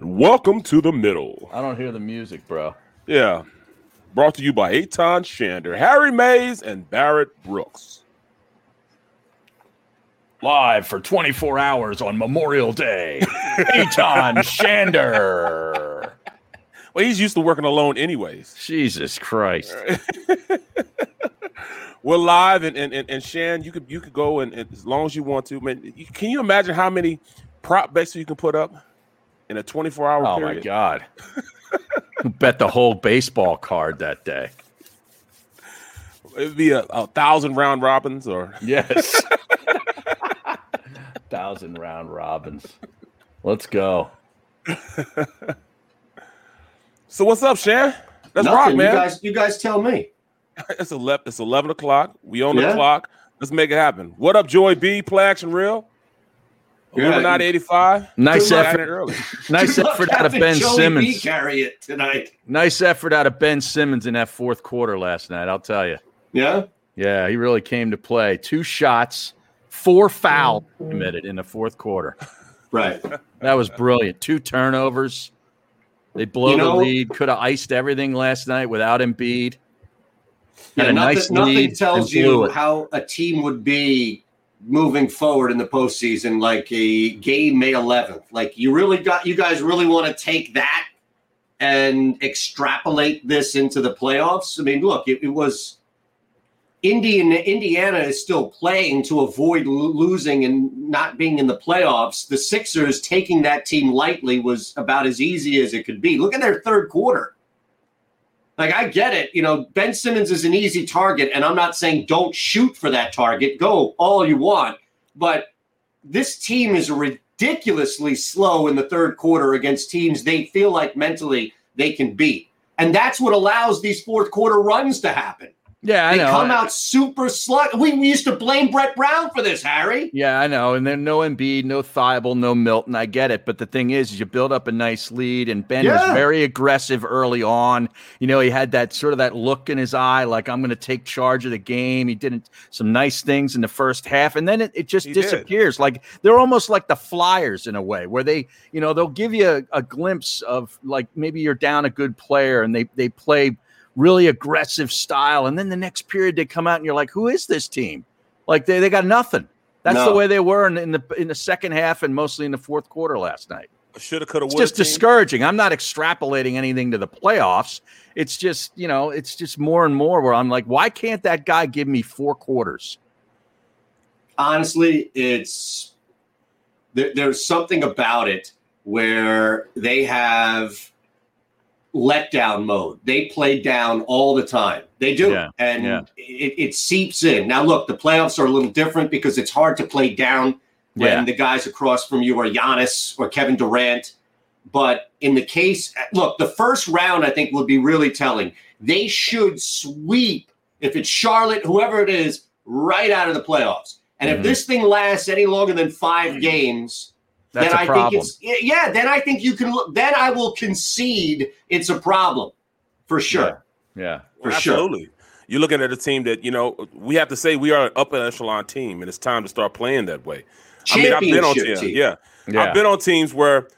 Welcome to the middle. I don't hear the music, bro. Yeah. Brought to you by Eytan Shander, Harry Mayes, and Barrett Brooks. Live for 24 hours on Memorial Day. Eytan Shander. Well, he's used to working alone, anyways. Jesus Christ. We're live, and and, and, and Shan, you could you could go and, and as long as you want to, man. You, can you imagine how many prop bets you can put up in a 24 hour Oh period? my God. Bet the whole baseball card that day. It'd be a, a thousand round robins, or Yes. Thousand round robins. Let's go. so. What's up, Shan? Let's Nothing. rock, man. You guys, you guys tell me. It's eleven. It's eleven o'clock. We on the clock. Let's make it happen. What up, Joy B? Play action real. Yeah. Illuminati eighty five. Nice effort. Nice effort out of Ben Joey B Simmons. carry it tonight. Nice effort out of Ben Simmons in that fourth quarter last night, I'll tell you. Yeah. Yeah, he really came to play. Two shots, four fouls mm. committed in the fourth quarter. Right. That was brilliant. Two turnovers. They blow You know- the lead. Could have iced everything last night without Embiid. Yeah. Nothing, nice nothing tells you how a team would be moving forward in the postseason, like a game May 11th. Like you really got, you guys really want to take that and extrapolate this into the playoffs. I mean, look, it, it was. Indian, Indiana is still playing to avoid lo- losing and not being in the playoffs. The Sixers taking that team lightly was about as easy as it could be. Look at their third quarter. Like I get it, you know, Ben Simmons is an easy target, and I'm not saying don't shoot for that target. Go all you want, but this team is ridiculously slow in the third quarter against teams they feel like mentally they can beat, and that's what allows these fourth quarter runs to happen. Yeah, I They know. come out super slug. We, we used to blame Brett Brown for this, Harry. Yeah, I know. And then no Embiid, no Thybulle, no Milton. I get it. But the thing is, is you build up a nice lead, and Ben was very aggressive early on. You know, he had that sort of that look in his eye, like I'm going to take charge of the game. He did some nice things in the first half, and then it, it just He did. disappears. Like they're almost like the Flyers in a way, where they, you know, they'll give you a, a glimpse of like maybe you're down a good player, and they they play really aggressive style, and then the next period they come out and you're like, who is this team? Like they, they got nothing. That's the way they were in, in the in the second half and mostly in the fourth quarter last night. Shoulda, coulda, woulda. just team. discouraging. I'm not extrapolating anything to the playoffs. It's just you know, it's just more and more where I'm like, why can't that guy give me four quarters? honestly, it's there, there's something about it where they have letdown mode. They play down all the time. They do, Yeah, and yeah. It, it seeps in. Now, look, the playoffs are a little different because it's hard to play down when Yeah. the guys across from you are Giannis or Kevin Durant. But in the case, look, the first round I think would be really telling. They should sweep if it's Charlotte, whoever it is, right out of the playoffs. And Mhm. if this thing lasts any longer than five games, That's then a I problem. think it's yeah. Then I think you can. look Then I will concede it's a problem for sure. yeah. For sure. Absolutely. You're looking at a team that you know we have to say we are an upper echelon team, and it's time to start playing that way. I mean, I've been on Championship teams, team. yeah. Yeah. I've been on teams where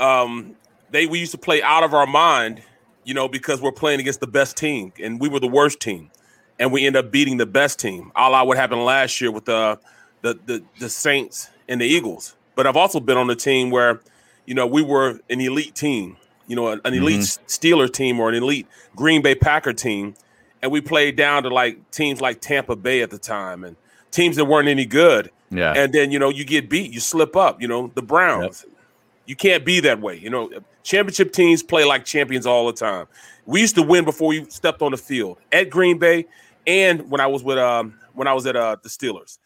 um, they we used to play out of our mind, you know, because we're playing against the best team, and we were the worst team, and we end up beating the best team. A la what happened last year with the the the, the Saints and the Eagles. But I've also been on a team where, you know, we were an elite team, you know, an, an elite Steeler team or an elite Green Bay Packer team, and we played down to like teams like Tampa Bay at the time and teams that weren't any good. Yeah. And then you know you get beat, you slip up. You know the Browns. You can't be that way. You know championship teams play like champions all the time. We used to win before we stepped on the field at Green Bay, and when I was with um when I was at uh the Steelers.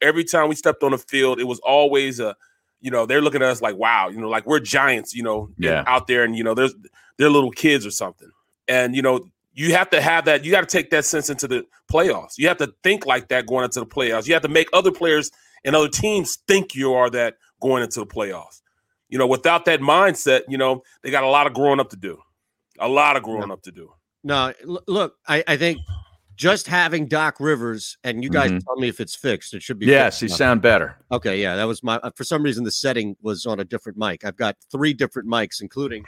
Every time we stepped on the field, it was always a, you know, they're looking at us like, wow, you know, like we're giants, you know, Yeah. out there, and you know, there's they're little kids or something, and you know, you have to have that. You got to take that sense into the playoffs. You have to think like that going into the playoffs. You have to make other players and other teams think you are that going into the playoffs. You know, without that mindset, you know, they got a lot of growing up to do. A lot of growing up to do. No, look, I, I think just having Doc Rivers and you guys Mhm. tell me if it's fixed. It should be. Yes, you sound better. Okay, yeah, that was my. uh, For some reason, the setting was on a different mic. I've got three different mics, including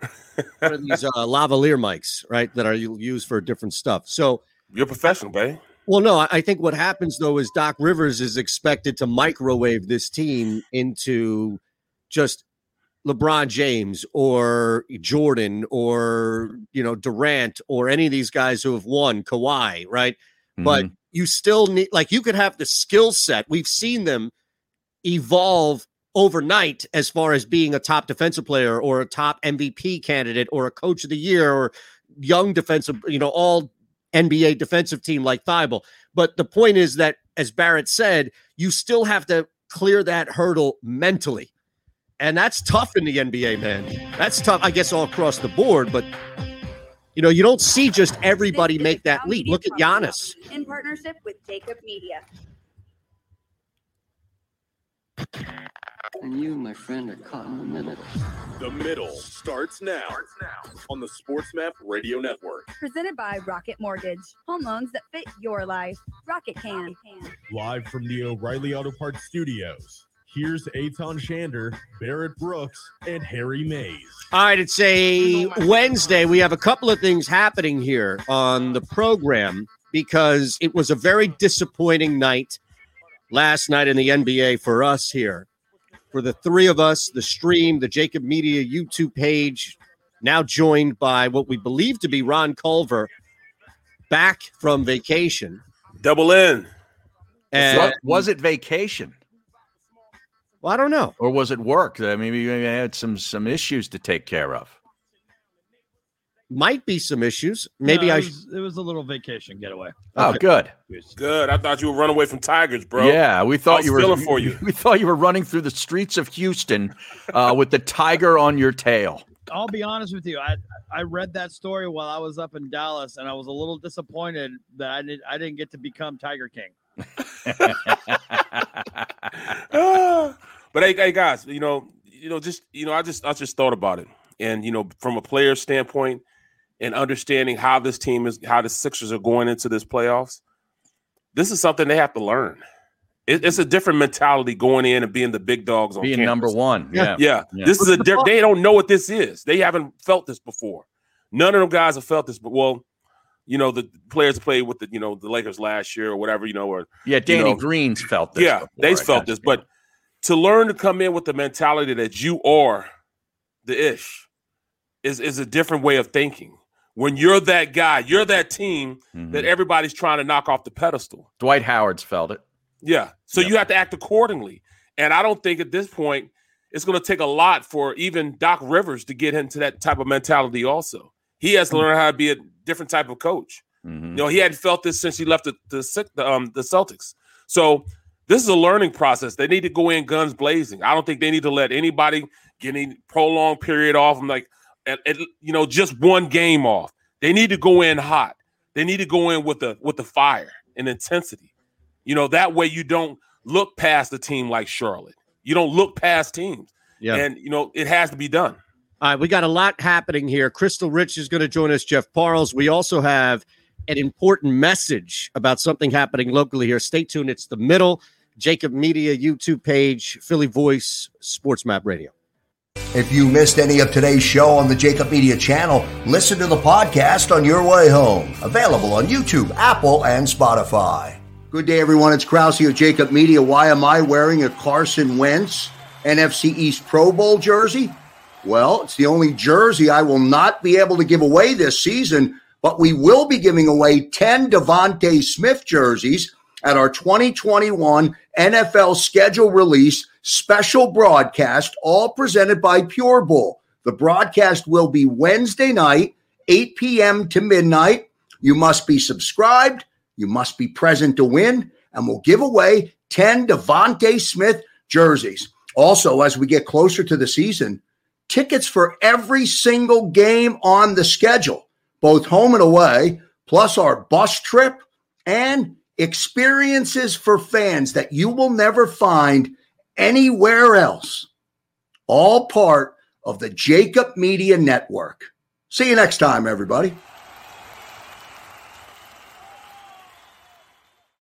one of these uh, lavalier mics, right, that are used for different stuff. So, You're professional, babe. well, no, I think what happens though is Doc Rivers is expected to microwave this team into just LeBron James or Jordan or you know Durant or any of these guys who have won Kawhi, right? but Mhm. you still need like you could have the skill set. We've seen them evolve overnight as far as being a top defensive player or a top MVP candidate or a coach of the year or young defensive, you know, all NBA defensive team like Thybulle. But the point is that, as Barrett said, you still have to clear that hurdle mentally. And that's tough in the NBA, man. That's tough, I guess, all across the board. But, you know, you don't see just everybody make that leap. Look at Company Giannis. In partnership with JAKIB Media. And you, my friend, are caught in the middle. The middle starts now on the SportsMap Radio Network. Presented by Rocket Mortgage. Home loans that fit your life. Rocket can. Live from the O'Reilly Auto Parts studios. Here's Eytan Shander, Barrett Brooks, and Harry Mayes. All right, it's a Wednesday. We have a couple of things happening here on the program because it was a very disappointing night last night in the NBA for us here. For the three of us, the stream, the JAKIB Media YouTube page, now joined by what we believe to be Ron Culver back from vacation. Double in. And What- was it vacation well, I don't know. or was it work? I mean, you had some some issues to take care of. Might be some issues. Maybe No, I it was, it was a little vacation getaway. Oh, Okay. good. Good. I thought you were running away from Tigers, bro. Yeah, we I thought was you were feeling for you. We thought you were running through the streets of Houston uh, with the tiger on your tail. I'll be honest with you. I I read that story while I was up in Dallas, and I was a little disappointed that I didn't I didn't get to become Tiger King. But hey, hey, guys, you know, you know, just you know, I just I just thought about it, and you know, from a player standpoint, and understanding how this team is, how the Sixers are going into this playoffs, this is something they have to learn. It, it's a different mentality going in and being the big dogs on Being campus. number one. Yeah. Yeah. Yeah, Yeah. this is a di- they don't know what this is. They haven't felt this before. None of them guys have felt this, but well, you know, the players played with the you know the Lakers last year or whatever, you know, or Yeah, Danny know, Green's felt this. yeah, before, they felt this, but to learn to come in with the mentality that you are the ish is is a different way of thinking. When you're that guy, you're that team Mhm. that everybody's trying to knock off the pedestal. Dwight Howard's felt it. Yeah. So Yeah. you have to act accordingly. And I don't think at this point it's going to take a lot for even Doc Rivers to get into that type of mentality also. He has to learn how to be a different type of coach. Mhm. You know, he hadn't felt this since he left the the, the um the Celtics. So this is a learning process. They need to go in guns blazing. I don't think they need to let anybody get any prolonged period off. I'm like, at, at, you know, just one game off. They need to go in hot. They need to go in with the with the fire and intensity. You know, that way you don't look past a team like Charlotte. You don't look past teams. Yeah. And you know, it has to be done. All right, we got a lot happening here. Krystle Rich is going to join us, Jeff Parles. We also have an important message about something happening locally here. Stay tuned. It's the middle. JAKIB Media YouTube page, Philly Voice, Sports Map Radio. If you missed any of today's show on the JAKIB Media channel, listen to the podcast on your way home. Available on YouTube, Apple, and Spotify. Good day, everyone. It's Krause here at JAKIB Media. Why am I wearing a Carson Wentz NFC East Pro Bowl jersey? Well, it's the only jersey I will not be able to give away this season, but we will be giving away 10 DeVonta Smith jerseys at our 2021 NFL schedule release special broadcast, all presented by Pure Bull. The broadcast will be Wednesday night, 8 p.m. to midnight. You must be subscribed. You must be present to win. and we'll give away 10 DeVonta Smith jerseys. Also, as we get closer to the season, tickets for every single game on the schedule, both home and away, plus our bus trip and experiences for fans that you will never find anywhere else. All part of the JAKIB Media Network. See you next time, everybody.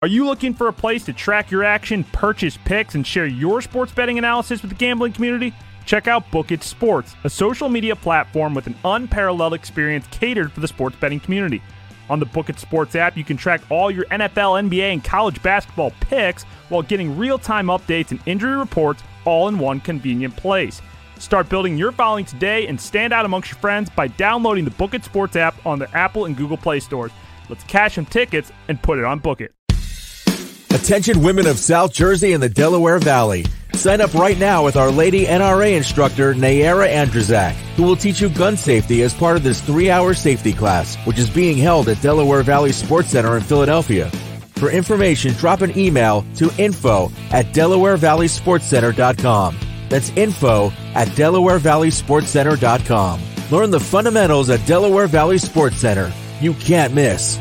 Are you looking for a place to track your action, purchase picks, and share your sports betting analysis with the gambling community? Check out Book It Sports, a social media platform with an unparalleled experience catered for the sports betting community. On the Book It Sports app, you can track all your NFL, NBA, and college basketball picks while getting real time updates and injury reports all in one convenient place. Start building your following today and stand out amongst your friends by downloading the Book It Sports app on the Apple and Google Play stores. Let's cash some tickets and put it on Book It. Attention women of South Jersey and the Delaware Valley. Sign up right now with Our Lady NRA instructor Nayara Andrzak, who will teach you gun safety as part of this three-hour safety class, which is being held at Delaware Valley Sports Center in Philadelphia. For information, drop an email to info at DelawareValleySportsCenter.com. That's info at DelawareValleySportsCenter.com. Learn the fundamentals at Delaware Valley Sports Center. You can't miss.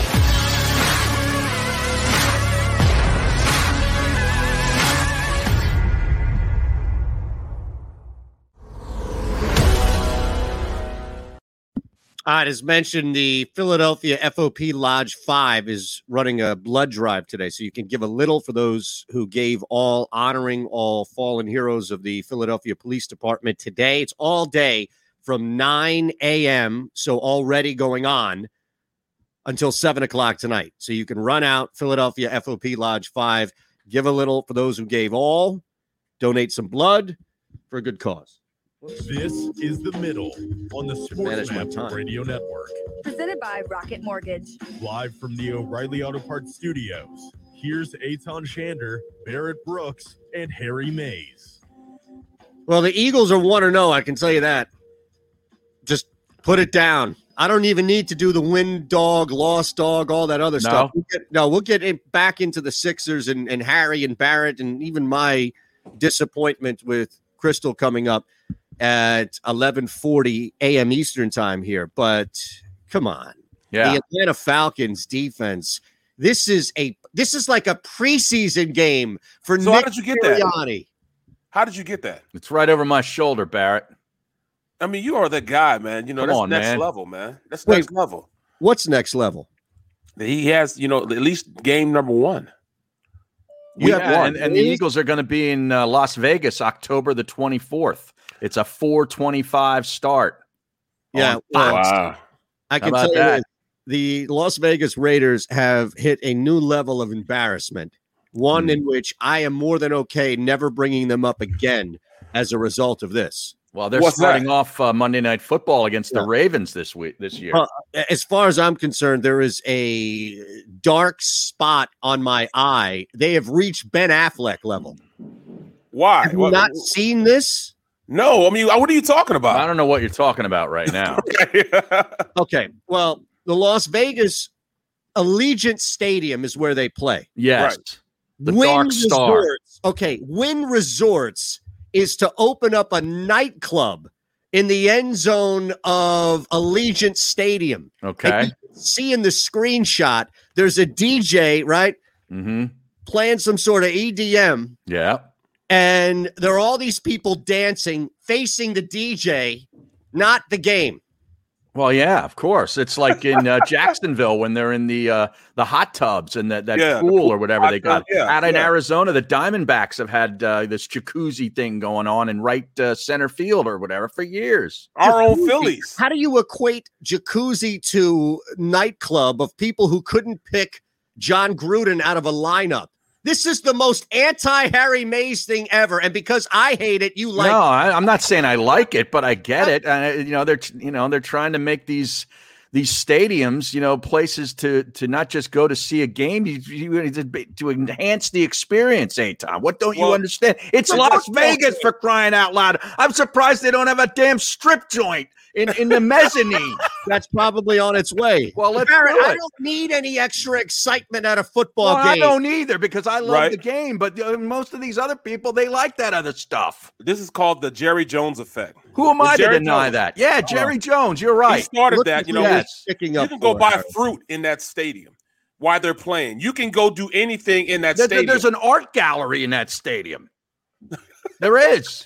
Uh, all right, as mentioned, the Philadelphia FOP Lodge 5 is running a blood drive today. So you can give a little for those who gave all, honoring all fallen heroes of the Philadelphia Police Department today. It's all day from 9 a.m. So already going on until 7 o'clock tonight. So you can run out Philadelphia FOP Lodge 5, give a little for those who gave all, donate some blood for a good cause. This is the middle on the manage Sports my Map. Radio Network. Presented by Rocket Mortgage. Live from the O'Reilly Auto Parts Studios. Here's Eytan Shander, Barrett Brooks, and Harry Mayes. Well, the Eagles are 1 or oh, no, I can tell you that. Just put it down. I don't even need to do the win dog, lost dog, all that other No? stuff. We'll get, no, we'll get it back into the Sixers and, and Harry and Barrett and even my disappointment with Krystle coming up at 11:40 a.m. Eastern time here. But come on. Yeah. The Atlanta Falcons defense. This is a this is like a preseason game for So Nick how did you get that? Sirianni. How did you get that? It's right over my shoulder, Barrett. I mean, you are the guy, man. You know, Come that's on, next man. level, man. That's Wait. next level. What's next level? He has, you know, at least game number one. Yeah, Week one. and, and the Eagles are going to be in uh, Las Vegas October the 24th. It's a 425 start. Yeah, on. Wow. I can about tell you that? this, the Las Vegas Raiders have hit a new level of embarrassment, one Hmm. in which I am more than okay never bringing them up again as a result of this. Well, they're What's starting that? off uh, Monday Night Football against Yeah. the Ravens this week, this year. Uh, as far as I'm concerned, there is a dark spot on my eye. They have reached Ben Affleck level. Why? Have you What- not seen this? No, I mean, what are you talking about? I don't know what you're talking about right now. Okay, well, the Las Vegas Allegiant Stadium is where they play. yes. Right. The Wynn Dark Star. Resorts. Okay, Wynn Resorts is to open up a nightclub in the end zone of Allegiant Stadium. Okay. you see in the screenshot, there's a DJ, right, Mm-hmm. playing some sort of EDM, Yeah. And there are all these people dancing, facing the DJ, not the game. Well, yeah, of course. It's like in uh, Jacksonville when they're in the uh, the hot tubs and that, that Yeah, the pool pool- or whatever they got. tub, yeah, Out in yeah. Arizona, the Diamondbacks have had uh, this jacuzzi thing going on in right uh, center field or whatever for years. Our own Jacuzzi. Phillies. How do you equate jacuzzi to nightclub of people who couldn't pick Jon Gruden out of a lineup? This is the most anti Harry Mayes thing ever, and because I hate it, you like. no, I, I'm not saying I like it, but I get it. And uh, you know, they're you know they're trying to make these these stadiums, you know, places to to not just go to see a game, you, you to, to enhance the experience. Hey, Tom, what don't you understand? It's Las Vegas for crying out loud. I'm surprised they don't have a damn strip joint in in the mezzanine. That's probably on its way. Well, let's Barrett, do I don't need any extra excitement at a football Well, I game. don't either because I love Right. the game, but uh, most of these other people they like that other stuff. This is called the Jerry Jones effect. Who am The I to deny Jones. that? Yeah, Jerry Jones, you're right. He started Look that. You know, Yes. it's picking you can go buy Harry. fruit in that stadium while they're playing. You can go do anything in that There- there- stadium. there's an art gallery in that stadium. There is.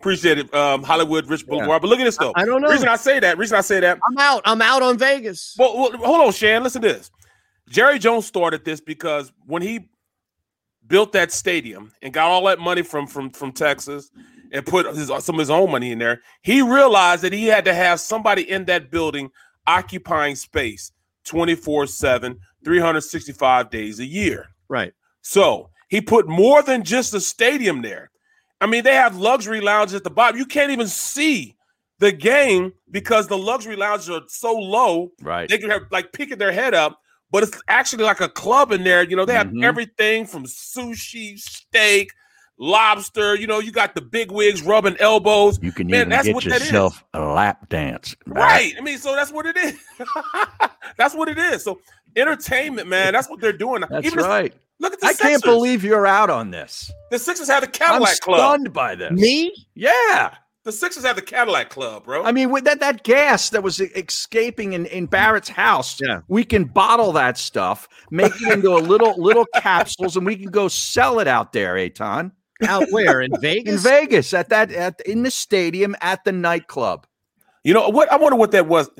Appreciate it, um, Hollywood Rich Boulevard. But look at this though. I don't know. Reason I say that. Reason I say that. I'm out. I'm out on Vegas. Well, well, hold on, Shan. Listen to this. Jerry Jones started this because when he built that stadium and got all that money from from from Texas and put his, some of his own money in there, he realized that he had to have somebody in that building occupying space 24 7, 365 days a year. Right. So he put more than just a stadium there. I mean, they have luxury lounges at the bottom. You can't even see the game because the luxury lounges are so low. Right. They can have like picking their head up, but it's actually like a club in there. You know, they have Mhm. everything from sushi, steak, lobster. You know, you got the big wigs rubbing elbows. You can Man, even that's get what yourself a lap dance. Right. I mean, so that's what it is. that's what it is. So entertainment, man. That's what they're doing. That's Even the- right. Look at the I can't believe you're out on this. the Sixers have the Cadillac I'm Cadillac Club. stunned by this. Me? Yeah. The Sixers have the Cadillac Club, bro. I mean, with that that gas that was escaping in, in Barrett's house, Yeah. we can bottle that stuff, make it into a little little capsules, and we can go sell it out there, Eytan. Out where? In Vegas? In Vegas? Vegas, at that at in the stadium at the nightclub. you know what? I wonder what that was.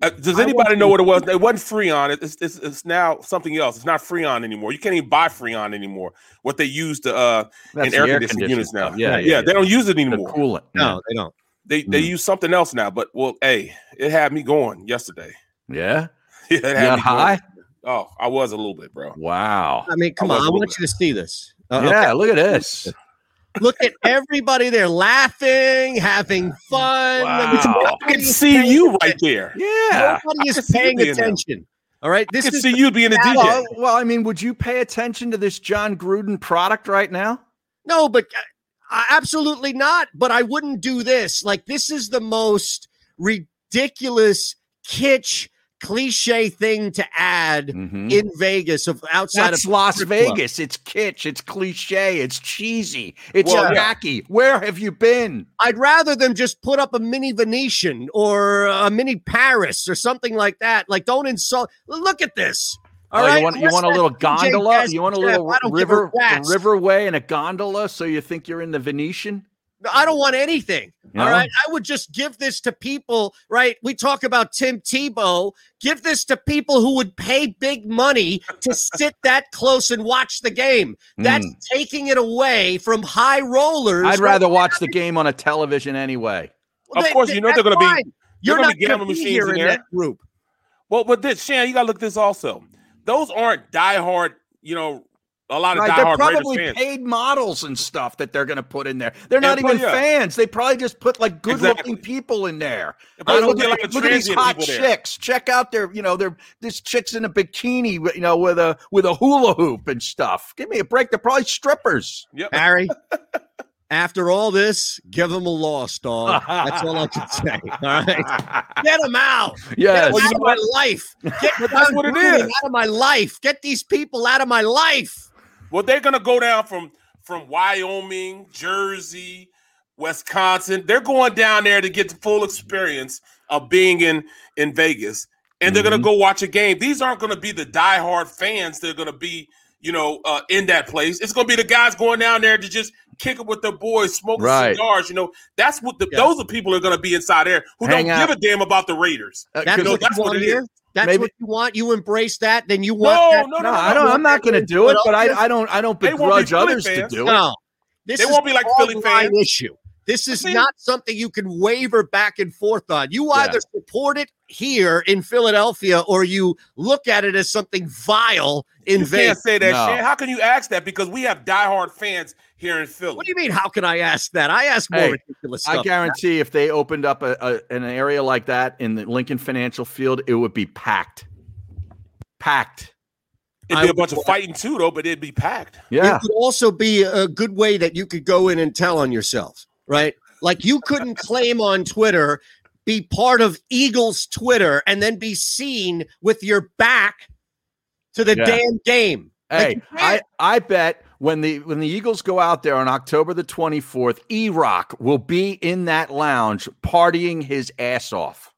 Uh, does anybody know what it was? It wasn't Freon. It's, it's it's now something else. It's not Freon anymore. You can't even buy Freon anymore. What they use to uh That's in air, air conditioning units now. conditioning stuff. Yeah, yeah, They don't use it The anymore. coolant. No, they don't. They they Mm. use something else now. But well, hey, it had me going yesterday. Yeah. Yeah, it had You got me going. high? Oh, I was a little bit, bro. Wow. I mean, come I on. I want little you to see this. Uh, yeah, okay. look at this. Look at everybody there laughing, having fun. I mean, Wow. I can see you right there. Yeah. Nobody is can see you paying attention. All right. I This can is see you being a DJ. Well, well, I mean, would you pay attention to this Jon Gruden product right now? No, but uh, absolutely not. But I wouldn't do this. Like, this is the most ridiculous kitsch cliche thing to add Mhm. in Vegas of outside That's of Las strip club. Vegas. It's kitsch. It's cliche. It's cheesy. It's Well, yeah. tacky. Where have you been? I'd rather them just put up a mini Venetian or a mini Paris or something like that. Like, don't insult. Look at this. All oh, right, you want you want a little gondola? You want a little river riverway and a gondola, so you think you're in the Venetian? I don't want anything. You All know? right. I would just give this to people, right? We talk about Tim Tebow. Give this to people who would pay big money to sit that close and watch the game. That's hmm. taking it away from high rollers. I'd rather watch the game on a television anyway. Of They- course, they- you know they're gonna be- You're gonna not be going gambling to be machines here in in there. that group. Well, but this, Shan, you gotta look at this also. Those aren't diehard, you know, a lot of Right, they're diehard Raiders probably fans. paid models and stuff that they're going to put in there. They're Yeah, not even probably, yeah. fans. They probably just put like good-looking Exactly. people in there. They probably Uh, look look, at at, like the look at these hot people there. chicks. Check out their, you know, their this chick's in a bikini, you know, with a with a hula hoop and stuff. Give me a break. They're probably strippers. Yep. Harry, after all this, give them a loss, dog. That's all I can say. All right. Get them out. Yes. Get 'em Well, you out know of my life. Get But that's Jon what it Gruden is. out of my life. Get these people out of my life. Well, they're gonna go down from from Wyoming, Jersey, Wisconsin. They're going down there to get the full experience of being in in Vegas, and they're Mm-hmm. gonna go watch a game. These aren't gonna be the diehard fans. They're gonna be, you know, uh, in that place. It's gonna be the guys going down there to just kick it with their boys, smoking Right. cigars. You know, that's what the, those are people who are going to be inside there who Hang don't out. give a damn about the Raiders. Uh, That's You know, what that's you what want it here. is. That's Maybe- what you want. You embrace that. Then you want No, that. no, No, I don't. I'm not going to do it, but I, I don't. I don't They won't be begrudge Philly others to fans. do it. No, this They is won't be like a Philly fans. issue. This is See? not something you can waver back and forth on. You Yeah. either support it here in Philadelphia or you look at it as something vile in You Vegas. can't say that, No. Shan. How can you ask that? Because we have diehard fans here in Philly. What do you mean? How can I ask that? I ask more Hey, ridiculous stuff. I guarantee if they opened up a, a an area like that in the Lincoln Financial Field, it would be packed. Packed. It'd be I a bunch of fighting too, though, but it'd be packed. Yeah. It would also be a good way that you could go in and tell on yourself, right? Like you couldn't claim on Twitter, be part of Eagles Twitter, and then be seen with your back to the Yeah. damn game. Hey, you I, I bet when the when the Eagles go out there on October the 24th, E Rock will be in that lounge partying his ass off.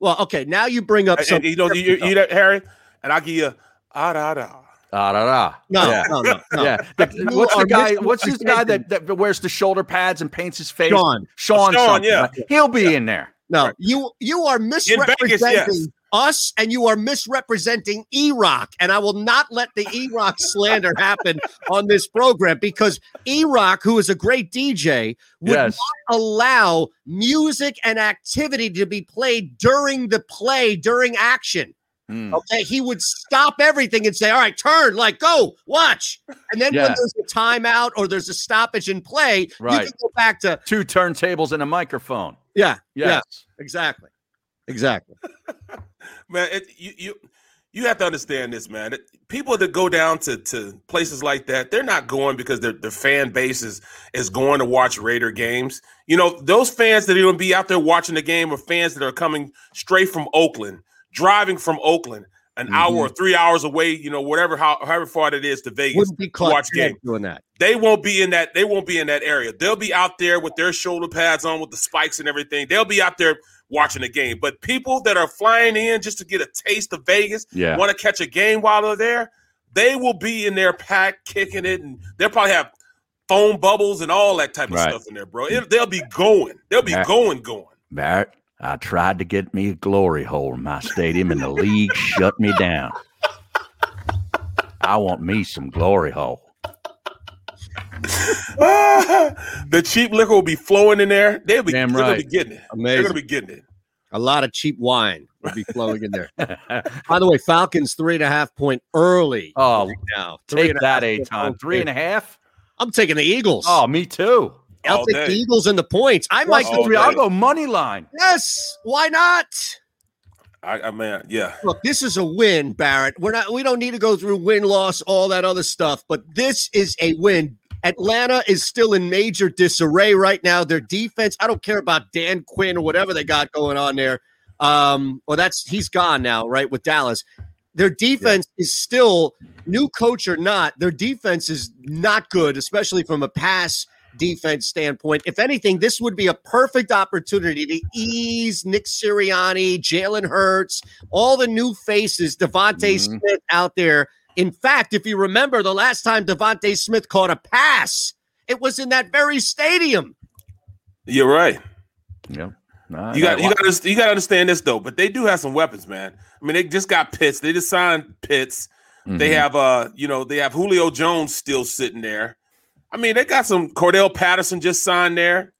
well, okay, now you bring up And, and something. you know, you, you, you, Harry, and I'll give you ah da da. Da da da. No, yeah. no, no, no. Yeah. The- what's the guy? What's this guy that, that wears the shoulder pads and paints his face? Sean. Sean. Sean, yeah. right? He'll be in there. No, you you are Vegas, misrepresenting yes. us, and you are misrepresenting E Rock, and I will not let the E Rock slander happen on this program because E Rock, who is a great DJ, would Yes. not allow music and activity to be played during the play during action. Hmm. Okay, he would stop everything and say, "All right, turn, like go, watch," and then when there's a timeout or there's a stoppage in play, you can go back to Two turntables and a microphone. yeah, yeah, Yes. exactly, exactly. Man, it, you you you have to understand this, man. It- people that go down to, to places like that, they're not going because their their fan base is is going to watch Raider games. You know, those fans that are going to be out there watching the game are fans that are coming straight from Oakland, driving from Oakland, an hour mm-hmm. or three hours away. You know, whatever how, however far it is to Vegas be to watch game. doing that. They won't be in that. They won't be in that area. They'll be out there with their shoulder pads on, with the spikes and everything. They'll be out there watching the game. But people that are flying in just to get a taste of Vegas, Yeah. want to catch a game while they're there, they will be in their pack kicking it, and they'll probably have foam bubbles and all that type of Right. stuff in there, bro. It, they'll be going. They'll be Right. going, going. Barrett, I tried to get me a glory hole in my stadium, and the league shut me down. I want me some glory hole. the cheap liquor will be flowing in there. They'll be, Damn they're gonna right. be getting it. They're gonna be getting it. A lot of cheap wine will be flowing in there. By the way, Falcons three and a half point early. Oh, now Three take and a that, half point Eytan. Three and a half. I'm taking the Eagles. Oh, me too. I'll take day. the Eagles and the points. I might Plus go. three. I'll go money line. Yes, why not? I, I mean, yeah. Look, this is a win, Barrett. We're not. We don't need to go through win loss, all that other stuff. But this is a win. Atlanta is still in major disarray right now. Their defense. I don't care about Dan Quinn or whatever they got going on there. Um, well, that's he's gone now, right? With Dallas, their defense is still new coach or not. Their defense is not good, especially from a pass defense standpoint. If anything, this would be a perfect opportunity to ease Nick Sirianni, Jalen Hurts, all the new faces, DeVonta Mhm. Smith out there. In fact, if you remember the last time DeVonta Smith caught a pass, it was in that very stadium. You're right. Yep. Nah, You got you got to you got to understand this though. But they do have some weapons, man. I mean, they just got Pitts. They just signed Pitts. They Mhm. have uh, you know, they have Julio Jones still sitting there. I mean, they got some Cordarrelle Patterson just signed there.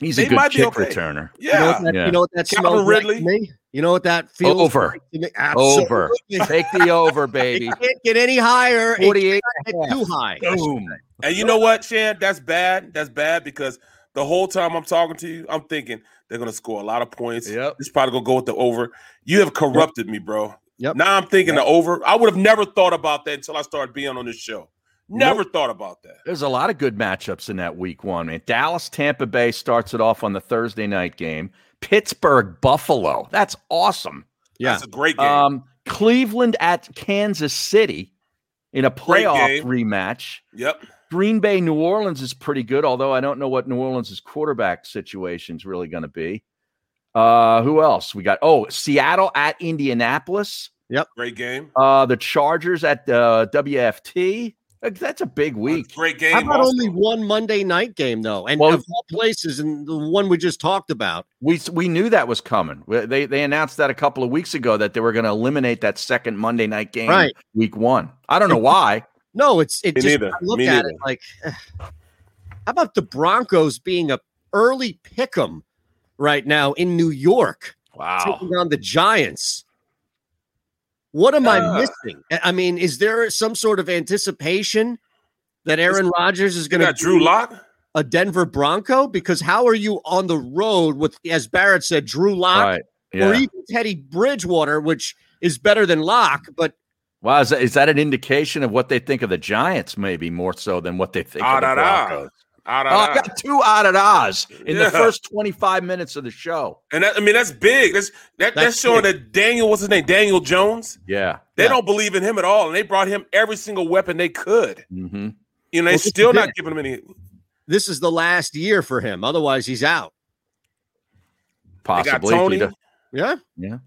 He's they a good might kick okay. returner. You know Yeah, what that, Yeah. you know what that Calvin smells like Ridley. to me? You know what that feels Over. like to me? Over. Take the over, baby. It can't get any higher. It 48 too high. Boom. and you know what, Shan? That's bad. That's bad because the whole time I'm talking to you, I'm thinking they're gonna score a lot of points. Yep. It's probably gonna go with the over. You have corrupted me, bro. Yep. Now I'm thinking the over. I would have never thought about that until I started being on this show. Never thought about that. There's a lot of good matchups in that week one, man. Dallas, Tampa Bay starts it off on the Thursday night game. Pittsburgh, Buffalo. That's awesome. Yeah. That's a great game. Um, Cleveland at Kansas City in a playoff rematch. yep. Green Bay, New Orleans is pretty good, although I don't know what New Orleans' quarterback situation is really going to be. Uh, who else? We got oh Seattle at Indianapolis. Yep. Great game. Uh, the Chargers at uh, WFT. That's a big week. Great game. How about also. only one Monday night game though? And Well- of all places, and the one we just talked about. We we knew that was coming. They they announced that a couple of weeks ago that they were going to eliminate that second Monday night game, Right. week one. I don't know why. No, it's it Me just neither. I look Me at neither. it like how about the Broncos being a early pick 'em right now in New York, Wow. taking on the Giants. What am I Uh. missing? I- I mean, is there some sort of anticipation that Aaron Rodgers is going to got Drew Lock. a Denver Bronco? Because how are you on the road with, as Barrett said, Drew Lock Right. or even Teddy Bridgewater, which is better than Lock, but Wow, is that, is that an indication of what they think of the Giants? Maybe more so than what they think Ah, of the da, da. Broncos. Oh, I got two out of Oz in Yeah. the first twenty five minutes of the show. And that, I mean, that's big. That's that, that's, That's showing big. that Daniel, what's his name? Daniel Jones. Yeah. They Yeah. don't believe in him at all, and they brought him every single weapon they could. Mm-hmm. You know, they this is still it. not giving him any. this is the last year for him. Otherwise, he's out. They got Possibly. he Yeah. Yeah.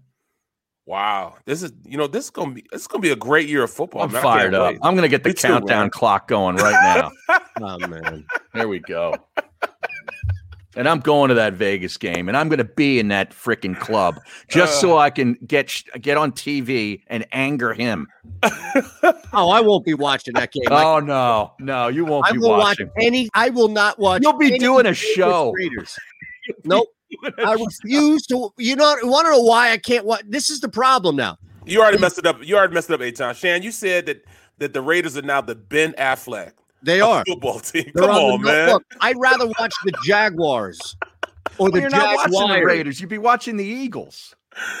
Wow, this is you know this is gonna be this is gonna be a great year of football. I'm man. Fired up. wait. I'm going to get the Me countdown man. clock going right now. Oh man. there we go. And I'm going to that Vegas game, and I'm going to be in that freaking club just so uh. I can get get on TV and anger him. Oh, I won't be watching that game. I- Oh no, no, you won't I be will watch watching. any. I will not watch. You'll be any doing a Vegas show. Raiders. Nope. I refuse to. You know. Want to know why I can't What This is the problem now. You already messed it up. You already messed it up, Eytan. Shan, you said that that the Raiders are now the Ben Affleck They are. football team. They're Come on, the- man. Look, I'd rather watch the Jaguars or the You're not watching the Jaguars. Raiders. You'd be watching the Eagles.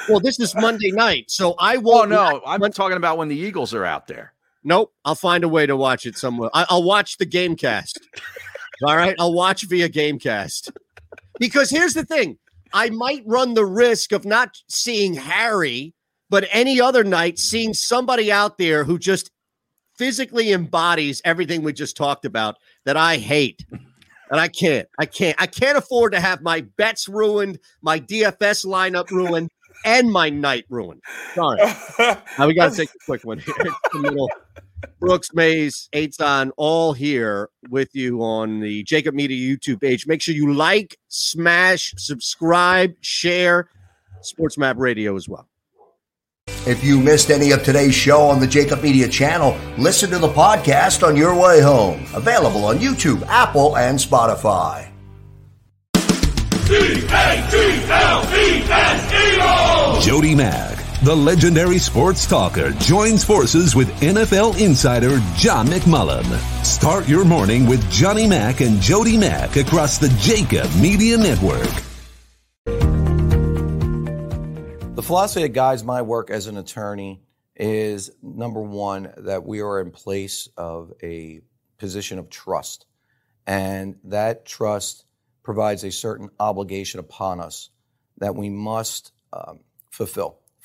Well, this is Monday night, so I Oh won't. no, I'm talking about when the Eagles are out there. Nope. I'll find a way to watch it somewhere. I, I'll watch the Gamecast. All right. I'll watch via Gamecast. Because here's the thing I might run the risk of not seeing Harry, but any other night seeing somebody out there who just physically embodies everything we just talked about that I hate. And I can't. I can't. I can't afford to have my bets ruined, my DFS lineup ruined, and my night ruined. Sorry. Now we got to take a quick one here. It's the middle. Brooks Mayes, Eytan, all here with you on the JAKIB Media YouTube page. Make sure you like, smash, subscribe, share Sports Map Radio as well. If you missed any of today's show on the JAKIB Media channel, listen to the podcast on your way home. Available on YouTube, Apple, and Spotify. Jody Mack, the legendary sports talker, joins forces with NFL insider John McMullen. Start your morning with Johnny Mack and Jody Mack across the JAKIB Media Network. The philosophy that guides my work as an attorney is number one, that we are in place of a position of trust. And that trust provides a certain obligation upon us that we must um, fulfill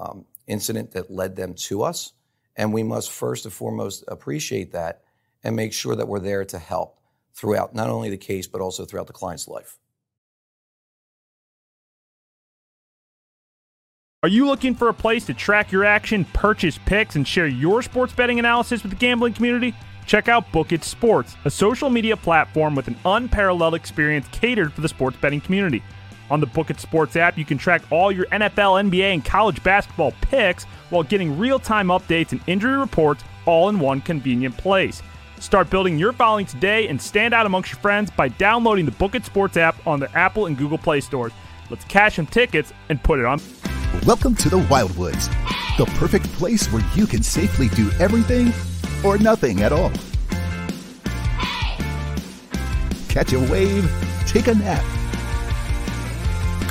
um, incident that led them to us. And we must first and foremost appreciate that and make sure that we're there to help throughout not only the case, but also throughout the client's life. Are you looking for a place to track your action, purchase picks, and share your sports betting analysis with the gambling community? Check out Book It Sports, a social media platform with an unparalleled experience catered for the sports betting community. On the Book It Sports app, you can track all your NFL, NBA, and college basketball picks while getting real time updates and injury reports all in one convenient place. Start building your following today and stand out amongst your friends by downloading the Book It Sports app on the Apple and Google Play stores. Let's cash some tickets and put it on. Welcome to the Wildwoods, the perfect place where you can safely do everything or nothing at all. Catch a wave, take a nap,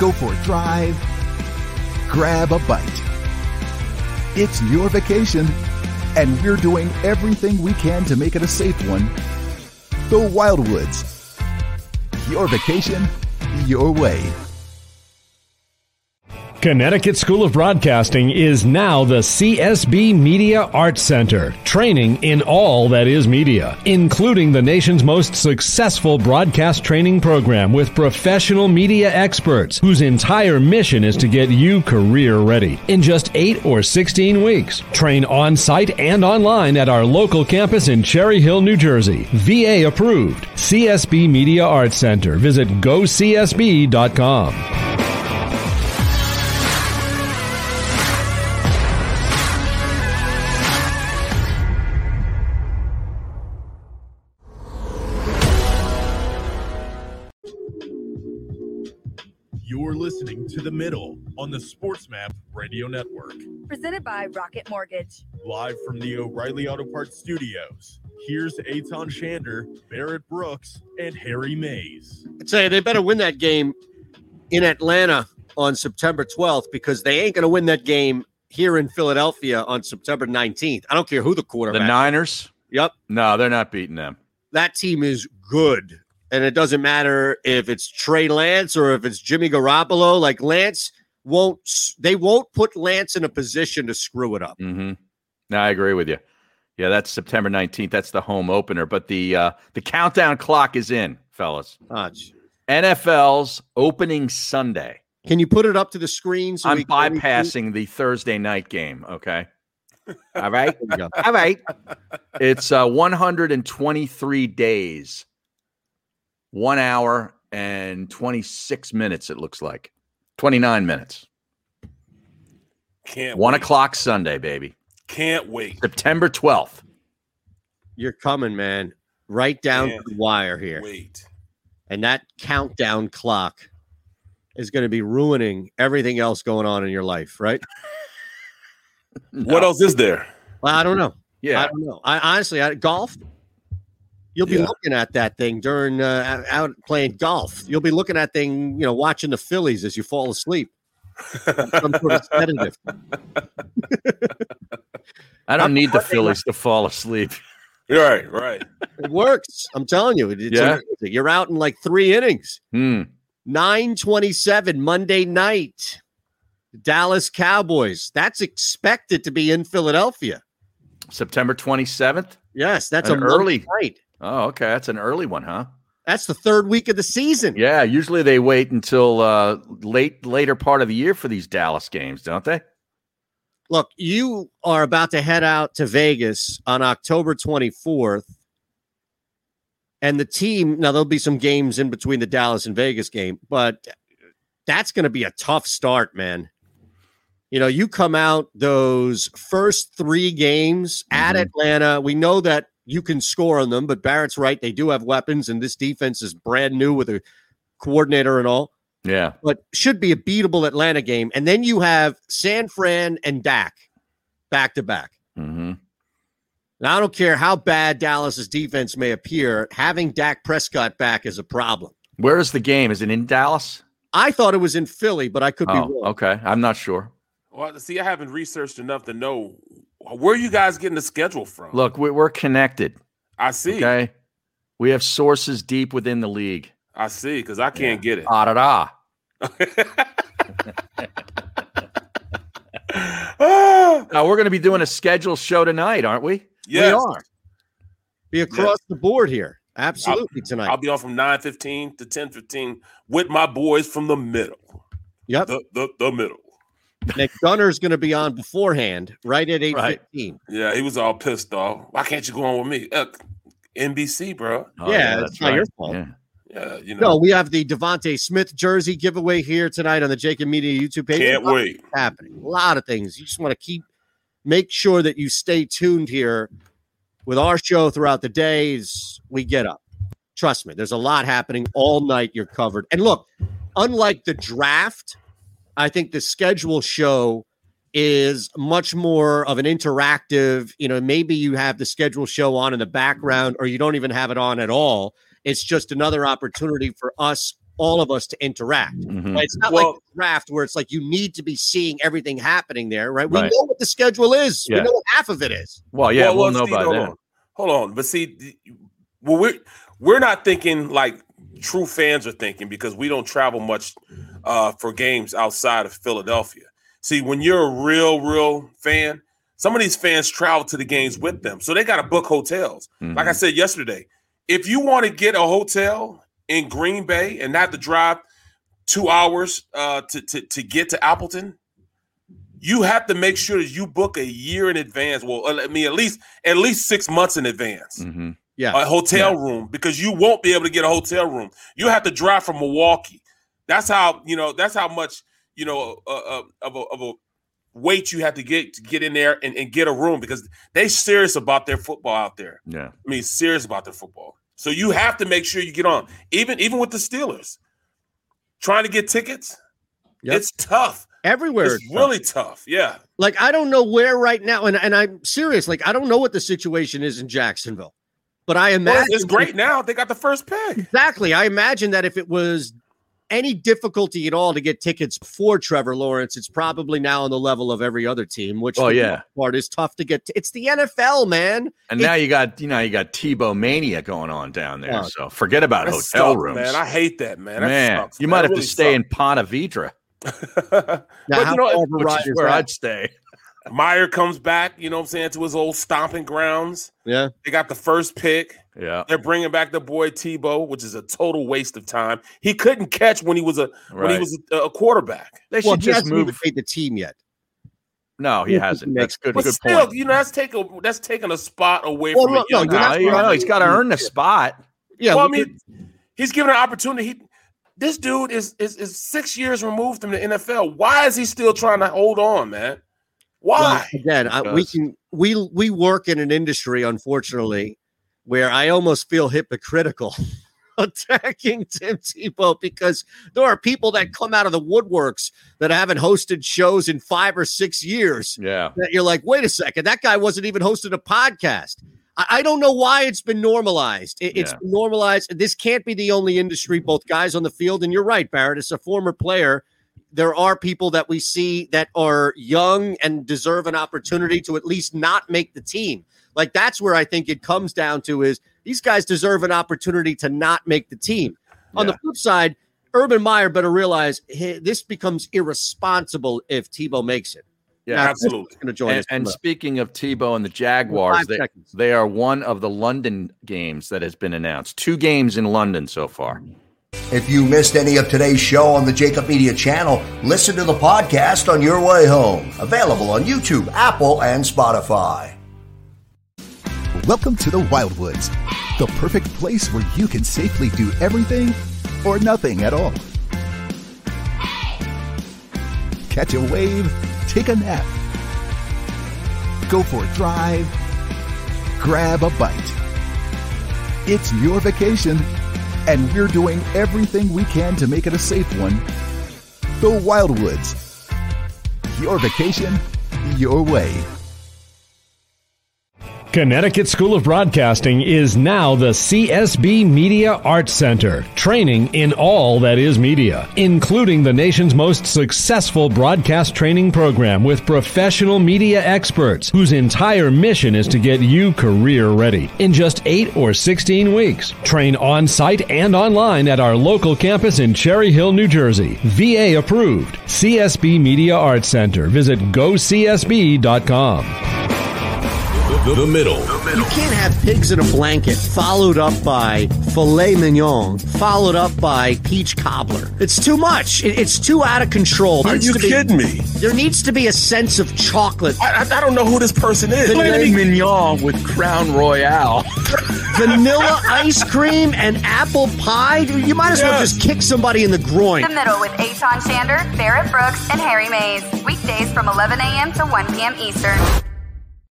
go for a drive, grab a bite. It's your vacation, and we're doing everything we can to make it a safe one. The Wildwoods. Your vacation, your way. Connecticut School of Broadcasting is now the CSB Media Arts Center, training in all that is media, including the nation's most successful broadcast training program with professional media experts whose entire mission is to get you career ready. In just 8 or 16 weeks, train on site and online at our local campus in Cherry Hill, New Jersey. VA approved. CSB Media Arts Center. Visit gocsb.com. on the SportsMap Radio Network. Presented by Rocket Mortgage. Live from the O'Reilly Auto Parts Studios. Here's Eytan Shander, Barrett Brooks, and Harry Mayes. I'd say they better win that game in Atlanta on September 12th because they ain't going to win that game here in Philadelphia on September 19th. I don't care who the quarterback. The. Niners? Yep. No, they're not beating them. That team is good. And it doesn't matter if it's Trey Lance or if it's Jimmy Garoppolo. Like Lance won't, they won't put Lance in a position to screw it up. Mm-hmm. No, I agree with you. Yeah, that's September 19th. That's the home opener. But the uh, the countdown clock is in, fellas. Ah, gee. NFL's opening Sunday. Can you put it up to the screen? So I'm we can- bypassing the Thursday night game. Okay. All right. There you go. All right. It's uh, 123 days, one hour and 26 minutes, it looks like. 29 minutes. Can't One wait. o'clock Sunday, baby. Can't wait. September 12th. You're coming, man. Right down Can't to the wire here. Wait. And that countdown clock is going to be ruining everything else going on in your life, right? What else is there? Well, I don't know. Yeah. I don't know. I honestly, I, golf. You'll be Yeah. looking at that thing during uh, out playing golf. You'll be looking at thing, you know, watching the Phillies as you fall asleep. Some sort of sedative. I don't need the Phillies to fall asleep. Right, right. It works. I'm telling you, it's Yeah. amazing. You're out in like three innings. Hmm. 927 Monday night. Dallas Cowboys. That's expected to be in Philadelphia. September 27th? Yes, that's An a early Monday night. Oh, okay. That's an early one, huh? That's the third week of the season. Yeah, usually they wait until uh, late later part of the year for these Dallas games, don't they? Look, you are about to head out to Vegas on October 24th. And the team, now there'll be some games in between the Dallas and Vegas game, but that's going to be a tough start, man. You know, you come out those first three games at Atlanta. We know that you can score on them, but Barrett's right. They do have weapons, and this defense is brand new with a coordinator and all Yeah. but should be a beatable Atlanta game. And then you have San Fran and Dak back to back. Mm-hmm. Now, I don't care how bad Dallas's defense may appear, having Dak Prescott back is a problem. Where is the game? Is it in Dallas? I thought it was in Philly, but I could be Oh, wrong. okay. I'm not sure. Well, see, I haven't researched enough to know where are you guys getting the schedule from. Look, we- we're connected. I see. Okay. We have sources deep within the league. I see, because I can't get it. Ah da da. Now we're going to be doing a scheduled show tonight, aren't we? Yes. We are. Be across the board here. Absolutely tonight. I'll be on from 9.15 to 10.15 with my boys from the middle. Yep. The, the, the middle. Derrick Gunn's going to be on beforehand, right at 8.15. Yeah, he was all pissed off. Why can't you go on with me? Uh, NBC, bro. Oh, yeah, that's not your fault. Yeah. Yeah, you know. No, we have the DeVonta Smith jersey giveaway here tonight on the JAKIB Media YouTube page. Can't wait. Happening. A lot of things. You just want to keep make sure that you stay tuned here with our show throughout the days we get up. Trust me, there's a lot happening all night. You're covered. And look, unlike the draft, I think the schedule show is much more of an interactive, you know, maybe you have the schedule show on in the background or you don't even have it on at all. It's just another opportunity for us all of us to interact. Mhm. Right? It's not Well- like the draft where it's like you need to be seeing everything happening there, right? We Right. know what the schedule is. Yeah. We know what half of it is. Well, yeah, Well, we'll well, know see, by hold then. on. Hold on, but see, well, we're we're not thinking like true fans are thinking because we don't travel much uh, for games outside of Philadelphia. See, when you're a real, real fan, some of these fans travel to the games with them, so they got to book hotels. Like I said yesterday, if you want to get a hotel in Green Bay and not to drive two hours uh, to, to to get to Appleton, you have to make sure that you book a year in advance. Well, uh, I mean, at least at least six months in advance. Mm-hmm. Yeah, a hotel room because you won't be able to get a hotel room. You have to drive from Milwaukee. That's how you know. That's how much you know uh, uh, of a, of a weight you have to get to get in there and, and get a room because they serious about their football out there. Yeah. I mean, serious about their football. So you have to make sure you get on. Even even with the Steelers, trying to get tickets, it's tough. Everywhere It's it's tough. really tough. Yeah. Like I don't know where right now, and, and I'm serious. Like I don't know what the situation is in Jacksonville, but I Well, imagine it's great now. They got the first pick. Exactly. I imagine that if it was any difficulty at all to get tickets for Trevor Lawrence, it's probably now on the level of every other team, which Oh, yeah. most part is tough to get. it's the NFL, man. And now you got you know you got Tebow mania going on down there. Yeah. So forget about That hotel sucks, rooms, man. I hate that, man. That Man, sucks, you man. might have really to stay sucks. in Ponte Vedra. But how you know, far of a which is is where that? I'd stay. Meyer comes back, you know what I'm saying, to his old stomping grounds. Yeah. They got the first pick. Yeah. They're bringing back the boy Tebow, which is a total waste of time. He couldn't catch when he was a when he was a, a quarterback. They well, should he just hasn't even move. made the team yet. No, he hasn't. That's good. But good still, point. you know, that's taking that's taking a spot away Well, from no, a no, young you're guy. not- No, you know, he's got to earn the spot. Yeah, well, I we mean, he's given an opportunity. He, this dude is, is is six years removed from the NFL. Why is he still trying to hold on, man? Well, Why? again, I, we can we we work in an industry, unfortunately, where I almost feel hypocritical attacking Tim Tebow because there are people that come out of the woodworks that haven't hosted shows in five or six years. Yeah. That you're like, wait a second, that guy wasn't even hosting a podcast. I, I don't know why it's been normalized. It, Yeah. been normalized. This can't be the only industry, both guys on the field, and you're right, Barrett. It's a former player there are people that we see that are young and deserve an opportunity to at least not make the team. Like that's where I think it comes down to is these guys deserve an opportunity to not make the team. On the flip side, Urban Meyer better realize hey, this becomes irresponsible if Tebow makes it. Yeah, Now, absolutely. Going to join And, us. and speaking of Tebow and the Jaguars, they, seconds. they are one of the London games that has been announced. Two games in London so far. If you missed any of today's show on the JAKIB Media channel, listen to the podcast on your way home. Available on YouTube, Apple, and Spotify. Welcome to the Wildwoods, the perfect place where you can safely do everything or nothing at all. Catch a wave, take a nap, go for a drive, grab a bite. It's your vacation, and we're doing everything we can to make it a safe one. The Wildwoods. Your vacation, your way. Connecticut School of Broadcasting is now the CSB Media Arts Center, training in all that is media, including the nation's most successful broadcast training program with professional media experts whose entire mission is to get you career ready. In just 8 or 16 weeks, train on site and online at our local campus in Cherry Hill, New Jersey. VA approved. CSB Media Arts Center. Visit gocsb.com. The, the middle. You can't have pigs in a blanket followed up by filet mignon, followed up by peach cobbler. It's too much. It- it's too out of control. Are you needs to be- kidding me? There needs to be a sense of chocolate. I, I, I don't know who this person is. Filet mignon with Crown Royal. vanilla ice cream and apple pie. You might as well just kick somebody in the groin. The Middle with Eytan Shander, Barrett Brooks, and Harry Mayes. Weekdays from 11 a.m. to 1 p.m. Eastern.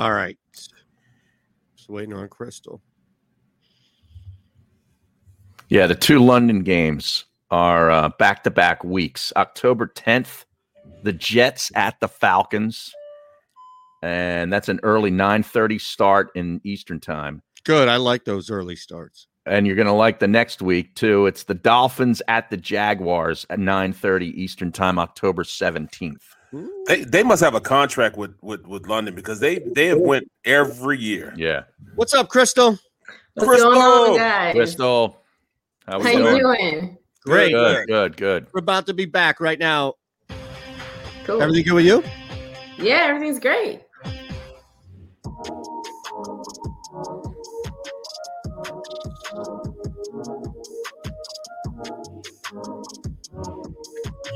All right. Just waiting on Krystle. Yeah, the two London games are back to back weeks. October 10th, the Jets at the Falcons. And that's an early 9:30 start in Eastern time. Good. I like those early starts. And you're going to like the next week too. It's the Dolphins at the Jaguars at 9:30 Eastern time October 17th. They, they must have a contract with, with with London because they they have went every year. Yeah. What's up, Krystle? What's going on, guys? Krystle. How, we How you doing? doing? Great. Good, good, good. We're about to be back right now. Cool. Everything good with you? Yeah, everything's great.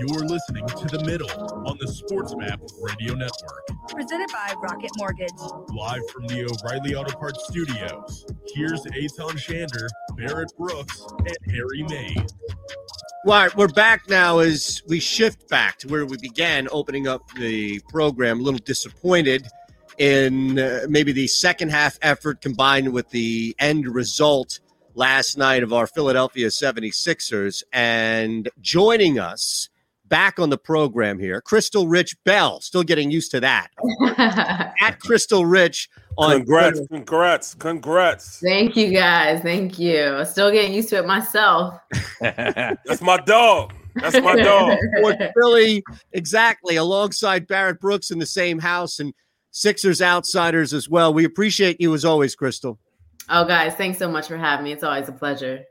You're listening to The Middle on the SportsMap Radio Network. Presented by Rocket Mortgage. Live from the O'Reilly Auto Parts Studios. Here's Eytan Shander, Barrett Brooks, and Harry May. All right, we're back now as we shift back to where we began opening up the program. A little disappointed in uh, maybe the second half effort combined with the end result last night of our Philadelphia 76ers. And joining us back on the program here, Krystle Rich Bell, still getting used to that. At Krystle Rich on Congrats, Twitter. congrats, congrats. Thank you guys. Thank you. Still getting used to it myself. That's my dog. That's my dog. Fort Philly, exactly, alongside Barrett Brooks in the same house and Sixers outsiders as well. We appreciate you as always, Krystle. Oh, guys, thanks so much for having me. It's always a pleasure.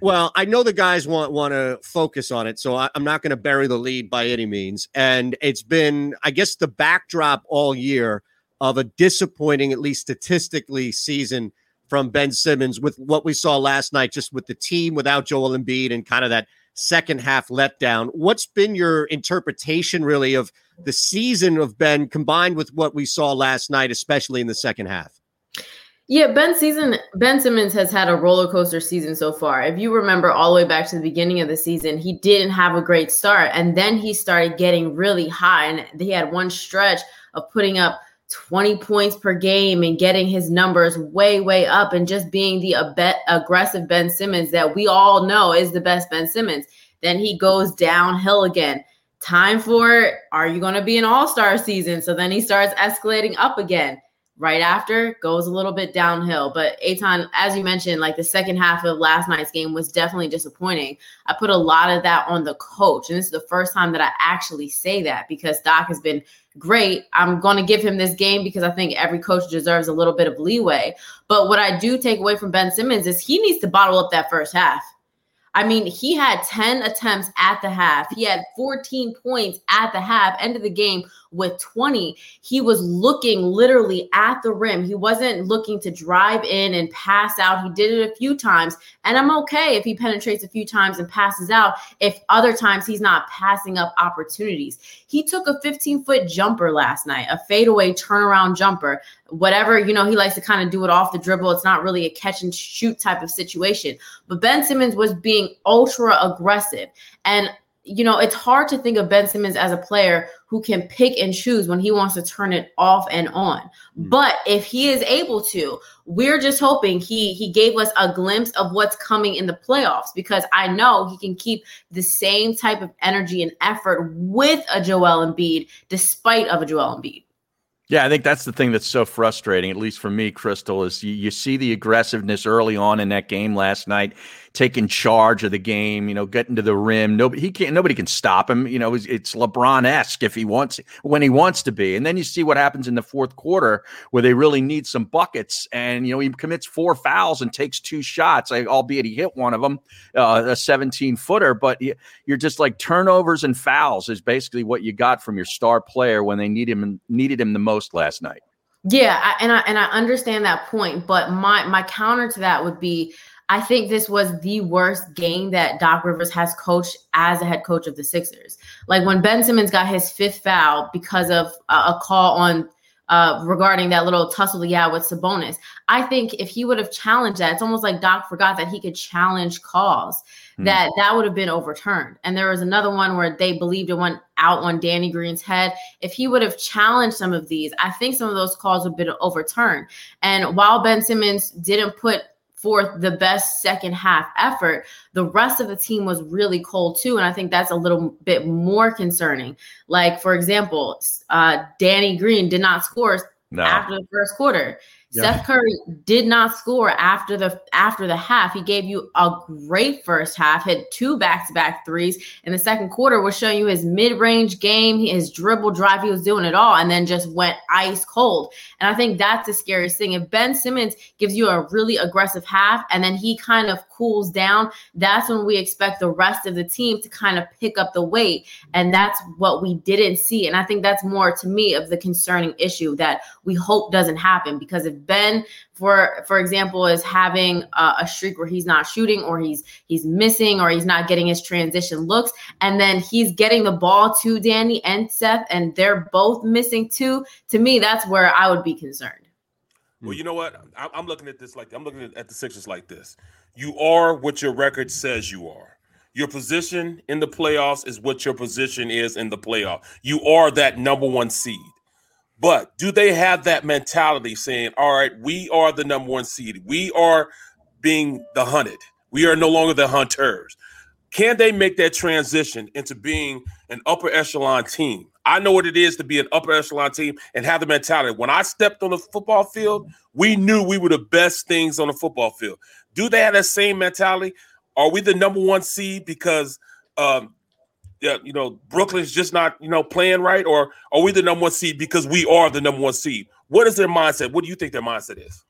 Well, I know the guys want want to focus on it, so I, I'm not going to bury the lead by any means. And it's been, I guess, the backdrop all year of a disappointing, at least statistically, season from Ben Simmons with what we saw last night, just with the team without Joel Embiid and kind of that second half letdown. What's been your interpretation, really, of the season of Ben combined with what we saw last night, especially in the second half? Yeah, Ben season Ben Simmons has had a roller coaster season so far. If you remember all the way back to the beginning of the season, he didn't have a great start and then he started getting really high and he had one stretch of putting up 20 points per game and getting his numbers way way up and just being the ab- aggressive Ben Simmons that we all know is the best Ben Simmons. Then he goes downhill again. Time for are you going to be an all-star season? So then he starts escalating up again right after goes a little bit downhill. But Eytan, as you mentioned, like the second half of last night's game was definitely disappointing. I put a lot of that on the coach. And this is the first time that I actually say that because Doc has been great. I'm going to give him this game because I think every coach deserves a little bit of leeway. But what I do take away from Ben Simmons is he needs to bottle up that first half. I mean, he had 10 attempts at the half. He had 14 points at the half, end of the game with 20. He was looking literally at the rim. He wasn't looking to drive in and pass out. He did it a few times. And I'm okay if he penetrates a few times and passes out, if other times he's not passing up opportunities. He took a 15 foot jumper last night, a fadeaway turnaround jumper. Whatever, you know, he likes to kind of do it off the dribble. It's not really a catch and shoot type of situation. But Ben Simmons was being ultra aggressive. And you know, it's hard to think of Ben Simmons as a player who can pick and choose when he wants to turn it off and on. Mm. But if he is able to, we're just hoping he he gave us a glimpse of what's coming in the playoffs because I know he can keep the same type of energy and effort with a Joel Embiid despite of a Joel Embiid. Yeah, I think that's the thing that's so frustrating, at least for me, Krystle, is you, you see the aggressiveness early on in that game last night, taking charge of the game, you know, getting to the rim. Nobody he can't nobody can stop him. You know, it's, it's LeBron-esque if he wants when he wants to be. And then you see what happens in the fourth quarter where they really need some buckets. And you know, he commits four fouls and takes two shots, albeit he hit one of them, uh, a 17 footer. But you're just like turnovers and fouls is basically what you got from your star player when they need him needed him the most last night. Yeah, I, and I and I understand that point, but my my counter to that would be I think this was the worst game that Doc Rivers has coached as a head coach of the Sixers. Like when Ben Simmons got his fifth foul because of a, a call on uh, regarding that little tussle yeah with Sabonis. I think if he would have challenged that, it's almost like Doc forgot that he could challenge calls. Hmm. That that would have been overturned. And there was another one where they believed it went out on Danny Green's head. If he would have challenged some of these, I think some of those calls would have been overturned. And while Ben Simmons didn't put forth the best second half effort, the rest of the team was really cold too. And I think that's a little bit more concerning. Like, for example, uh, Danny Green did not score No. after the first quarter. Yeah. Seth Curry did not score after the after the half. He gave you a great first half, hit two back-to-back threes. In the second quarter, was showing you his mid-range game, his dribble drive, he was doing it all, and then just went ice cold. And I think that's the scariest thing. If Ben Simmons gives you a really aggressive half and then he kind of cools down, that's when we expect the rest of the team to kind of pick up the weight. And that's what we didn't see. And I think that's more to me of the concerning issue that we hope doesn't happen. Because if Ben, for for example, is having a, a streak where he's not shooting or he's he's missing or he's not getting his transition looks, and then he's getting the ball to Danny and Seth, and they're both missing too. To me, that's where I would be concerned. Well, hmm. you know what? I- I'm looking at this like I'm looking at the Sixers like this. You are what your record says you are. Your position in the playoffs is what your position is in the playoff. You are that number one seed. But do they have that mentality saying, all right, we are the number one seed. We are being the hunted. We are no longer the hunters. Can they make that transition into being an upper echelon team? I know what it is to be an upper echelon team and have the mentality. When I stepped on the football field, we knew we were the best things on the football field. Do they have that same mentality? Are we the number one seed because um, yeah, you know, Brooklyn's just not, you know, playing right, or are we the number one seed because we are the number one seed? What is their mindset? What do you think their mindset is?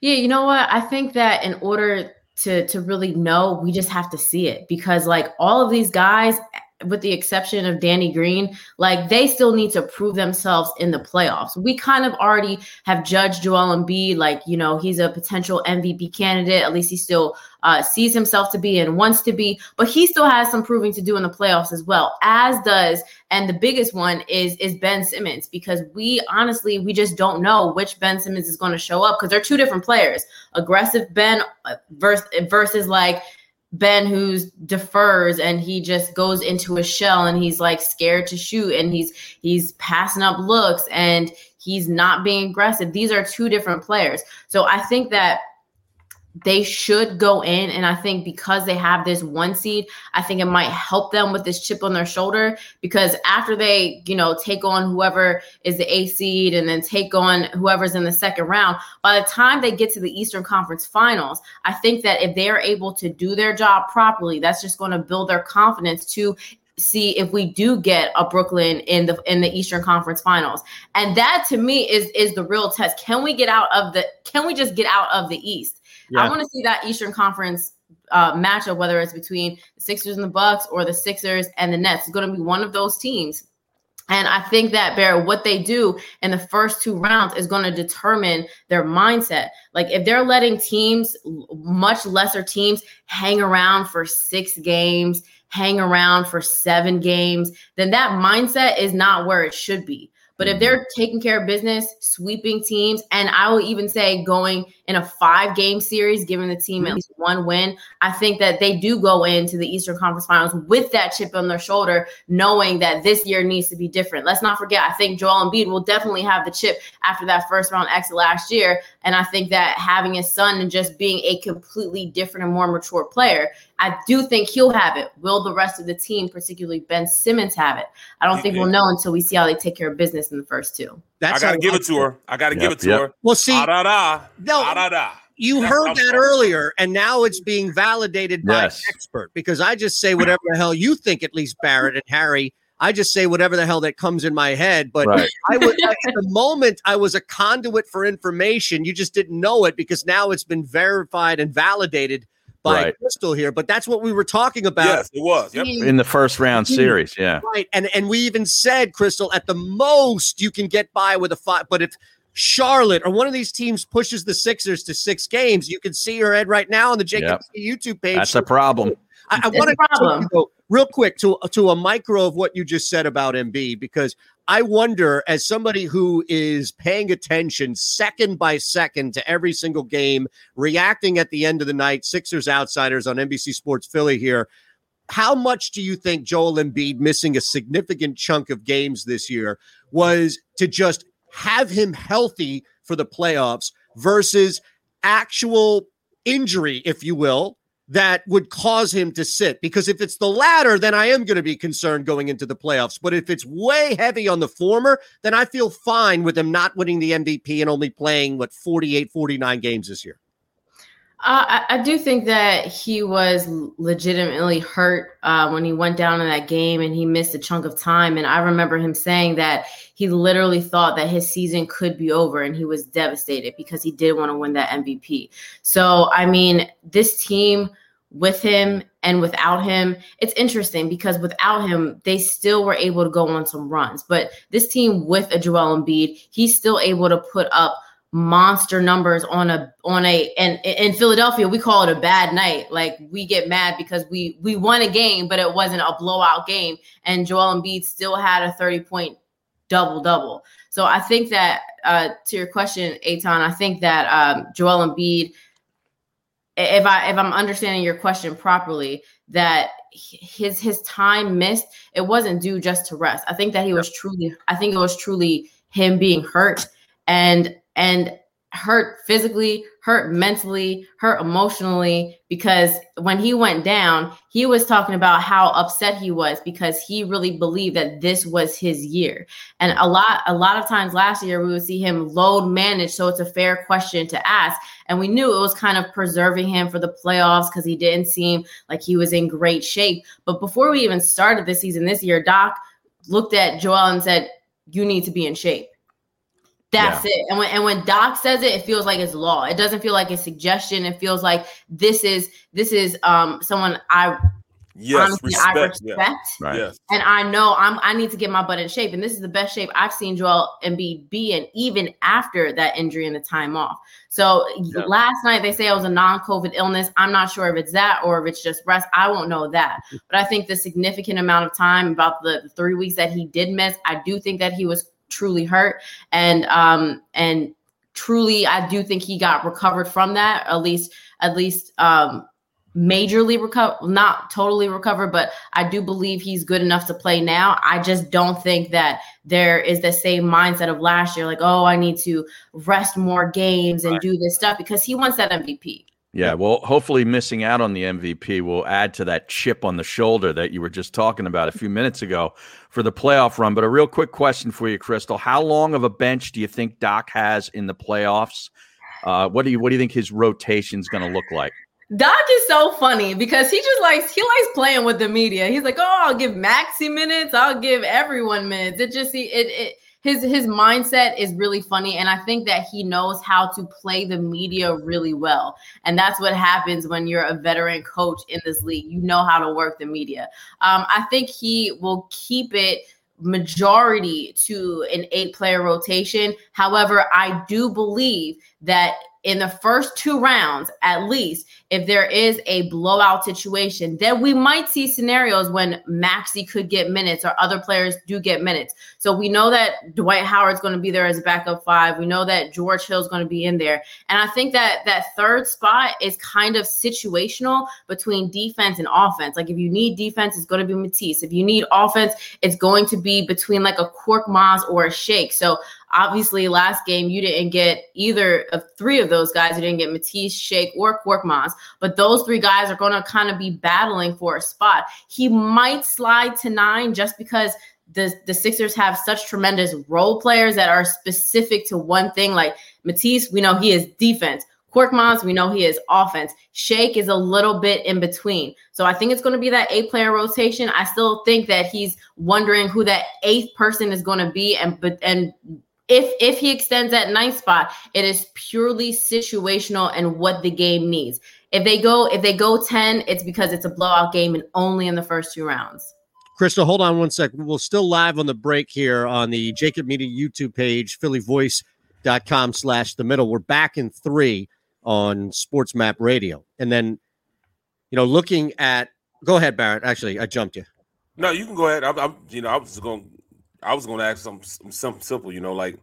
Yeah, you know what? I think that in order to to really know, we just have to see it because like all of these guys with the exception of Danny Green, like they still need to prove themselves in the playoffs. We kind of already have judged Joel Embiid like, you know, he's a potential MVP candidate. At least he still uh, sees himself to be and wants to be, but he still has some proving to do in the playoffs as well, as does, and the biggest one is is Ben Simmons because we honestly we just don't know which Ben Simmons is going to show up because they're two different players. Aggressive Ben uh, versus versus like Ben who's defers and he just goes into a shell and he's like scared to shoot and he's he's passing up looks and he's not being aggressive. These are two different players. So I think that they should go in and I think because they have this one seed, I think it might help them with this chip on their shoulder because after they, you know, take on whoever is the A seed and then take on whoever's in the second round, by the time they get to the Eastern Conference Finals, I think that if they are able to do their job properly, that's just going to build their confidence to see if we do get a Brooklyn in the in the Eastern Conference Finals. And that to me is is the real test. Can we get out of the can we just get out of the East? I want to see that Eastern Conference uh, matchup, whether it's between the Sixers and the Bucks or the Sixers and the Nets. It's going to be one of those teams. And I think that Bear, what they do in the first two rounds is going to determine their mindset. Like if they're letting teams, much lesser teams, hang around for six games, hang around for seven games, then that mindset is not where it should be. But if mm-hmm. they're taking care of business, sweeping teams, and I will even say going in a five game series, giving the team at mm-hmm. least one win, I think that they do go into the Eastern Conference Finals with that chip on their shoulder, knowing that this year needs to be different. Let's not forget, I think Joel Embiid will definitely have the chip after that first round exit last year. And I think that having his son and just being a completely different and more mature player, I do think he'll have it. Will the rest of the team, particularly Ben Simmons, have it? I don't think we'll know until we see how they take care of business in the first two. I gotta give it to her. I gotta give it to yep. her. Well, see- ah, da, da, No, ah, da, da. You That's heard that earlier, and now it's being validated by Yes. an expert because I just say whatever the hell you think, at least Barrett and Harry. I just say whatever the hell that comes in my head. But Right. I would at the moment I was a conduit for information. You just didn't know it because now it's been verified and validated by Right. Krystle here. But that's what we were talking about. Yes, it was. Yep. in the first round series. Yeah. Right. And and we even said, Crystal, at the most you can get by with a five. But if Charlotte or one of these teams pushes the Sixers to six games, you can see her head right now on the JAKIB Yep. YouTube page. That's a problem. I, I want to go real quick to to a micro of what you just said about Embiid because I wonder, as somebody who is paying attention second by second to every single game, reacting at the end of the night, Sixers outsiders on NBC Sports Philly here. How much do you think Joel Embiid missing a significant chunk of games this year was to just have him healthy for the playoffs versus actual injury, if you will, that would cause him to sit. Because if it's the latter, then I am going to be concerned going into the playoffs. But if it's way heavy on the former, then I feel fine with him not winning the MVP and only playing, what, 48, 49 games this year. Uh, I, I do think that he was legitimately hurt uh, when he went down in that game and he missed a chunk of time. And I remember him saying that he literally thought that his season could be over and he was devastated because he did want to win that MVP. So, I mean, this team with him and without him, it's interesting because without him, they still were able to go on some runs. But this team with a Joel Embiid, he's still able to put up monster numbers on a on a and in Philadelphia we call it a bad night. Like we get mad because we we won a game but it wasn't a blowout game. And Joel Embiid still had a 30 point double double so I think that uh to your question Eytan I think that um Joel Embiid if I if I'm understanding your question properly that his his time missed it wasn't due just to rest. I think that he was truly I think it was truly him being hurt. And and hurt physically, hurt mentally, hurt emotionally because when he went down, he was talking about how upset he was because he really believed that this was his year. And a lot a lot of times last year we would see him load manage, so it's a fair question to ask. And we knew it was kind of preserving him for the playoffs because he didn't seem like he was in great shape. But before we even started the season this year, Doc looked at Joel and said, "You need to be in shape." That's it. And when and when Doc says it, it feels like it's law. It doesn't feel like a suggestion. It feels like this is this is um someone I Yes, honestly I respect. respect. yeah. Right. Yes. And I know I'm I need to get my butt in shape. And this is the best shape I've seen Joel and be in, even after that injury and the time off. So last night they say it was a non-COVID illness. I'm not sure if it's that or if it's just rest. I won't know that. But I think the significant amount of time, about the, the three weeks that he did miss, I do think that he was truly hurt. And um and truly I do think he got recovered from that, at least at least um majorly recover not totally recovered but i do believe he's good enough to play now i just don't think that there is the same mindset of last year like oh i need to rest more games and Right. do this stuff because he wants that mvp Yeah, well, hopefully missing out on the MVP will add to that chip on the shoulder that you were just talking about a few minutes ago for the playoff run. But a real quick question for you, Krystle: How long of a bench do you think Doc has in the playoffs? Uh, what do you what do you think his rotation is going to look like? Doc is so funny because he just likes he likes playing with the media. He's like, "Oh, I'll give Maxey minutes. I'll give everyone minutes." It just he it, it his his mindset is really funny, and I think that he knows how to play the media really well. And that's what happens when you're a veteran coach in this league. You know how to work the media. Um, I think he will keep it majority to an eight player rotation. However, I do believe that in the first two rounds, at least, if there is a blowout situation, then we might see scenarios when Maxey could get minutes or other players do get minutes. So we know that Dwight Howard's going to be there as a backup five. We know that George Hill's going to be in there. And I think that that third spot is kind of situational between defense and offense. Like if you need defense, it's going to be Matisse. If you need offense, it's going to be between like a Korkmaz or a Shake. So obviously last game you didn't get either of three of those guys. You didn't get Matisse, Shake, or Korkmaz. But those three guys are going to kind of be battling for a spot. He might slide to nine just because the, the Sixers have such tremendous role players that are specific to one thing. Like Matisse, we know he is defense. Korkmaz, we know he is offense. Shake is a little bit in between. So I think it's going to be that eight player rotation. I still think that he's wondering who that eighth person is going to be. And but and if if he extends that ninth spot, it is purely situational and what the game needs. If they go if they go 10, it's because it's a blowout game and only in the first two rounds. Krystle, hold on one second. We're still live on the break here on the JAKIB Media YouTube page, Philly Voice com slash the middle. We're back in three on SportsMap Radio. And then, you know, looking at go ahead, Barrett. Actually, I jumped you. No, you can go ahead. I'm, I'm you know, I was going I was going to ask some something simple, you know, like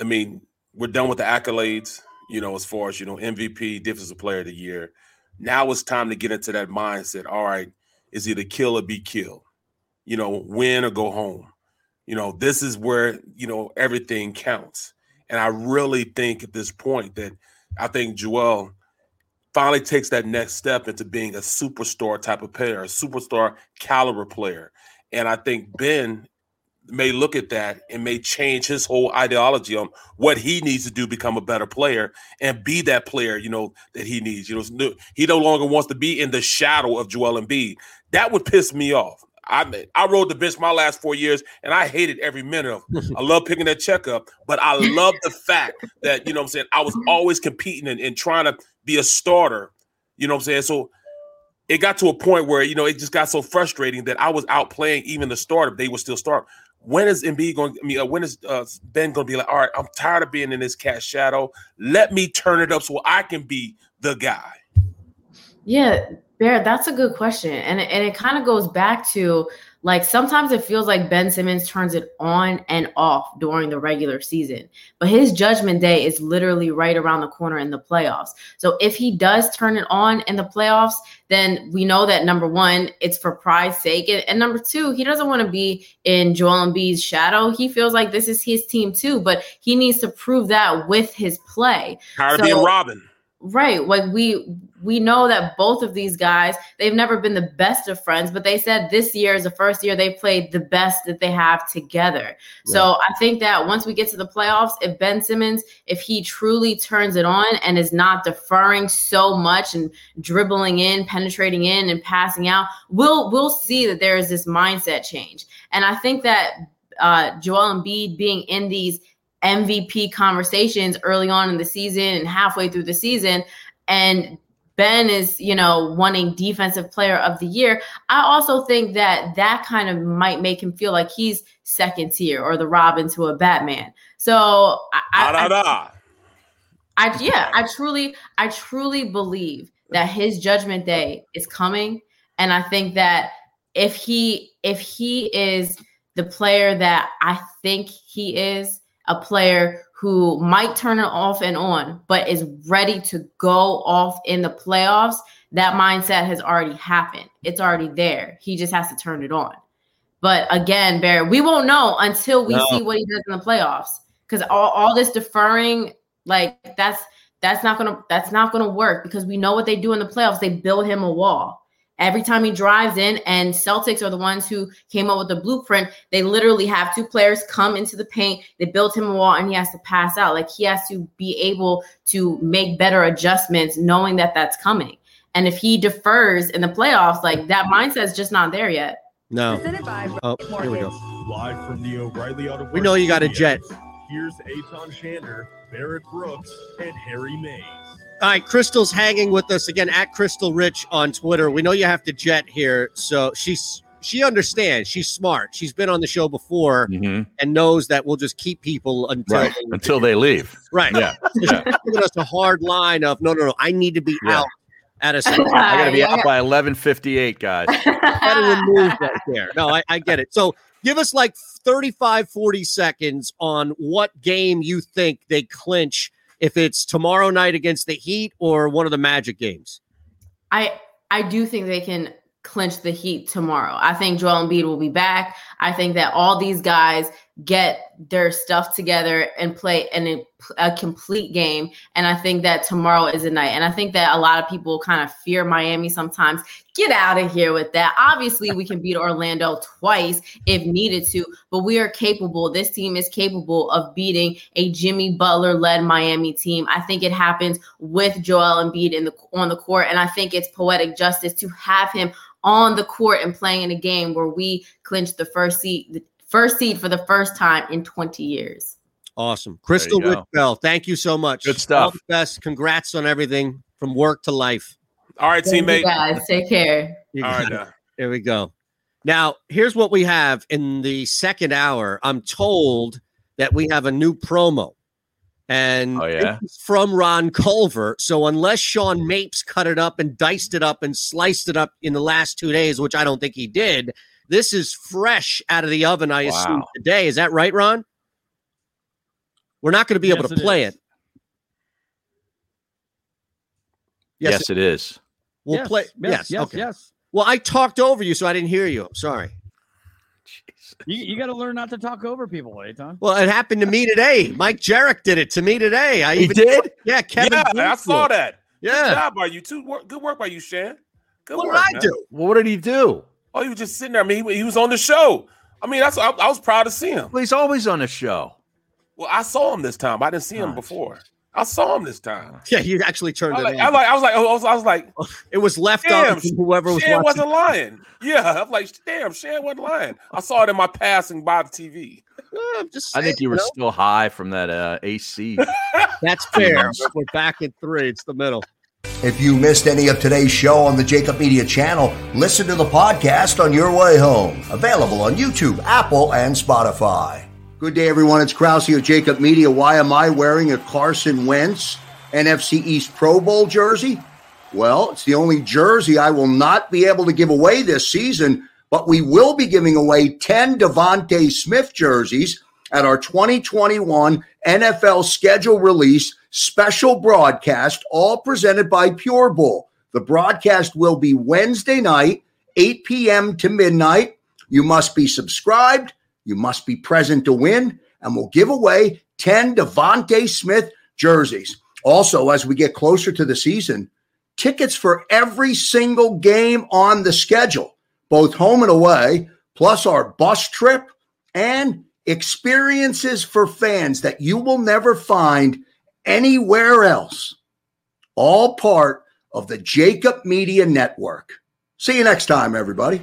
I mean, we're done with the accolades, you know, as far as, you know, MVP, defensive player of the year. Now it's time to get into that mindset. All right, is either kill or be killed. You know, win or go home. You know, this is where, you know, everything counts. And I really think at this point that I think Joel finally takes that next step into being a superstar type of player, a superstar caliber player. And I think Ben may look at that and may change his whole ideology on what he needs to do become a better player and be that player, you know, that he needs. You know, he no longer wants to be in the shadow of Joel Embiid. That would piss me off. I I rode the bench my last four years, and I hated every minute of. It. I love picking that check up, but I love the fact that you know I'm saying I was always competing and, and trying to be a starter. You know I'm saying? So it got to a point where you know it just got so frustrating that I was outplaying even the starter. They were still start. When is Embiid going? I mean, uh, when is uh, Ben going to be like? All right, I'm tired of being in this cat shadow. Let me turn it up so I can be the guy. Yeah, Bear, that's a good question. And, and it kind of goes back to like sometimes it feels like Ben Simmons turns it on and off during the regular season, but his judgment day is literally right around the corner in the playoffs. So if he does turn it on in the playoffs, then we know that number one, it's for pride's sake. And, and number two, he doesn't want to be in Joel Embiid's shadow. He feels like this is his team too, but he needs to prove that with his play. Tired so, of being Robin. Right. Like we we know that both of these guys, they've never been the best of friends, but they said this year is the first year they played the best that they have together. Right. So I think that once we get to the playoffs, if Ben Simmons, if he truly turns it on and is not deferring so much and dribbling in, penetrating in and passing out, we'll we'll see that there is this mindset change. And I think that uh Joel Embiid being in these MVP conversations early on in the season and halfway through the season. And Ben is, you know, wanting defensive player of the year. I also think that that kind of might make him feel like he's second tier or the Robin to a Batman. So I, da, ah, da, da. I, I yeah, I truly, I truly believe that his judgment day is coming. And I think that if he if he is the player that I think he is, a player who might turn it off and on, but is ready to go off in the playoffs, that mindset has already happened. It's already there. He just has to turn it on. But again, Barry, we won't know until we no. see what he does in the playoffs. Because all, all this deferring, like that's that's not gonna that's not gonna work because we know what they do in the playoffs. They build him a wall every time he drives in and celtics are the ones who came up with the blueprint they literally have two players come into the paint they built him a wall and he has to pass out. Like he has to be able to make better adjustments knowing that that's coming. And if he defers in the playoffs like that mindset is just not there yet. No. Oh here we go. Live from the o'reilly auto we know you got a jet. Here's Eytan Shander, Barrett Brooks, and Harry Mayes. All right, Krystle's hanging with us again at Crystal Rich on Twitter. We know you have to jet here, so she's she understands. She's smart. She's been on the show before mm-hmm. and knows that we'll just keep people until right. they until they leave. Right. Yeah. yeah. giving us a hard line of no, no, no. I need to be yeah. out at a. I got to be out by eleven fifty eight, guys. got to remove that there. No, I, I get it. So give us like 35, 40 seconds on what game you think they clinch if it's tomorrow night against the Heat or one of the Magic games? I I do think they can clinch the Heat tomorrow. I think Joel Embiid will be back. I think that all these guys get their stuff together and play an, a complete game. And I think that tomorrow is a night. And I think that a lot of people kind of fear Miami sometimes. Get out of here with that. Obviously, we can beat Orlando twice if needed to, but we are capable. This team is capable of beating a Jimmy Butler led Miami team. I think it happens with Joel Embiid in the on the court, and I think it's poetic justice to have him on the court and playing in a game where we clinched the first seat, first seed for the first time in 20 years. Awesome. Krystle Rich Bell, thank you so much. Good stuff. All the best. Congrats on everything from work to life. All right, thank teammate. guys, take care. All right, now. Uh, there we go. Now, here's what we have in the second hour. I'm told that we have a new promo. And Oh, yeah? it's from Ron Culver. So unless Sean mm. Mapes cut it up and diced it up and sliced it up in the last two days, which I don't think he did, this is fresh out of the oven, I assume, today. Is that right, Ron? We're not going to be able to it play is. it. Yes, it is. We'll Yes, play. yes, Yes, yes, okay. yes. Well, I talked over you, so I didn't hear you. I'm sorry. You, you got to learn not to talk over people, eh, Eytan. Well, it happened to me today. Mike Jarek did it to me today. I He even did? Yeah, Kevin. yeah, I saw did. that. Yeah. Good job by you too. Good work by you, Shan. Good What work. did I man. do? Well, what did he do? Oh, he was just sitting there. I mean, he, he was on the show. I mean, that's I, I was proud to see him. Well, he's always on the show. Well, I saw him this time. I didn't see him ah, before. I saw him this time. Yeah, you actually turned I it like, on. I, like, I was like, I was, I was like, it was left damn, up whoever was Shan watching. wasn't lying. Yeah, I'm like, damn, Shan wasn't lying. I saw it in my passing by the TV. I'm just I think you were know? still high from that uh, AC. That's fair. We're back at three. It's the middle. If you missed any of today's show on the JAKIB Media channel, listen to the podcast on your way home. Available on YouTube, Apple, and Spotify. Good day, everyone. It's Krause here JAKIB Media. Why am I wearing a Carson Wentz NFC East Pro Bowl jersey? Well, it's the only jersey I will not be able to give away this season, but we will be giving away 10 DeVonta Smith jerseys at our 2021 NFL schedule release special broadcast, all presented by Pure Bull. The broadcast will be Wednesday night, 8 p.m. to midnight. You must be subscribed, you must be present to win, and we'll give away 10 DeVonta Smith jerseys. Also, as we get closer to the season, tickets for every single game on the schedule, both home and away, plus our bus trip and experiences for fans that you will never find anywhere else. All part of the JAKIB Media Network. See you next time, everybody.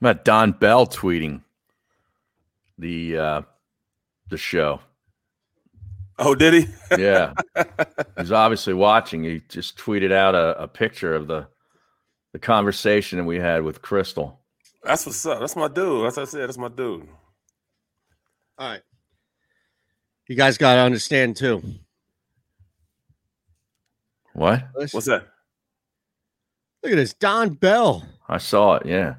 about Don Bell tweeting the uh the show. Oh, did he? Yeah. He's obviously watching. He just tweeted out a, a picture of the the conversation that we had with Krystle. That's what's up. That's my dude. That's what I said. That's my dude. All right. You guys got to understand too. What? What's that? Look at this. Don Bell. I saw it, yeah.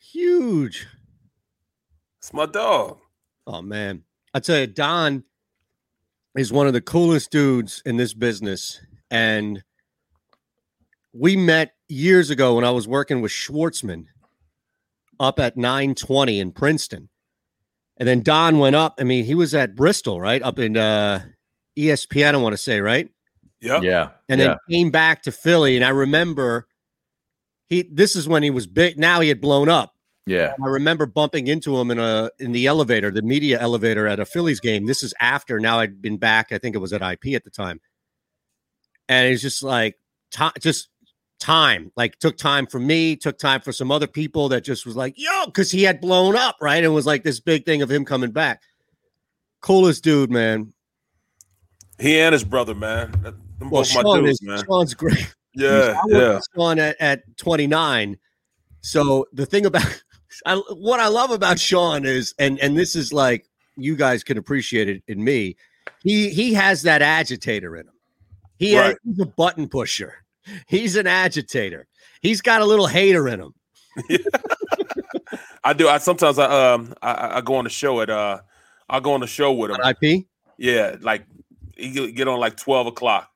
Huge. It's my dog. Oh man. I tell you, Don is one of the coolest dudes in this business. And we met years ago when I was working with Schwartzman up at 920 in Princeton. And then Don went up. I mean, he was at Bristol, right? Up in uh ESPN, I want to say, right? Yeah. Yeah. And yeah. then came back to Philly. And I remember he this is when he was big. Now he had blown up. yeah. I remember bumping into him in a in the elevator, the media elevator at a Phillies game. This is after now I'd been back. I think it was at IP at the time, and it's just like time, just time. Like took time for me, took time for some other people that just was like, yo, because he had blown up, right? It was like this big thing of him coming back. Coolest dude, man. He and his brother, man. That- Them Well, both my Sean dudes, is man. Sean's great. Yeah, I yeah. Sean at, at 29. So the thing about I, what I love about Sean is, and and this is like you guys can appreciate it in me. He he has that agitator in him. He has, he's a button pusher. He's an agitator. He's got a little hater in him. I do. I sometimes I um I- I, go on the show at uh I go on the show with him. IP. Yeah, like he get- get on like twelve o'clock.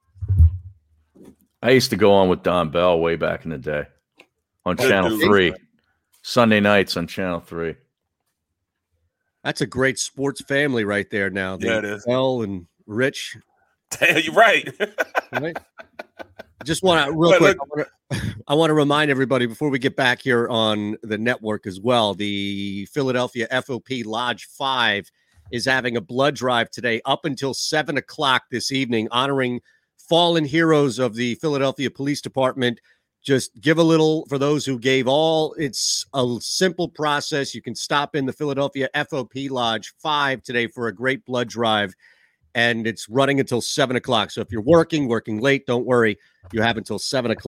I used to go on with Don Bell way back in the day on Good Channel dude. Three, Sunday nights on Channel Three. That's a great sports family right there. Now, Yeah, it is. Bell and Rich. Damn, you're right. Right. Just want to real But quick. look- I wanna- I want to remind everybody before we get back here on the network as well. The Philadelphia FOP Lodge Five is having a blood drive today up until seven o'clock this evening, honoring fallen heroes of the Philadelphia Police Department. Just give a little for those who gave all. It's a simple process. You can stop in the Philadelphia FOP Lodge Five today for a great blood drive and it's running until seven o'clock. So if you're working, working late, don't worry. You have until seven o'clock.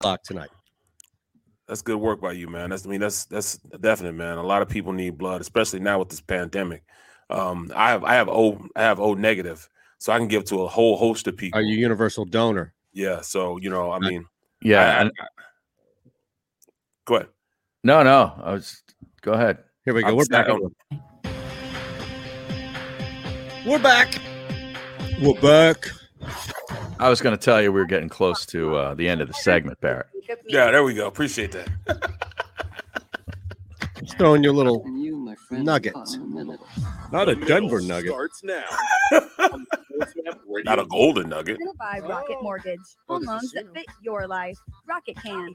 O'clock tonight. That's good work by you, man. That's I mean that's that's definite, man. A lot of people need blood, especially now with this pandemic. Um, I have I have O I have O negative, so I can give to a whole host of people. Are you universal donor? Yeah, so you know, I mean, Yeah. I- I- and- go ahead. no, no. I was. Go ahead. Here we go. I'm We're back. second. We're back. We're back. I was going to tell you we were getting close to uh, the end of the segment, Barrett. Yeah, there we go. Appreciate that. Just throwing your little You, friend, nuggets. caught in a minute. Not a Denver nugget. Starts now. on the SportsMap Radio Not a golden nugget. Presented by Rocket Mortgage. Home loans that fit your life. Rocket can.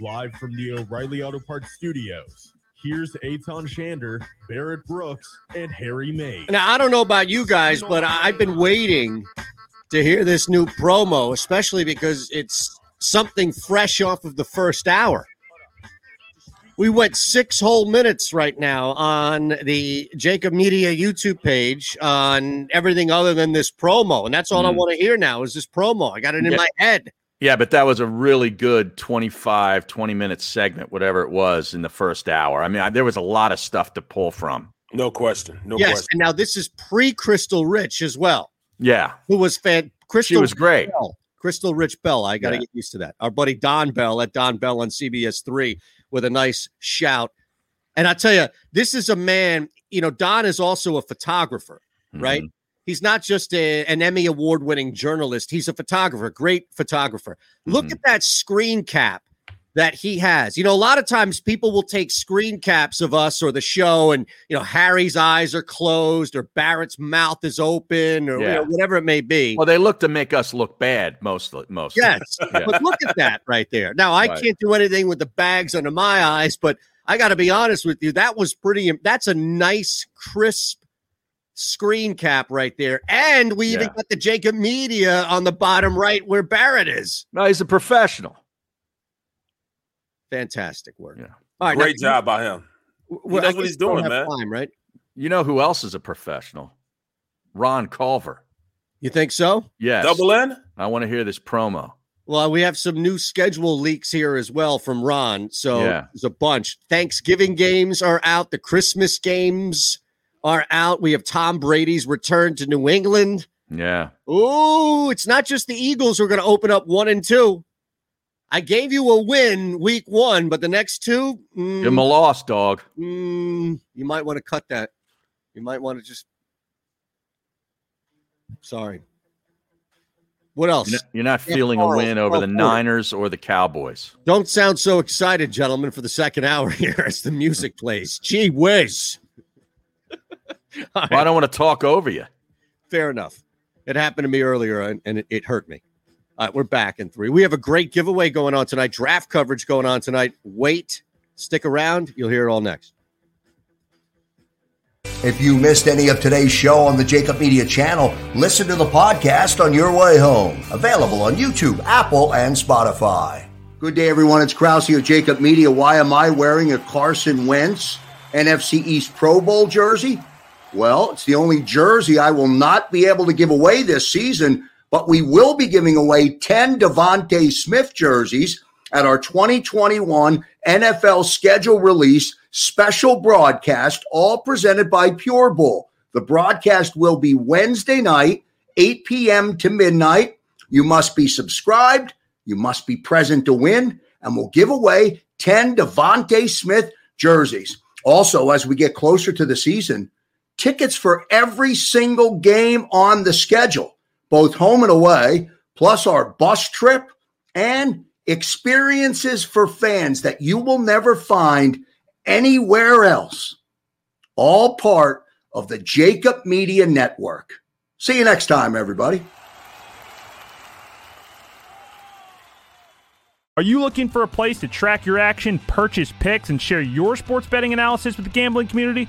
Live from the O'Reilly Auto Parts studios. Here's Eytan Shander, Barrett Brooks, and Harry Mayes. Now I don't know about you guys, but I've been waiting to hear this new promo, especially because it's something fresh off of the first hour. We went six whole minutes right now on the JAKIB Media YouTube page on everything other than this promo. And that's all I Mm. want to hear now is this promo. I got it in Yeah. my head. Yeah, but that was a really good 25, 20 minute segment, whatever it was in the first hour. I mean, I, there was a lot of stuff to pull from. No question. No yes. question. And now this is pre Krystle Rich as well. Yeah. who was fan. Krystle was great. Bell. Krystle Rich Bell. I got to Yeah. get used to that. Our buddy Don Bell at Don Bell on CBS three with a nice shout. And I tell you, this is a man. You know, Don is also a photographer, right? Mhm. He's not just a, an Emmy award winning journalist. He's a photographer, great photographer. Look Mhm. at that screen cap that he has. You know, a lot of times people will take screen caps of us or the show, and you know, Harry's eyes are closed or Barrett's mouth is open or you know, whatever it may be. Well, they look to make us look bad mostly. Most. Yes, Yeah. but look at that right there. Now I Right. can't do anything with the bags under my eyes, but I got to be honest with you. That was pretty. That's a nice, crisp screen cap right there, and we even got the JAKIB Media on the bottom right where Barrett is. No, he's a professional. Fantastic work. Yeah. All right, Great now, job by him. w- He knows what he's doing, man. Time, right? You know who else is a professional? Ron Culver. You think so? Yes. Double N? I want to hear this promo. Well, we have some new schedule leaks here as well from Ron. So Yeah. there's a bunch. Thanksgiving games are out. The Christmas games are out. We have Tom Brady's return to New England. Yeah. Ooh, it's not just the Eagles who are going to open up one and two. I gave you a win week one, but the next two, mm, Give him a loss, dog. mm, you might want to cut that. You might want to just. Sorry. What else? You're not, you're not feeling a win over Carl the Ford. Niners or the Cowboys. Don't sound so excited, gentlemen, for the second hour here as the music plays. Gee whiz. Well, I don't want to talk over you. Fair enough. It happened to me earlier and, and it, it hurt me. All right, we're back in three. We have a great giveaway going on tonight, draft coverage going on tonight. Wait, stick around. You'll hear it all next. If you missed any of today's show on the JAKIB Media channel, listen to the podcast on your way home. Available on YouTube, Apple, and Spotify. Good day, everyone. It's Krause here, JAKIB Media. Why am I wearing a Carson Wentz NFC East Pro Bowl jersey? Well, it's the only jersey I will not be able to give away this season, but we will be giving away 10 DeVonta Smith jerseys at our 2021 NFL schedule release special broadcast, all presented by Pure Bull. The broadcast will be Wednesday night, 8 p.m. to midnight. You must be subscribed, you must be present to win, and we'll give away 10 DeVonta Smith jerseys. Also, as we get closer to the season, tickets for every single game on the schedule, both home and away, plus our bus trip and experiences for fans that you will never find anywhere else. All part of the JAKIB Media Network. See you next time, everybody. Are you looking for a place to track your action, purchase picks, and share your sports betting analysis with the gambling community?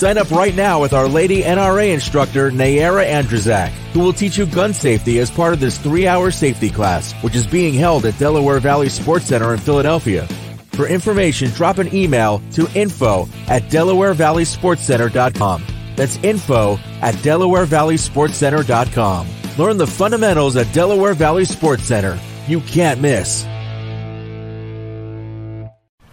Sign up right now with Our Lady NRA instructor, Nayara Andrzak, who will teach you gun safety as part of this three-hour safety class, which is being held at Delaware Valley Sports Center in Philadelphia. For information, drop an email to info at DelawareValleySportsCenter.com. That's info at DelawareValleySportsCenter.com. Learn the fundamentals at Delaware Valley Sports Center. You can't miss.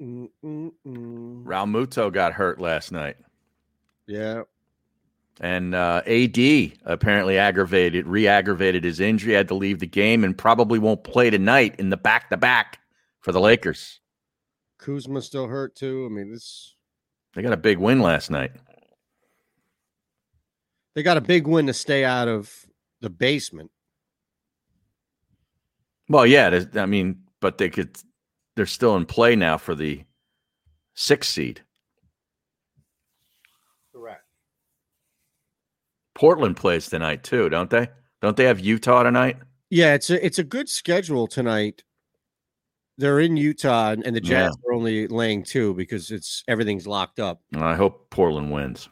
Raul Muto got hurt last night. Yeah. And uh, AD apparently aggravated, re-aggravated his injury, had to leave the game, and probably won't play tonight in the back-to-back for the Lakers. Kuzma still hurt too. I mean, this They got a big win last night. they got a big win to stay out of the basement. Well, yeah, I mean, but they could. They're still in play now for the sixth seed. Correct. Portland plays tonight too, don't they? Don't they have Utah tonight? Yeah, it's a it's a good schedule tonight. They're in Utah, and and the Jazz are only laying two because it's everything's locked up. I hope Portland wins.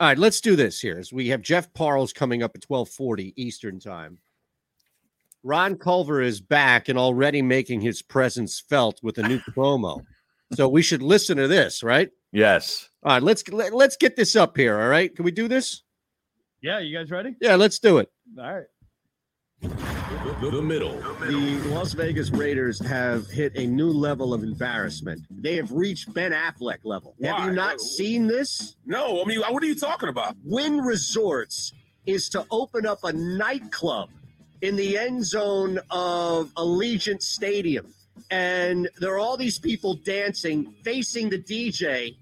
All right, let's do this here. As we have Jeff Parles coming up at twelve forty Eastern time. Ron Culver is back and already making his presence felt with a new promo. So we should listen to this, right? Yes. All right, let's let, let's get this up here. All right, can we do this? Yeah, you guys ready? Yeah, let's do it. All right. The, the middle. The Las Vegas Raiders have hit a new level of embarrassment. They have reached Ben Affleck level. Have you not seen this? No, I mean, what are you talking about? Wynn Resorts is to open up a nightclub in the end zone of Allegiant Stadium. And there are all these people dancing, facing the DJ,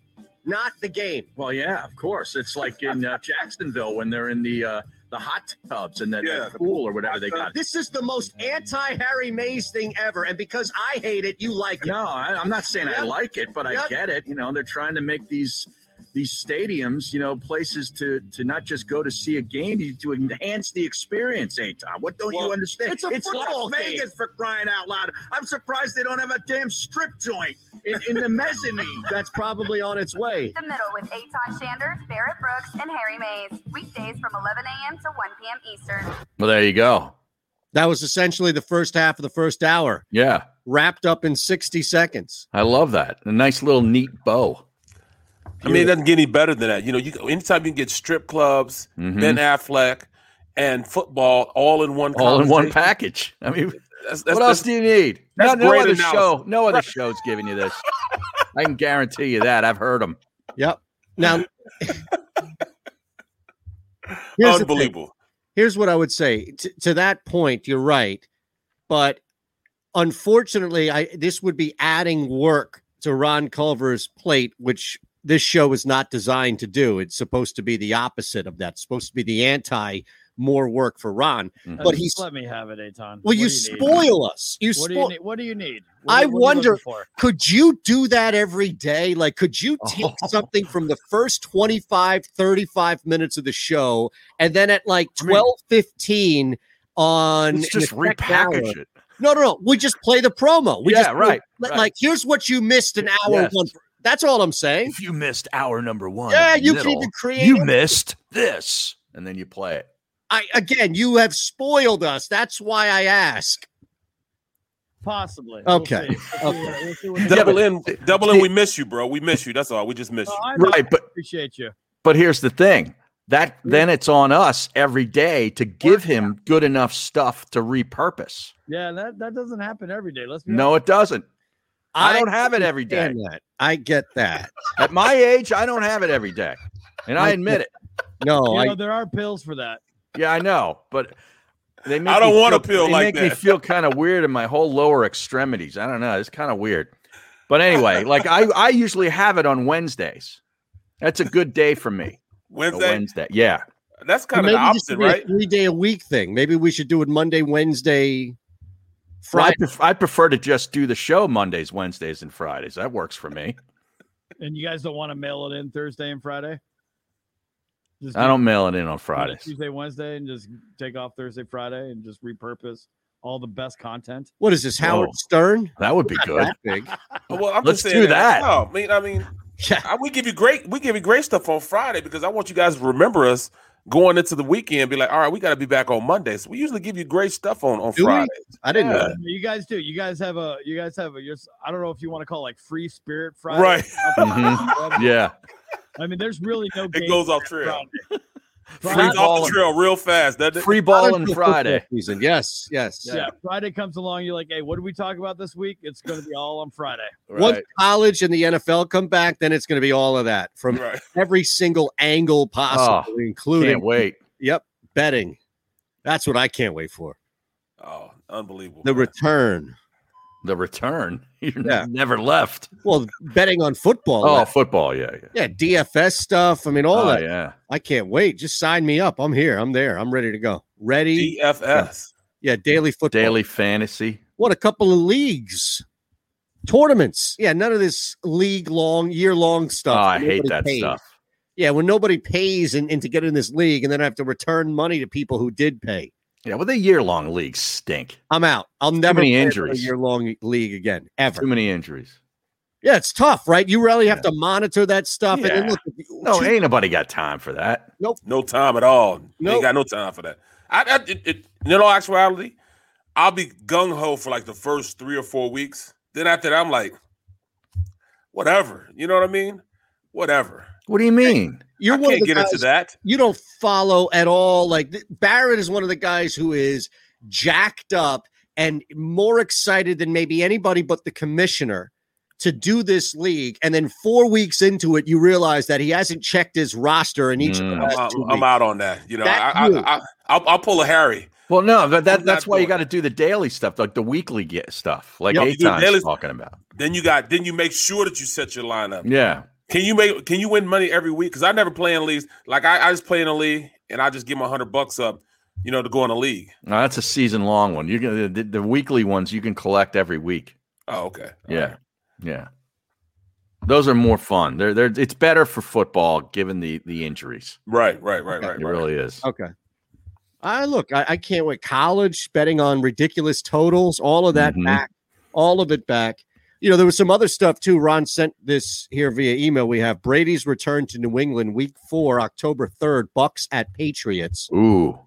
not the game. Well, yeah, of course. It's like in uh, Jacksonville when they're in the uh, the hot tubs and that, that pool or whatever they got. This is the most anti Harry Mayes thing ever. And because I hate it, you like it. No, I, I'm not saying I like it, but I get it. You know, they're trying to make these these stadiums, you know, places to to not just go to see a game, you- to enhance the experience. Hey, Tom, what don't you understand? it's a football Las game. Vegas for crying out loud. I'm surprised they don't have a damn strip joint in, in the mezzanine. That's probably on its way. The Middle with Eytan Shander, Barrett Brooks, and Harry Mayes. Weekdays from 11 a.m. to 1 p.m. Eastern. Well, there you go. That was essentially the first half of the first hour, Yeah, wrapped up in 60 seconds. I love that. A nice little neat bow. I mean, it doesn't get any better than that. You know, you anytime you can get strip clubs, Mhm. Ben Affleck, and football all in one, all in one package. I mean, That's- what else that's- do you need? No, no other analysis. show. No other show's giving you this. I can guarantee you that. I've heard them. Yep. Now, Here's. Unbelievable. Here's what I would say. T- to that point, you're right, but unfortunately, I this would be adding work to Ron Culver's plate, which this show is not designed to do. It's supposed to be the opposite of that. It's supposed to be the anti more work for Ron. Mm-hmm. But he's let me have it, Eytan. well, What you do need? spoil us. You what do you need? What do you need? What I what are you wonder, for? could you do that every day? Like, could you take Oh. something from the first 25, 35 minutes of the show and then at like 12, 15 on Let's just repackage hour- it. No, no, no. We just play the promo. We Yeah, just right, Like, right. like, here's what you missed an hour Yes. one. That's all I'm saying. If you missed hour number one, Yeah, you can middle, even create You missed this, and then you play it. I again, you have spoiled us. That's why I ask. Possibly. Okay. We'll see. We'll we'll see what Double in, double in. We miss you, bro. We miss you. That's all. We just miss No, you. I. Right, but- appreciate you. But here's the thing: that then it's on us every day to give him good enough stuff to repurpose. Yeah, that, that doesn't happen every day. Let's be No, it doesn't. I, I don't have it every day. that. I get that. At my age, I don't have it every day, and I I admit it. No, You I know, there are pills for that. Yeah, I know, but they make I don't me want a feel- pill they like make me feel kind of weird in my whole lower extremities. I don't know. It's kind of weird. But anyway, like I, I usually have it on Wednesdays. That's a good day for me. Wednesday. Wednesday. Yeah. That's kind of maybe the opposite, should be a right? Three day a week thing. Maybe we should do it Monday, Wednesday, Well, I, pref- I prefer to just do the show Mondays, Wednesdays, and Fridays. That works for me. And you guys don't want to mail it in Thursday and Friday? Just I do don't mail it in on Monday, Fridays. Tuesday, Wednesday, and just take off Thursday, Friday, and just repurpose all the best content. What is this, Howard Whoa. Stern? That would be good. that big. Well, I'm Let's just saying do that. No, I mean, I mean, I, we give you great, we give you great stuff on Friday because I want you guys to remember us going into the weekend. Be like, all right, we got to be back on Monday. So we usually give you great stuff on on Do? Friday. I didn't know. Yeah, that. you guys do. You guys have a. You guys have a. Your, I don't know if you want to call it like Free Spirit Friday. Right. Mhm. Yeah. I mean, there's really no. It goes off on trail. Friday. Free ball off the trail real fast, doesn't? Free ball on Friday. Season. Yes, yes. Yeah. Friday comes along. You're like, hey, what do we talk about this week? It's going to be all on Friday. Once college and the NFL come back, then it's going to be all of that from Right. every single angle possible, Oh, including Can't wait. Yep, betting. That's what I can't wait for. Oh, unbelievable. The return. The return. You Yeah. never left. Well, betting on football. Oh, left. football. Yeah. Yeah. yeah, DFS stuff. I mean, all Oh, that. yeah. I can't wait. Just sign me up. I'm here. I'm there. I'm ready to go. Ready? DFS. Yeah, daily football. Daily fantasy. What a couple of leagues, tournaments. Yeah, none of this league long, year long Oh, stuff. I hate that pays. stuff. Yeah, when nobody pays and, and to get in this league, and then I have to return money to people who did pay. Yeah. Well, the year long leagues stink. I'm out. I'll never many play injuries. a year long league again, ever. Too many injuries. Yeah, it's tough, right? You really have to monitor that stuff. And then Yeah. look, No, ain't nobody got time for that. Nope, No time at all. Nope. Ain't got no time for that. I, I it, it, in all actuality, I'll be gung ho for like the first three or four weeks. Then after that, I'm like, whatever. You know what I mean? Whatever. What do you mean? you're I one of can't the get into guys- that. You don't follow at all. Like Barrett is one of the guys who is jacked up and more excited than maybe anybody but the commissioner to do this league. And then four weeks into it, you realize that he hasn't checked his roster in each. I'm, of the mm. last out- two I'm weeks. out on that. You know, That I, you. I, I, I'll, I'll pull a Harry. Well, no, but that, that's why you got to do the daily stuff, like the weekly get stuff, like Yep, you do Eytan's daily- talking about. Then you got. Then you make sure that you set your lineup. Yeah. Can you make? Can you win money every week? Because I never play in leagues. Like I, I just play in a league, and I just give my hundred bucks up, you know, to go in a league. No, that's a season long one. You can the, the weekly ones you can collect every week. Oh, okay. Yeah, yeah. Those are more fun. They're they're it's better for football given the the injuries. Right, right, right, right. It really is. Okay. I look, I, I can't wait. College betting on ridiculous totals, all of that Mhm. back, all of it back. You know, there was some other stuff too. Ron sent this here via email. We have Brady's return to New England, week four, October 3rd, Bucks at Patriots. Ooh.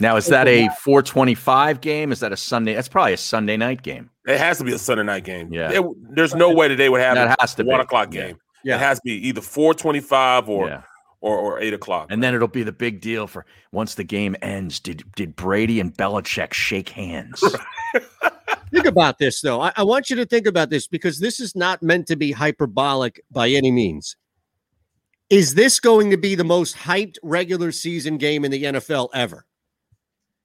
Now is that a 425 game? Is that a Sunday? That's probably a Sunday night game. It has to be a Sunday night game. Yeah. It- there's no way that they would have That a has to one be. o'clock Yeah. game. Yeah. It has to be either four twenty five or, Yeah. or or eight o'clock. And then it'll be the big deal for once the game ends. Did did Brady and Belichick shake hands? Think about this, though. I, I want you to think about this because this is not meant to be hyperbolic by any means. Is this going to be the most hyped regular season game in the NFL ever?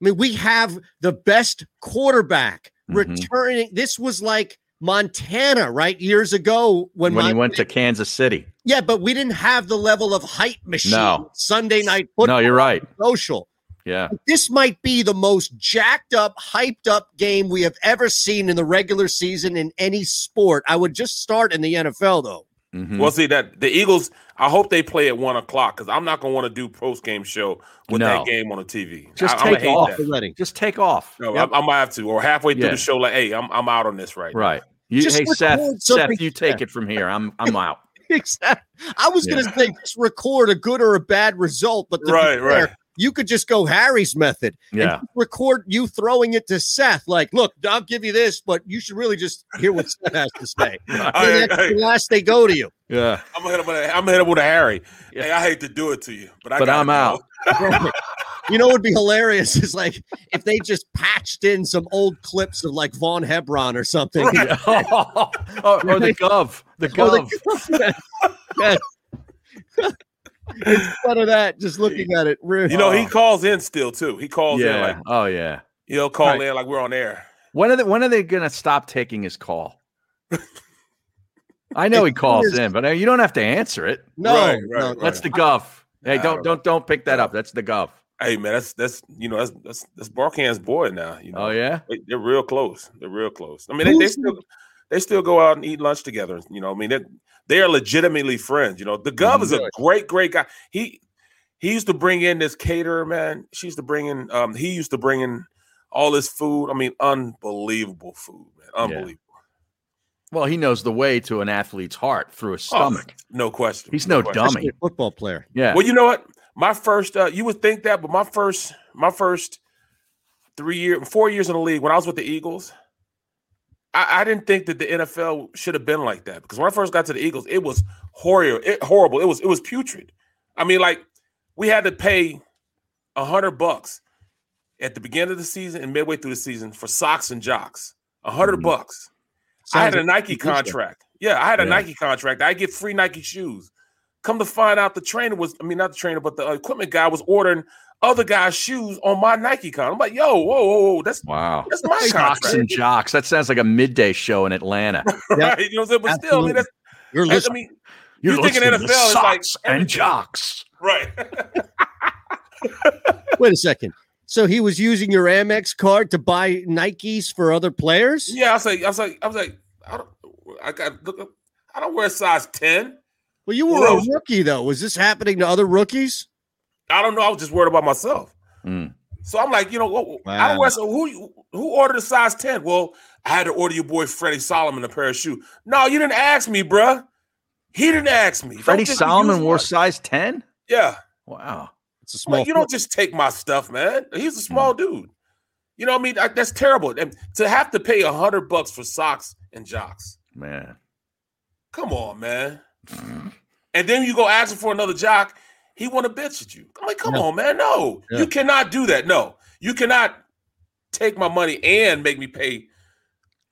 I mean, we have the best quarterback Mm-hmm. returning. This was like Montana, right? Years ago when, when he went to Kansas City. yeah, but we didn't have the level of hype machine. No. Sunday night football. No, you're right. Social. Yeah. This might be the most jacked up, hyped up game we have ever seen in the regular season in any sport. I would just start in the NFL though. Mm-hmm. Well, see that the Eagles. I hope they play at one o'clock because I'm not going to want to do post game show with No. that game on the TV. Just I, I'ma take hate off. that. Just take off. No, I, I might have to, or halfway through Yeah. the show, like, hey, I'm I'm out on this right. now. Right. You, hey Seth, Seth, you take it from here. I'm I'm out. Exactly. I was going to say just record a good or a bad result, but Right, fair, right. You could just go Harry's method Yeah. just record you throwing it to Seth. Like, look, I'll give you this, but you should really just hear what Seth has to say. Hey, And that's hey. the last they go to you. Yeah. I'm gonna hit up with a, I'm gonna hit up with a Harry. Hey, I hate to do it to you, but I but I'm out. You know what would be hilarious is like if they just patched in some old clips of like Vaughn Hebron or something. oh, or the Gov. The Oh, Gov. the- yes. Instead of that, just looking at it. really- You know, he calls in still too. He calls in like oh yeah. he'll call Right. in like we're on air. When are they when are they gonna stop taking his call? I know he calls in, but uh, you don't have to answer it. No, Right, no, right, That's the guff. Hey, Nah, don't don't don't pick that up. That's the guff. Hey man, that's that's you know that's that's that's Barkann's boy now. You know, Oh yeah. they, they're real close. They're real close. I mean, they, they still they still go out and eat lunch together. You know, I mean, they they are legitimately friends. You know, the Gov is a great great guy. He he used to bring in this caterer man. She used to bring in um he used to bring in all this food. I mean, unbelievable food, man, unbelievable. Well, he knows the way to an athlete's heart through his Oh, stomach. no question. He's no question. dummy. Especially a football player. Yeah. Well, you know what? My first, uh, you would think that, but my first, my first three year, four years in the league when I was with the Eagles, I, I didn't think that the NFL should have been like that because when I first got to the Eagles, it was horrible. It, horrible. It was it was putrid. I mean, like we had to pay a hundred bucks at the beginning of the season and midway through the season for socks and jocks. A 100 bucks. I had a Nike contract. Yeah, I had a Yeah. Nike contract. I get free Nike shoes. Come to find out, the trainer was, I mean, not the trainer, but the equipment guy was ordering other guys' shoes on my Nike contract. I'm like, yo, whoa, whoa, whoa, that's Wow. That's my Socks contract. and jocks. That sounds like a midday show in Atlanta. right. You know what I'm saying? But still, I mean, that's, You're that's- I mean, You're you think in listening NFL to is like socks and jocks. right. Wait a second. So he was using your Amex card to buy Nikes for other players? yeah, I was like, I was like, I was like, I don't, I got look, I don't wear size ten. Well, you were Well, a rookie though. Was this happening to other rookies? I don't know. I was just worried about myself. Mm. So I'm like, you know, what? I don't wear. So who who ordered a size ten? Well, I had to order your boy Freddie Solomon a pair of shoes. No, you didn't ask me, bruh. He didn't ask me. Freddie Solomon wore size 10? Yeah. Wow. It's a small. Like, you don't just take my stuff, man. He's a small dude. You know what I mean? I- that's terrible. And to have to pay a hundred bucks for socks and jocks. Man. Come on, man. and then you go asking for another jock. He want to bitch at you. I'm like, come No. on, man. No, Yeah. you cannot do that. No, You cannot take my money and make me pay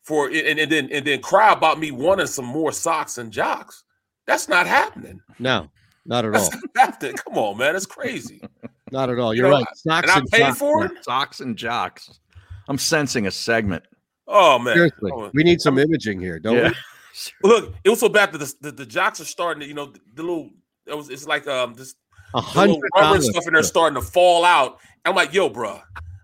for it, and, and then and then cry about me wanting some more socks and jocks. That's not happening. No, not at That's all. not happening. Come on, man. That's crazy. Not at all. You You're know, right. Socks and I and paid jocks, for it. Socks and jocks. I'm sensing a segment. Oh man. Seriously, Oh, we need some imaging here, don't Yeah. we? Look, it was so bad that the, the, the jocks are starting to, you know, the, the little it was it's like um this A hundred rubber stuff in there starting to fall out. I'm like, yo, bro.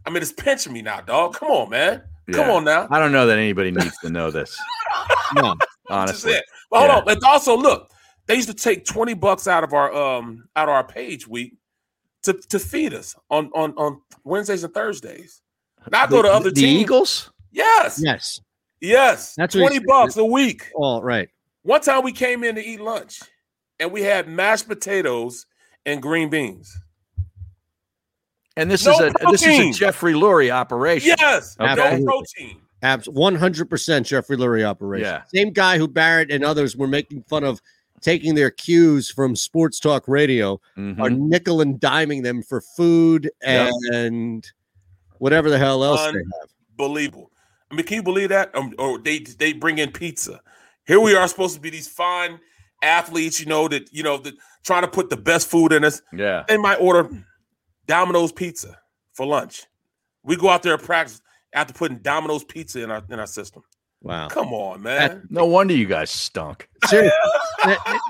I mean, it's pinching me now, dog. Come on, man. Come on now. I don't know that anybody needs to know this. No. Honestly. But hold Yeah. on. But also, look, they used to take 20 bucks out of our um out of our page week to, to feed us on, on on Wednesdays and Thursdays. Now I go to The- other the teams. Eagles? Yes. Yes. Yes. That's 20 bucks a week. All right. One time we came in to eat lunch and we had mashed potatoes and green beans. And this No is a this is a. Jeffrey Lurie operation. Yes. Okay. No protein. Abs 100% Jeffrey Lurie operation. Yeah. Same guy who Barrett and others were making fun of taking their cues from sports talk radio Mhm. are nickel and diming them for food Yep. and whatever the hell else they have. Unbelievable. I mean, can you believe that? Um, or they they bring in pizza. Here we are supposed to be these fine athletes, you know, that you know, that trying to put the best food in us. Yeah. They might order Domino's pizza for lunch. We go out there and practice after putting Domino's pizza in our in our system. Wow. Come on, man. No wonder you guys stunk. Seriously.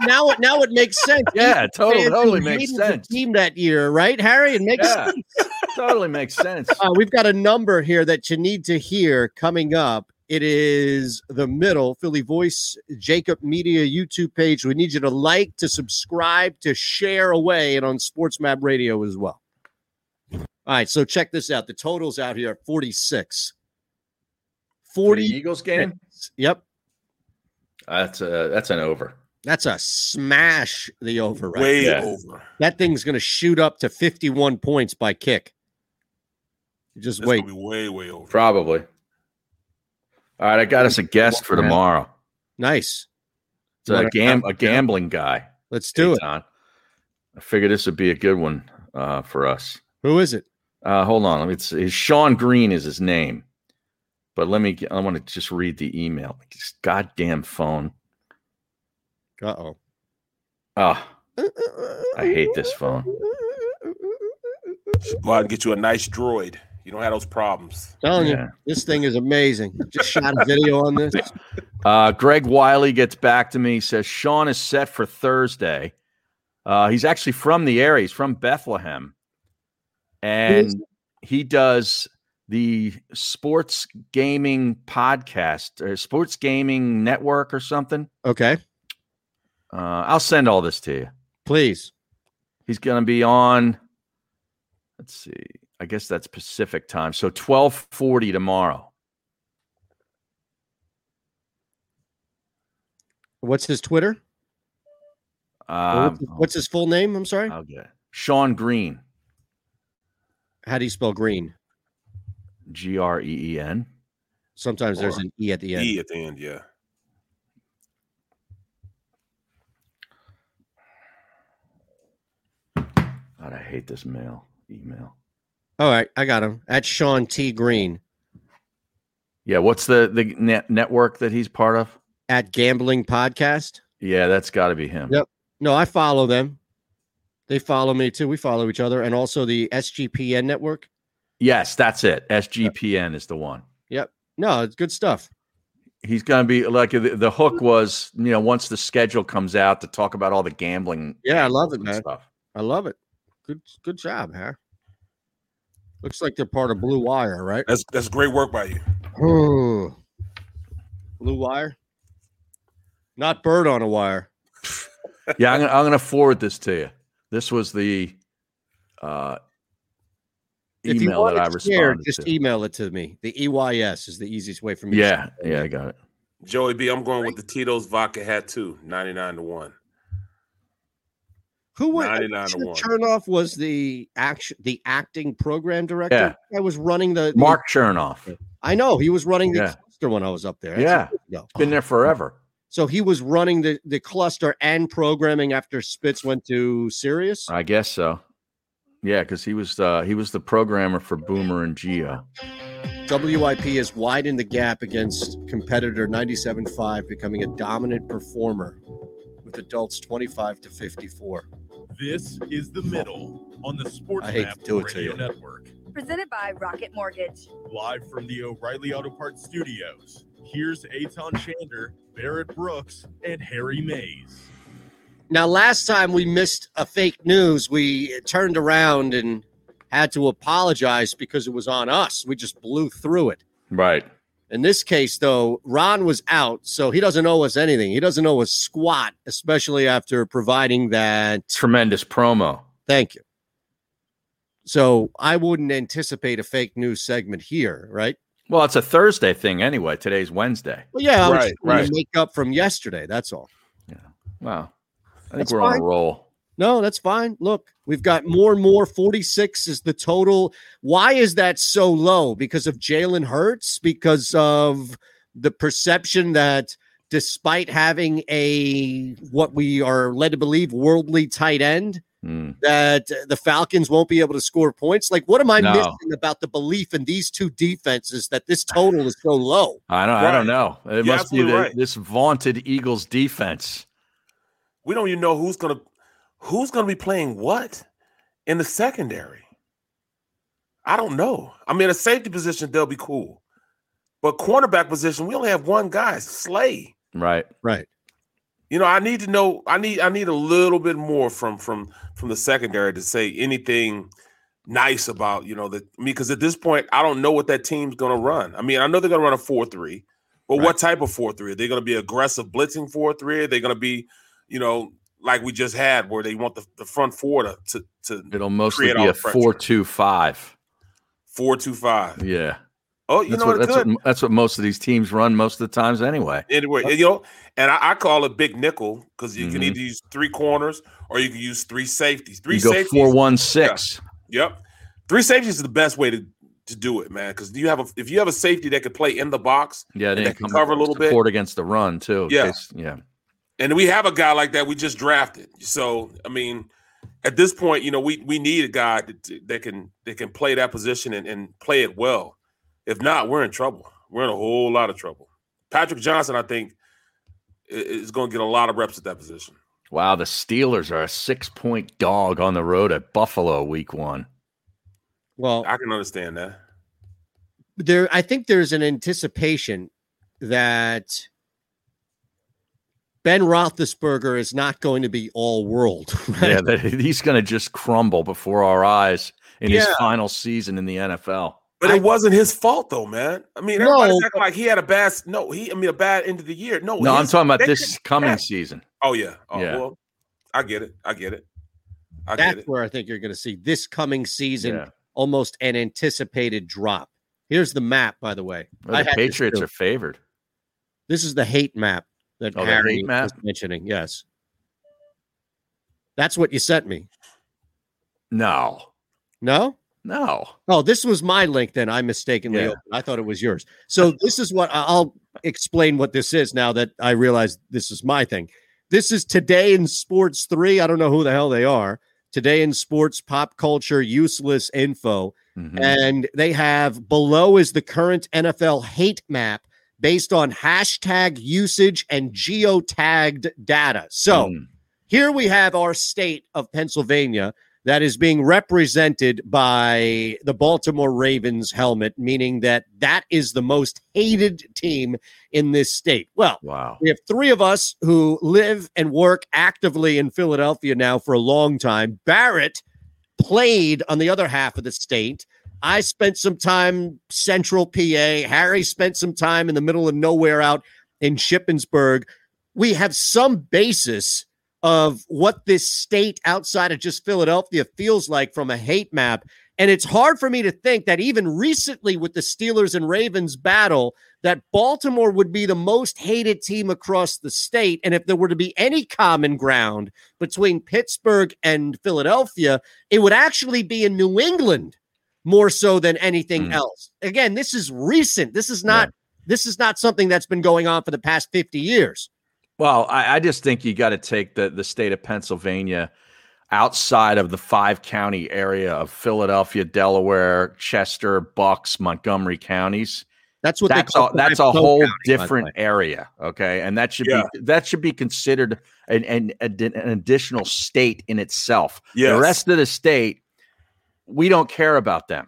now, it now it makes sense. Yeah, Even totally- totally makes hated the sense. Team that year, right, Harry? It makes Yeah. sense. totally makes sense. Uh, we've got a number here that you need to hear coming up. It is the middle Philly Voice JAKIB Media YouTube page. We need you to like, to subscribe, to share away, and on SportsMap Radio as well. All right, so check this out. The totals out here are 46. For the 40 Eagles game? Yep. That's a that's an over. That's a smash the over right Way there. over. That thing's going to shoot up to 51 points by kick. Just It's wait. be way, way over. Probably. All right, I got us a guest for tomorrow. Nice. It's a, Wanna- gam- a gambling guy. Let's do it. Don. I figured this would be a good one uh, for us. Who is it? Uh, hold on. It's, me see. Sean Green is his name. But let me, I want to just read the email. This goddamn phone. Uh oh. Ah, I hate this phone. Go out and get you a nice droid. You don't have those problems. Telling Yeah. you, this thing is amazing. Just shot a video on this. Uh, Greg Wiley gets back to me. He says Sean is set for Thursday. Uh, he's actually from the area. He's from Bethlehem, and he does the sports gaming podcast or sports gaming network or something. Okay. Uh, I'll send all this to you. Please. He's going to be on. Let's see. I guess that's Pacific time. So twelve forty tomorrow. What's his Twitter? Um, what's, his, what's his full name? I'm sorry. I'll get it. Sean Green. How do you spell green? G R E E N. Sometimes there's an E at the end. E at the end, yeah. God, I hate this mail email. Oh, all right, I got him. At Sean T. Green Yeah, what's the the net network that he's part of? at Gambling Podcast. Yeah, that's got to be him. Yep. No, I follow them. They follow me too. We follow each other, and also the SGPN network. Yes, that's it. SGPN is the one. Yep. No, it's good stuff. He's going to be like the, the hook was, you know, once the schedule comes out to talk about all the gambling. Yeah, I love it, man. Stuff. I love it. Good, good job, huh? Looks like they're part of Blue Wire, right? That's that's great work by you. Oh, Blue Wire, not Bird on a Wire. Yeah, I'm gonna, I'm going to forward this to you. This was the uh, email that I it shared, responded just to. email it to me. The EYS is the easiest way for me. Yeah, send yeah, I got it. Joey B, I'm going with the Tito's vodka hat too, 99 to 1. Who was 99 to Chernoff was the action, the acting program director. Yeah. I was running the, the- Mark Chernoff. I know he was running the Yeah. cluster when I was up there. That's Yeah, ago. been there forever. So he was running the the cluster and programming after Spitz went to Sirius. I guess so. Yeah, because he was uh, he was the programmer for Boomer and Gio. WIP has widened the gap against competitor 97.5, becoming a dominant performer with adults 25 to 54. This is the middle on the Sports I hate Map to do it to Radio you. Network. Presented by Rocket Mortgage. Live from the O'Reilly Auto Parts studios. Here's Eytan Shander, Barrett Brooks, and Harry Mayes. Now, last time we missed a fake news, we turned around and had to apologize because it was on us. We just blew through it. Right. In this case, though, Ron was out, so he doesn't owe us anything. He doesn't owe us squat, especially after providing that tremendous promo. Thank you. So I wouldn't anticipate a fake news segment here, right? Well, it's a Thursday thing anyway. Today's Wednesday. Well, yeah, I was right, just trying right. to make up from yesterday. That's all. Yeah. Wow. I think That's we're on a roll. No, that's fine. Look, we've got more and more. 46 is the total. Why is that so low? Because of Jalen Hurts? Because of the perception that despite having a what we are led to believe worldly tight end, Hmm. that the Falcons won't be able to score points? Like, what am I No. missing about the belief in these two defenses that this total is so low? I don't. I don't know. It You're must be the, right. this vaunted Eagles defense. We don't even know who's gonna who's gonna be playing what in the secondary. I don't know. I mean, a safety position they'll be cool, but cornerback position we only have one guy, Slay. Right. Right. You know, I need to know. I need. I need a little bit more from from from the secondary to say anything nice about you know that I mean, because at this point, I don't know what that team's going to run. I mean, I know they're going to run a four three, but what type of four three? Are they going to be aggressive blitzing four three? Are they going to be, you know, like we just had, where they want the, the front four to to, to It'll mostly be a the pressure? four-two-five. four two five. Yeah. Oh, you that's know what, that's Good. what that's what most of these teams run most of the times anyway. Anyway, you know, and I, I call it big nickel because you can Mhm. either use three corners or you can use three safeties. Three You go safeties. four-one-six. Yep. Three safeties is the best way to, to do it, man. Because you have a if you have a safety that could play in the box, Yeah, they that can cover a little bit. support against the run too. Yeah. case- yeah. And we have a guy like that we just drafted. So I mean, at this point, you know, we we need a guy that, that can that can play that position and, and play it well. If not, we're in trouble. We're in a whole lot of trouble. Patrick Johnson, I think, is going to get a lot of reps at that position. Wow, the Steelers are a six-point dog on the road at Buffalo week one. Well, I can understand that. there I think there's an anticipation that Ben Roethlisberger is not going to be all world. Right? Yeah, he's going to just crumble before our eyes in his final season in the NFL. But it wasn't his fault though, man. I mean, No, everybody's acting like he had a bad no, he I mean a bad end of the year. No, No, I'm talking about this coming yeah. season. Oh yeah. Oh Yeah. well, I get it. I get it. I That's get it. where I think you're going to see this coming season Yeah. almost an anticipated drop. Here's the map, by the way. Well, the Patriots are favored. This is the hate map that Oh, Harry map? was mentioning. Yes, that's what you sent me. No, No, no. Oh, this was my link. Then I mistakenly Yeah. opened. I thought it was yours. So this is what I'll explain what this is now that I realize this is my thing. This is today in sports three. I don't know who the hell they are. Today in sports, pop culture, useless info. Mhm. And they have below is the current NFL hate map based on hashtag usage and geotagged data. So Mm. here we have our state of Pennsylvania that is being represented by the Baltimore Ravens helmet, meaning that that is the most hated team in this state. Well, wow. we have three of us who live and work actively in Philadelphia now for a long time. Barrett played on the other half of the state. I spent some time central PA. Harry spent some time in the middle of nowhere out in Shippensburg. We have some basis of what this state outside of just Philadelphia feels like from a hate map. And it's hard for me to think that even recently with the Steelers and Ravens battle, that Baltimore would be the most hated team across the state. And if there were to be any common ground between Pittsburgh and Philadelphia, it would actually be in New England more so than anything mm. else. Again, this is recent. This is not this is not something that's been going on for the past 50 years. Well, I, I just think you got to take the the state of Pennsylvania outside of the five county area of Philadelphia, Delaware, Chester, Bucks, Montgomery counties. That's what that's they call a, that's a whole county, different area. Okay, and that should Yeah. be that should be considered an, an, an additional state in itself. Yes. The rest of the state, we don't care about them.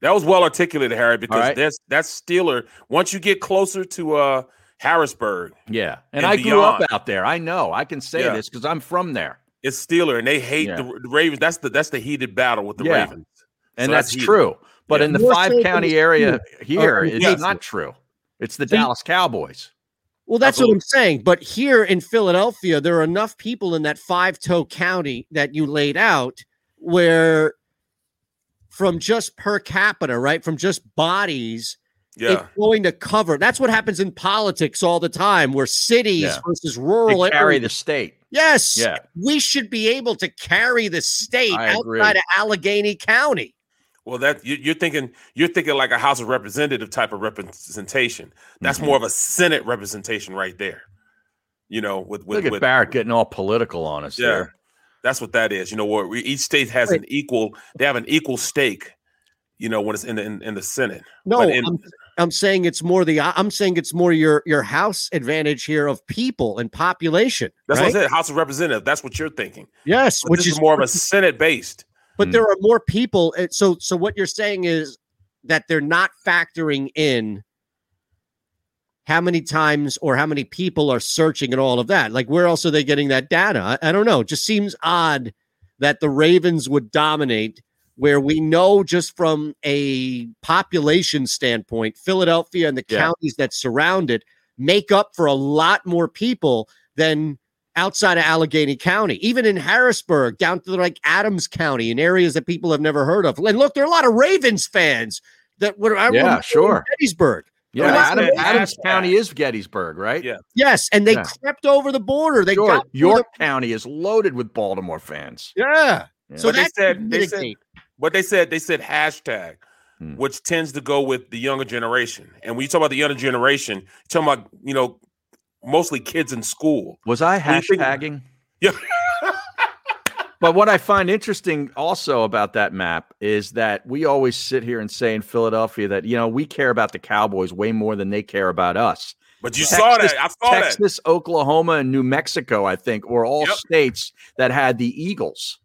That was well articulated, Harry, because right. that's that's Steeler. Once you get closer to uh Harrisburg, Yeah, and, And I grew up out there. I know. I can say Yeah. this because I'm from there, it's Steeler, and they hate Yeah. the, the Ravens. That's the that's the heated battle with the Yeah. Ravens, and So that's, heated. true. But Yeah. in the More five county area Steelers. here, Oh, it's yes. not true. It's the See- Dallas Cowboys. Well, that's what I'm saying. But here in Philadelphia, there are enough people in that five toe county that you laid out where from just per capita, right? From just bodies, Yeah, it's going to cover. That's what happens in politics all the time, where cities Yeah. versus They rural carry areas. the state. yes, Yeah. we should be able to carry the state I agree. outside of Allegheny County. well, that you, you're thinking you're thinking like a House of Representative type of representation. That's Mm-hmm. more of a Senate representation right there. You know, with with, Look at with Barrett getting all political on us yeah, there. That's what that is. You know, where we, each state has an equal. They have an equal stake. You know, when it's in the in, in the Senate. No, But in- I'm, I'm saying it's more the. I'm saying it's more your your house advantage here of people and population. That's right? what I said. House of Representatives. That's what you're thinking. Yes, But which is is more of a Senate based. But Hmm. there are more people. uh, So so what you're saying is that they're not factoring in how many times or how many people are searching and all of that. Like where else are they getting that data? I, I don't know. It just seems odd that the Ravens would dominate where we know just from a population standpoint, Philadelphia and the Yeah. counties that surround it make up for a lot more people than outside of Allegheny County, even in Harrisburg, down to like Adams County, in areas that people have never heard of. And look, there are a lot of Ravens fans that would Yeah, sure. Gettysburg. Yeah, Well, Adam, Adams. County is Gettysburg, right? Yeah. Yes, and they Yeah. crept over the border. They Sure. got through York County is loaded with Baltimore fans. Yeah. Yeah. So But they said- they said- mitigate. But they said they said hashtag, Hmm. which tends to go with the younger generation. And when you talk about the younger generation, you're talking about you know mostly kids in school. Was I When you think- hashtagging? Yeah. But what I find interesting also about that map is that we always sit here and say in Philadelphia that, you know, we care about the Cowboys way more than they care about us. But you saw that. I saw that. Texas, Oklahoma, and New Mexico, I think, were all Yep. states that had the Eagles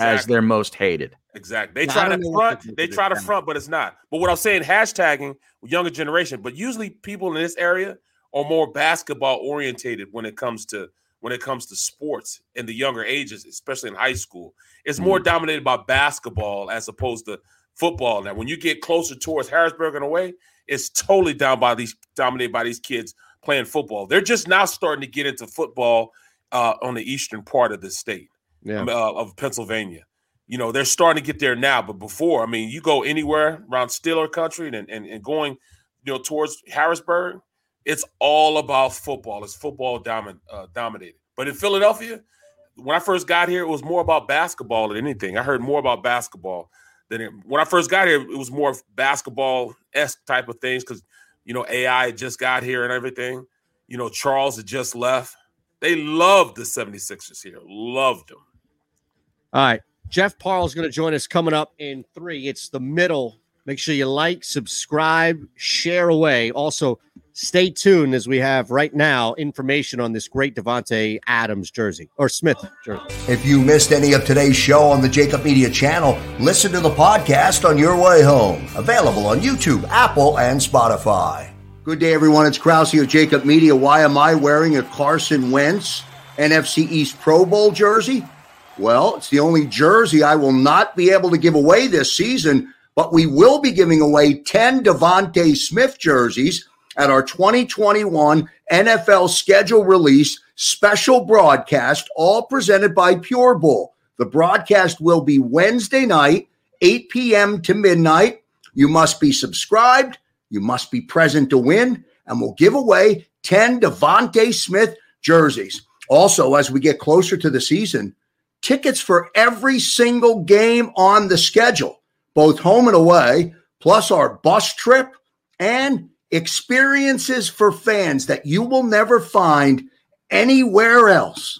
as their most hated. Exactly. They Yeah, try to know what to do front. They try to front, but it's not. But what I'm saying, hashtagging younger generation, but usually people in this area are more basketball orientated when it comes to when it comes to sports in the younger ages, especially in high school. It's more dominated by basketball as opposed to football. Now, when you get closer towards Harrisburg and away, it's totally down by these dominated by these kids playing football. They're just now starting to get into football uh, on the eastern part of the state Yeah. um, uh, of Pennsylvania. You know, they're starting to get there now, but before, I mean, you go anywhere around Steeler country and, and, and going, you know, towards Harrisburg, it's all about football. It's football domin, uh, dominated. But in Philadelphia, when I first got here, it was more about basketball than anything. I heard more about basketball than it, when I first got here. It was more basketball esque type of things because you know AI just got here and everything. You know, Charles had just left. They loved the 76ers here. Loved them. All right. Jeff Parle is going to join us coming up in three. It's the middle. Make sure you like, subscribe, share away. Also, stay tuned as we have right now information on this great Devonte Adams jersey or Smith jersey. If you missed any of today's show on the JAKIB Media channel, listen to the podcast on your way home. Available on YouTube, Apple, and Spotify. Good day, everyone. It's Krause here, JAKIB Media. Why am I wearing a Carson Wentz NFC East Pro Bowl jersey? Well, it's the only jersey I will not be able to give away this season, but we will be giving away 10 DeVonta Smith jerseys at our 2021 NFL schedule release special broadcast, all presented by Pure Bull. The broadcast will be Wednesday night, 8 p.m. to midnight. You must be subscribed, you must be present to win, and we'll give away 10 DeVonta Smith jerseys. Also, as we get closer to the season, tickets for every single game on the schedule, both home and away, plus our bus trip and experiences for fans that you will never find anywhere else.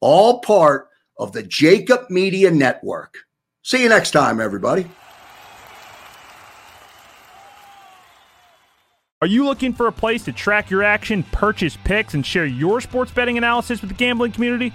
All part of the JAKIB Media Network. See you next time, everybody. Are you looking for a place to track your action, purchase picks, and share your sports betting analysis with the gambling community?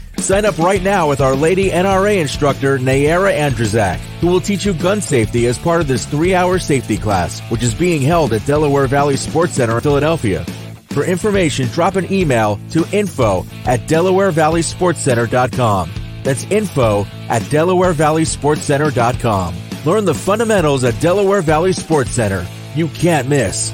Sign up right now with Our Lady NRA instructor Nayara Andrzak, who will teach you gun safety as part of this three-hour safety class, which is being held at Delaware Valley Sports Center in Philadelphia. For information, drop an email to info at DelawareValleySportsCenter.com. That's info at DelawareValleySportsCenter.com. Learn the fundamentals at Delaware Valley Sports Center. You can't miss.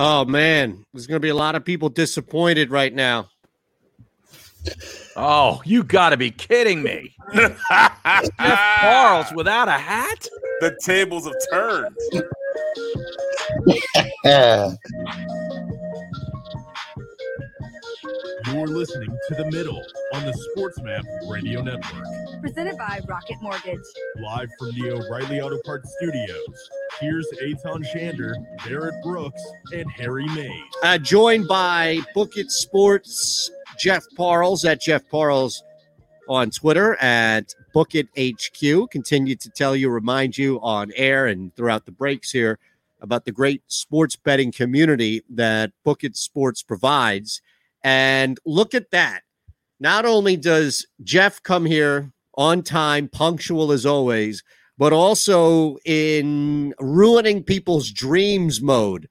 Oh man, there's going to be a lot of people disappointed right now. Oh, you got to be kidding me! Jeff Charles without a hat? The tables have turned. You're listening to The Middle on the SportsMap Radio Network. Presented by Rocket Mortgage. Live from the O'Reilly Auto Parts Studios. Here's Eytan Shander, Barrett Brooks, and Harry Mayes. Uh, joined by Book It Sports, Jeff Parles at Jeff Parles on Twitter at Book It HQ. Continue to tell you, remind you on air and throughout the breaks here about the great sports betting community that Book It Sports provides. And look at that. Not only does Jeff come here on time, punctual as always, but also in ruining people's dreams mode.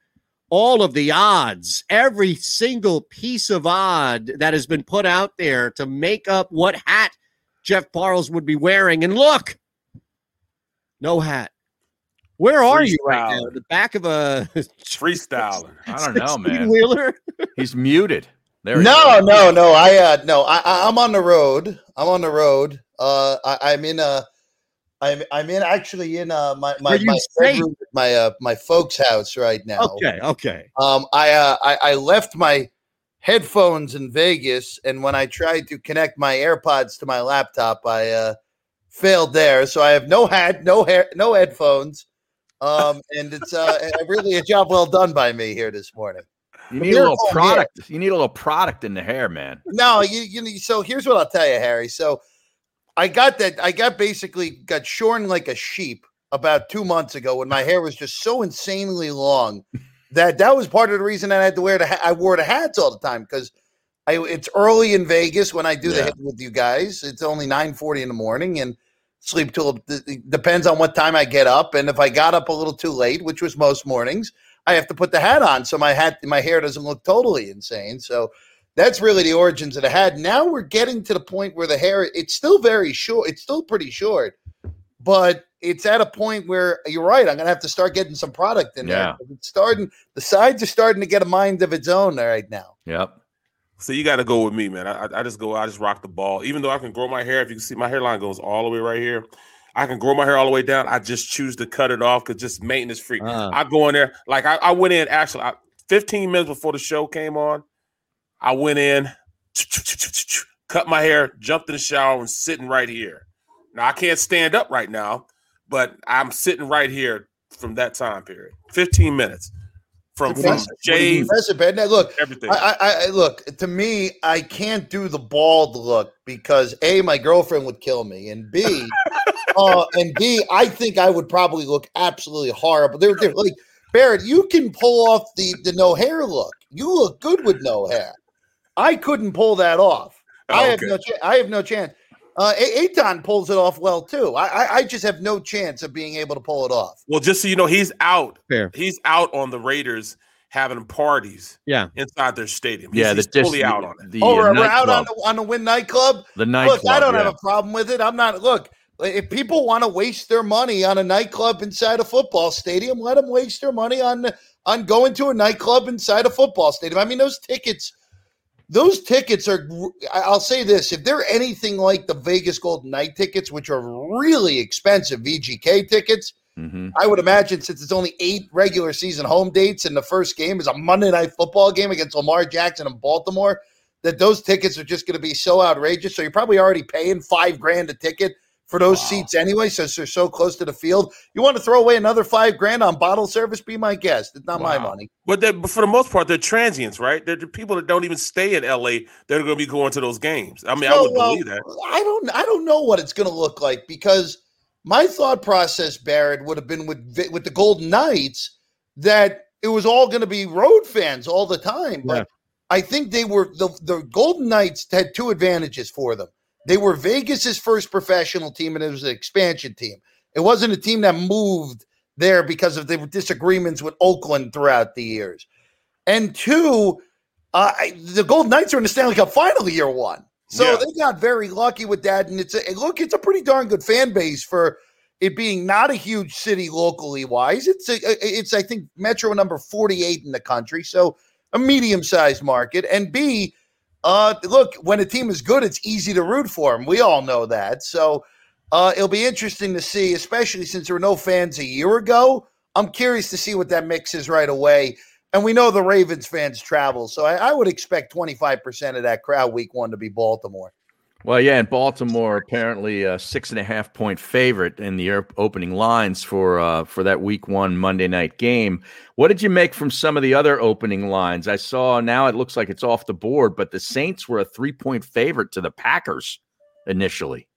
All of the odds, every single piece of odd that has been put out there to make up what hat Jeff Parles would be wearing. And look, no hat. Where are you right now? The back of a freestyler. I don't know, man. Wheeler. He's muted. There. No, no, no. I uh no, I I- I'm on the road. I'm on the road. Uh I, I'm in uh I'm I'm in actually in uh my my, my bedroom my uh my folks' house right now. Okay, okay. Um I uh I, I left my headphones in Vegas and when I tried to connect my AirPods to my laptop, I uh failed there. So I have no hat, no hair, no headphones. Um and it's uh really a job well done by me here this morning. You need a little product. You need a little product in the hair, man. No, you you so here's what I'll tell you, Harry. So I got that I got basically got shorn like a sheep about two months ago when my hair was just so insanely long that that was part of the reason that I had to wear the ha- I wore the hats all the time because I it's early in Vegas when I do the Yeah. hit with you guys. It's only nine forty in the morning and sleep till it depends on what time I get up and if I got up a little too late, which was most mornings, I have to put the hat on so my hat my hair doesn't look totally insane. So that's really the origins of the hat. Now we're getting to the point where the hair it's still very short. It's still pretty short, but it's at a point where you're right. I'm gonna have to start getting some product in Yeah. there. It's starting. The sides are starting to get a mind of its own right now. Yep. So you got to go with me, man. I, I- I just go. I just rock the ball. Even though I can grow my hair, if you can see, my hairline goes all the way right here. I can grow my hair all the way down. I just choose to cut it off because just maintenance free. Ah. I go in there like I, I went in actually I, 15 minutes before the show came on. I went in, cut my hair, jumped in the shower, and sitting right here. Now I can't stand up right now, but I'm sitting right here from that time period. 15 minutes. from, from Aggressive. shave, Aggressive, look, everything. I, I, I look to me. I can't do the bald look because a my girlfriend would kill me, and b, uh, and b, I think I would probably look absolutely horrible. They're, they're like Barrett. You can pull off the the no hair look. You look good with no hair. I couldn't pull that off. I have Okay. no. Cha- I have no chance. Uh, Eytan pulls it off well too. I, I I just have no chance of being able to pull it off. Well, just so you know, he's out. Fair. He's out on the Raiders having parties Yeah. inside their stadium. He's, Yeah, he's the- totally the- out on it. the, oh, uh, we're, we're out on the on the Wynn nightclub. The nightclub. Look, I don't yeah. have a problem with it. I'm not. Look, if people want to waste their money on a nightclub inside a football stadium, let them waste their money on on going to a nightclub inside a football stadium. I mean, those tickets. Those tickets are. I'll say this: if they're anything like the Vegas Golden Knight tickets, which are really expensive VGK tickets, Mhm. I would imagine since it's only eight regular season home dates and the first game is a Monday night football game against Lamar Jackson in Baltimore, that those tickets are just going to be so outrageous. So you're probably already paying five grand a ticket for those seats anyway, since they're so close to the field. You want to throw away another five grand on bottle service? Be my guest. It's not my money. But, but for the most part, they're transients, right? They're the people that don't even stay in LA. They're going to be going to those games. I mean, I would well, believe that. I don't. I don't know what it's going to look like because my thought process, Barrett, would have been with with the Golden Knights that it was all going to be road fans all the time. But Yeah. I think they were the the Golden Knights had two advantages for them. They were Vegas's first professional team, and it was an expansion team. It wasn't a team that moved there because of the disagreements with Oakland throughout the years. And two, uh, the Golden Knights are in the Stanley Cup final year one. So Yeah. they got very lucky with that. And it's a, look, it's a pretty darn good fan base for it being not a huge city locally wise. It's a, it's I think metro number 48 in the country. So a medium sized market. And B, uh, look, when a team is good, it's easy to root for them. We all know that. So uh, it'll be interesting to see, especially since there were no fans a year ago. I'm curious to see what that mix is right away. And we know the Ravens fans travel. So I, I would expect 25% of that crowd week one to be Baltimore. Well, yeah, and Baltimore apparently a six and a half point favorite in the opening lines for uh, for that Week One Monday night game. What did you make from some of the other opening lines? I saw now it looks like it's off the board, but the Saints were a three point favorite to the Packers initially.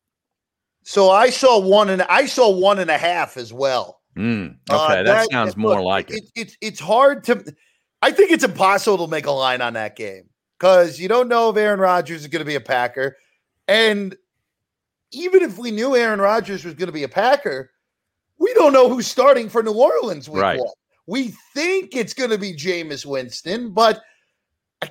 So I saw one and I saw one and a half as well. Mm, Uh, okay, that, sounds more look, like it. It's it's hard to. I think it's impossible to make a line on that game because you don't know if Aaron Rodgers is going to be a Packer, and even if we knew Aaron Rodgers was going to be a Packer, we don't know who's starting for New Orleans week Right. one. We think it's going to be Jameis Winston, but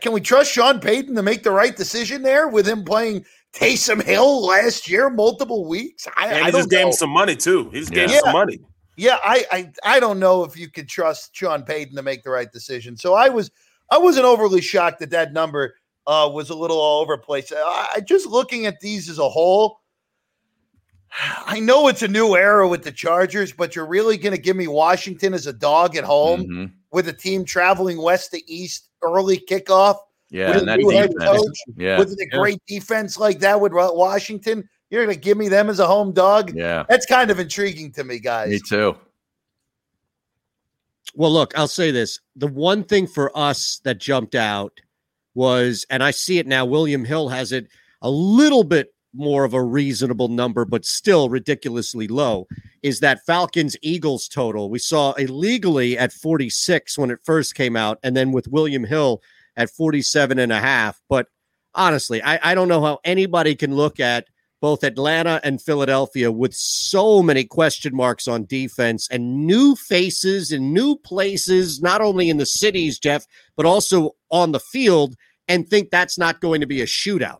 can we trust Sean Payton to make the right decision there with him playing Taysom Hill last year, multiple weeks? I, And I he don't just gave him some money, too. He just gave him Yeah. some money. Yeah, I, I I don't know if you could trust Sean Payton to make the right decision. So I was I wasn't overly shocked that that number uh, was a little all over the place. I, I just looking at these as a whole. I know it's a new era with the Chargers, but you're really going to give me Washington as a dog at home Mhm. with a team traveling west to east, early kickoff. Yeah, with and a that new head coach, Yeah. with a Yeah. great defense like that with Washington. You're going to give me them as a home dog. Yeah. That's kind of intriguing to me, guys. Me too. Well, look, I'll say this. The one thing for us that jumped out was, and I see it now, William Hill has it a little bit more of a reasonable number, but still ridiculously low, is that Falcons Eagles total. We saw illegally at 46 when it first came out, and then with William Hill at 47 and a half. But honestly, I, I don't know how anybody can look at both Atlanta and Philadelphia with so many question marks on defense and new faces and new places, not only in the cities, Jeff, but also on the field, and think that's not going to be a shootout.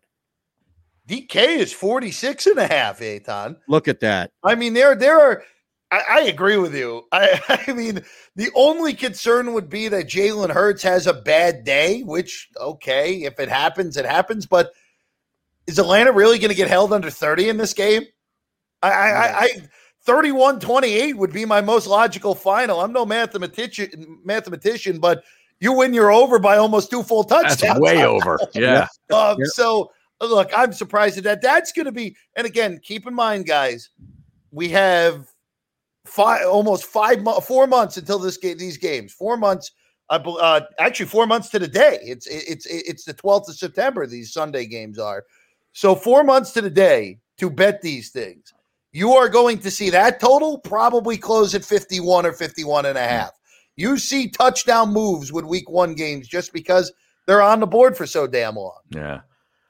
DK is 46 and a half, Eytan. Look at that. I mean, there, there are. I, I agree with you. I, I mean, the only concern would be that Jalen Hurts has a bad day, which okay, if it happens, it happens. But is Atlanta really going to get held under 30 in this game? I, I, I, I 31 28 would be my most logical final. I'm no mathematician, mathematician, but you win, you're over by almost two full touchdowns. That's way over. Yeah. Um, Yeah. So look, I'm surprised at that. That's going to be, and again, keep in mind, guys, we have five, almost five, four months until this game, these games, four months uh, actually four months to the day. It's it's it's the 12th of September. These Sunday games are so four months to the day to bet these things. You are going to see that total probably close at 51 or 51 and a half. You see touchdown moves with week one games just because they're on the board for so damn long. Yeah.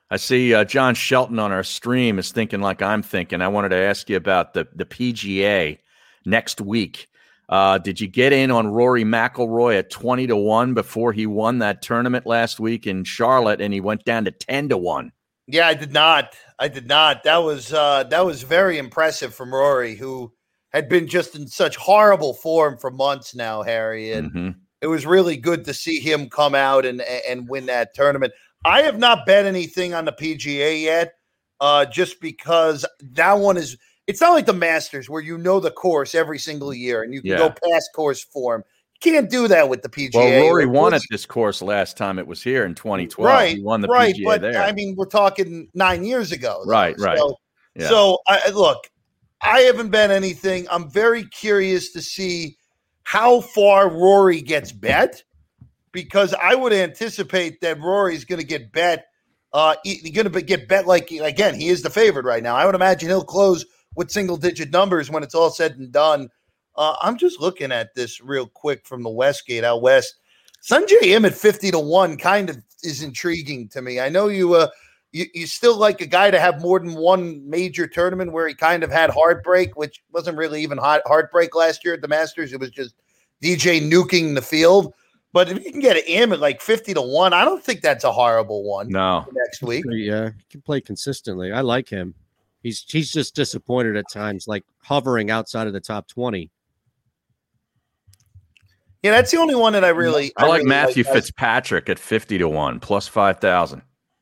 I see uh, John Shelton on our stream is thinking like I'm thinking. I wanted to ask you about the, the PGA next week. Uh, did you get in on Rory McIlroy at 20 to 1 before he won that tournament last week in Charlotte and he went down to 10 to 1? Yeah, I did not. I did not. That was uh, that was very impressive from Rory, who had been just in such horrible form for months now, Harry. And Mhm. it was really good to see him come out and and win that tournament. I have not bet anything on the PGA yet, uh, just because that one is. It's not like the Masters where you know the course every single year and you can Yeah. go past course form. You can't do that with the PGA. Well, Rory Like, won at this course last time it was here in 2012. Right, he won the right, PGA but there. I mean, we're talking nine years ago. though. Right, right. So, Yeah. so I- look, I haven't bet anything. I'm very curious to see how far Rory gets bet because I would anticipate that Rory's going to get bet. Uh, he's going to get bet like again. He is the favorite right now. I would imagine he'll close with single digit numbers when it's all said and done. Uh, I'm just looking at this real quick from the Westgate out west. Sungjae Im at 50 to 1 kind of is intriguing to me. I know you uh you, you still like a guy to have more than one major tournament where he kind of had heartbreak, which wasn't really even hot heartbreak last year at the Masters. It was just DJ nuking the field. But if you can get an Im at like 50 to 1, I don't think that's a horrible one no. next week. Yeah, uh, he can play consistently. I like him. He's he's just disappointed at times, like hovering outside of the top twenty. Yeah, that's the only one that I really I like really Matthew as- Fitzpatrick at 50 to 1 plus 5,000.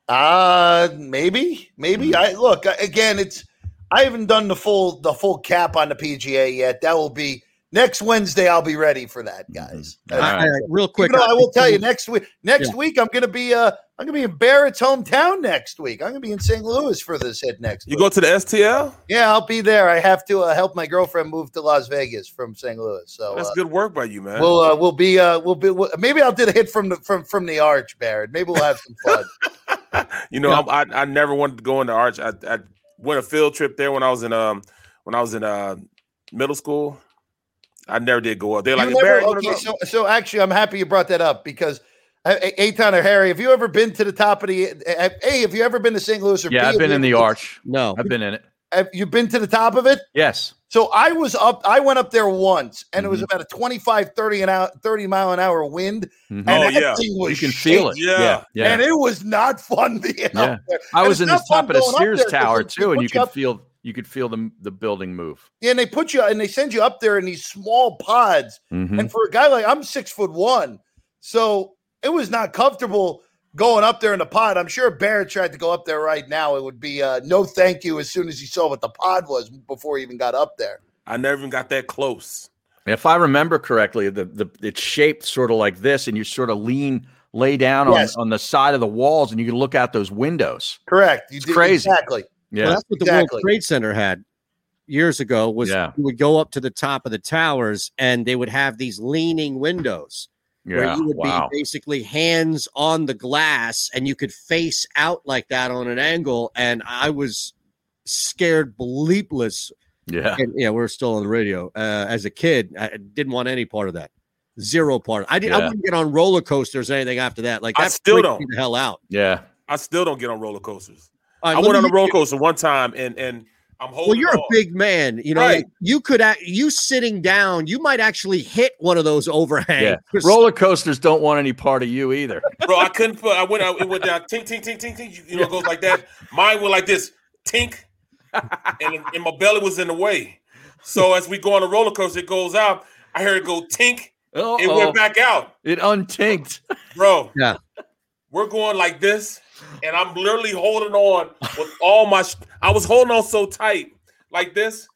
Uh maybe, maybe. I look again. It's I haven't done the full the full cap on the PGA yet. That will be next Wednesday. I'll be ready for that, guys. All right, real quick, Even though I will tell you next week. Next Yeah. week, I'm gonna be uh I'm gonna be in Barrett's hometown next week. I'm gonna be in St. Louis for this hit next. You week. go to the STL? Yeah, I'll be there. I have to uh, help my girlfriend move to Las Vegas from St. Louis. So That's uh, good work by you, man. We'll uh, we'll be uh, we'll be we'll, maybe I'll do a hit from the from from the arch, Barrett. Maybe we'll have some fun. You know, I'm, I I never wanted to go into Arch. I, I went a field trip there when I was in um when I was in uh middle school. I never did go up. They're like You never- Barry. you wanna okay, go?" so so actually, I'm happy you brought that up because uh, Eytan or Harry, have you ever been to the top of the? uh, A, have you ever been to St. Louis? Or Yeah, B, I've been in the arch. No. I've been in it. Have you been to the top of it? Yes. So I was up. I went up there once, and it was Mm-hmm. about a 25, 30 an hour, 30 mile an hour wind, Mhm. and Oh, yeah. thing was You can feel it. shaking. Yeah, yeah. and it was not fun being Yeah. up there. I And was in the top of the Sears Tower too, and you could up- feel you could feel the the building move. Yeah, and they put you and they send you up there in these small pods. Mhm. And for a guy like I'm six foot one, so it was not comfortable going up there in the pod. I'm sure Barrett tried to go up there right now. It would be uh, no thank you as soon as he saw what the pod was before he even got up there. I never even got that close. If I remember correctly, the, the it's shaped sort of like this, and you sort of lean, lay down Yes. on, on the side of the walls, and you can look out those windows. Correct. You It's did- crazy. Exactly. Yeah, Well, that's what the World Trade Center had years ago. Was Yeah. you would go up to the top of the towers, and they would have these leaning windows where Yeah, you would wow. be basically hands on the glass, and you could face out like that on an angle. And I was scared bleepless. Yeah. and, yeah, we're still on the radio. Uh, as a kid, I didn't want any part of that. Zero part. I didn't. I Yeah. wouldn't get on roller coasters or anything after that. Like I still don't. the hell out. Yeah. I still don't get on roller coasters. All right, I went on a roller coaster one time, and and I'm holding. Well, you're a big man, you know. Right. You could act, you sitting down, you might actually hit one of those overhangs. Yeah. Roller coasters don't want any part of you either. bro. I couldn't put. I went out. It went down. Tink, tink, tink, tink, tink. You, you know, it goes like that. Mine went like this. Tink, and, and my belly was in the way. So as we go on the roller coaster, it goes out. I heard it go tink. It Uh-oh. went back out, It untinked. bro. Yeah. We're going like this, and I'm literally holding on with all my. I was holding on so tight, like this,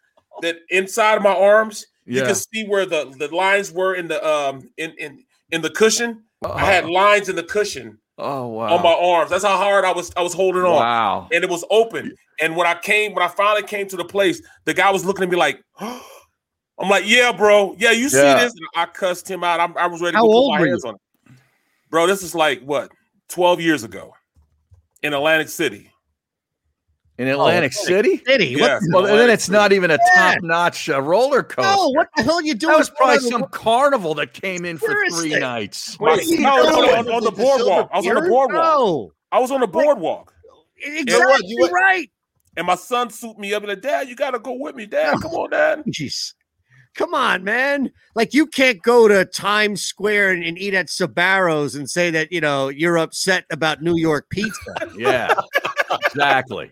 that inside of my arms, you Yeah. can see where the the lines were in the um in in in the cushion. I Uh-oh. had lines in the cushion Oh wow. on my arms. That's how hard I was. I was holding on. Wow. And it was open. And when I came, when I finally came to the place, the guy was looking at me like, I'm like, yeah, bro, yeah, you see this? And I cussed him out. I'm, I was ready How to put old my were you? hands on him. bro. This is like what 12 years ago in Atlantic City. In Atlantic City? City. What Yes, the- Well, then Atlantic it's not even a top-notch uh, roller coaster. No, what the hell are you doing? That was probably on the- some carnival that came in for Seriously. three nights. My- are no, I on, on the boardwalk. I was on the boardwalk. No. I was on the boardwalk. Exactly you went- right. And my son suit me up and said, Dad, you gotta go with me, Dad. Come on, Dad. Jeez. Come on, man. Like you can't go to Times Square and, and eat at Sbarro's and say that, you know, you're upset about New York pizza. Yeah, exactly.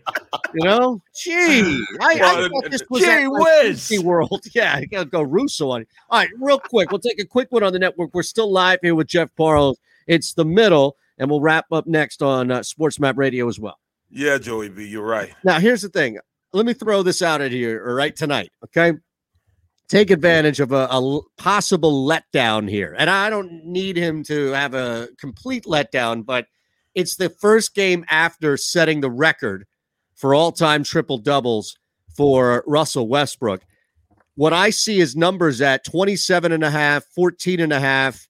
You know? Gee. I, I thought this was gee whiz. Disney World. Yeah, I gotta go Russo on it. All right, real quick. We'll take a quick one on the network. We're still live here with Jeff Parles. It's the middle, and we'll wrap up next on uh, SportsMap Radio as well. Yeah, Joey B, you're right. Now, here's the thing. Let me throw this out at here, all right, tonight. Okay. Take advantage of a possible letdown here. And I don't need him to have a complete letdown, but it's the first game after setting the record for all time triple doubles for Russell Westbrook. What I see is numbers at 27 and a half, 14 and a half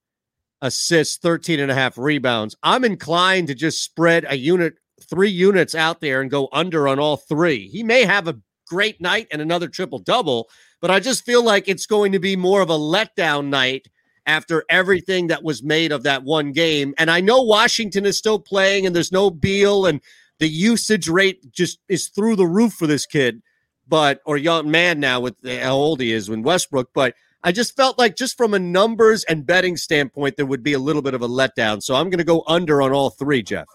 assists, 13 and a half rebounds. I'm inclined to just spread a unit, three units out there and go under on all three. He may have a great night and another triple double, but I just feel like it's going to be more of a letdown night after everything that was made of that one game. And I know Washington is still playing and there's no Beal and the usage rate just is through the roof for this kid, but or young man now with how old he is when Westbrook, but I just felt like just from a numbers and betting standpoint, there would be a little bit of a letdown. So I'm going to go under on all three, Jeff,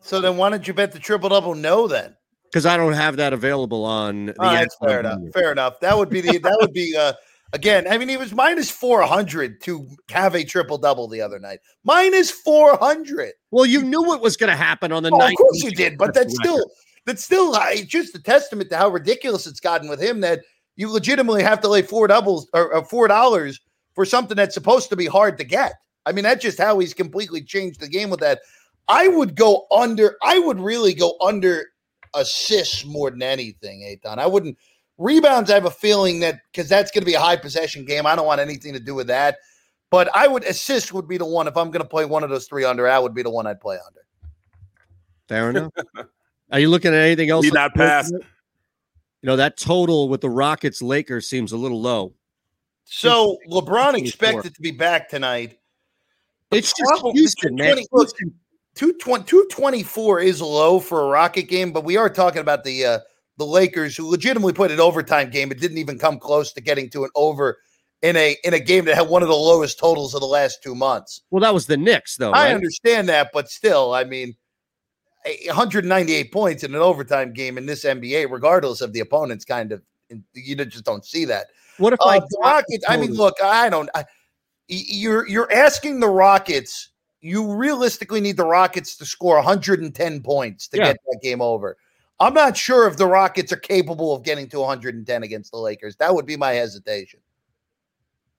So then why don't you bet the triple double no then? Because I don't have that available on the. All right, fair enough. menu. Fair enough. That would be the that would be uh again. I mean, he was minus four hundred to have a triple double the other night. Minus four hundred. Well, you knew what was going to happen on the Oh, night. of course you did, but that's still that's still uh, just a testament to how ridiculous it's gotten with him that you legitimately have to lay four doubles or, or four dollars for something that's supposed to be hard to get. I mean, that's just how he's completely changed the game with that. I would go under. I would really go under assists more than anything, Eytan. I wouldn't rebounds. I have a feeling that because that's going to be a high possession game. I don't want anything to do with that. But I would assist would be the one if I'm going to play one of those three under. That would be the one I'd play under. Fair enough. Are you looking at anything else? Need not pass. You know that total with the Rockets Lakers seems a little low. So LeBron expected to be back tonight. It's just Houston, man. look, 220 224 is low for a Rocket game, but we are talking about the uh, the Lakers who legitimately played an overtime game. It didn't even come close to getting to an over in a in a game that had one of the lowest totals of the last two months. Well, that was the Knicks, though. I right? understand that, but still, I mean, 198 points in an overtime game in this NBA, regardless of the opponents, kind of you just don't see that. What if Uh, I the Rockets? I mean, look, I don't. I, you're you're asking the Rockets. You realistically need the Rockets to score 110 points to Yeah. get that game over. I'm not sure if the Rockets are capable of getting to 110 against the Lakers. That would be my hesitation.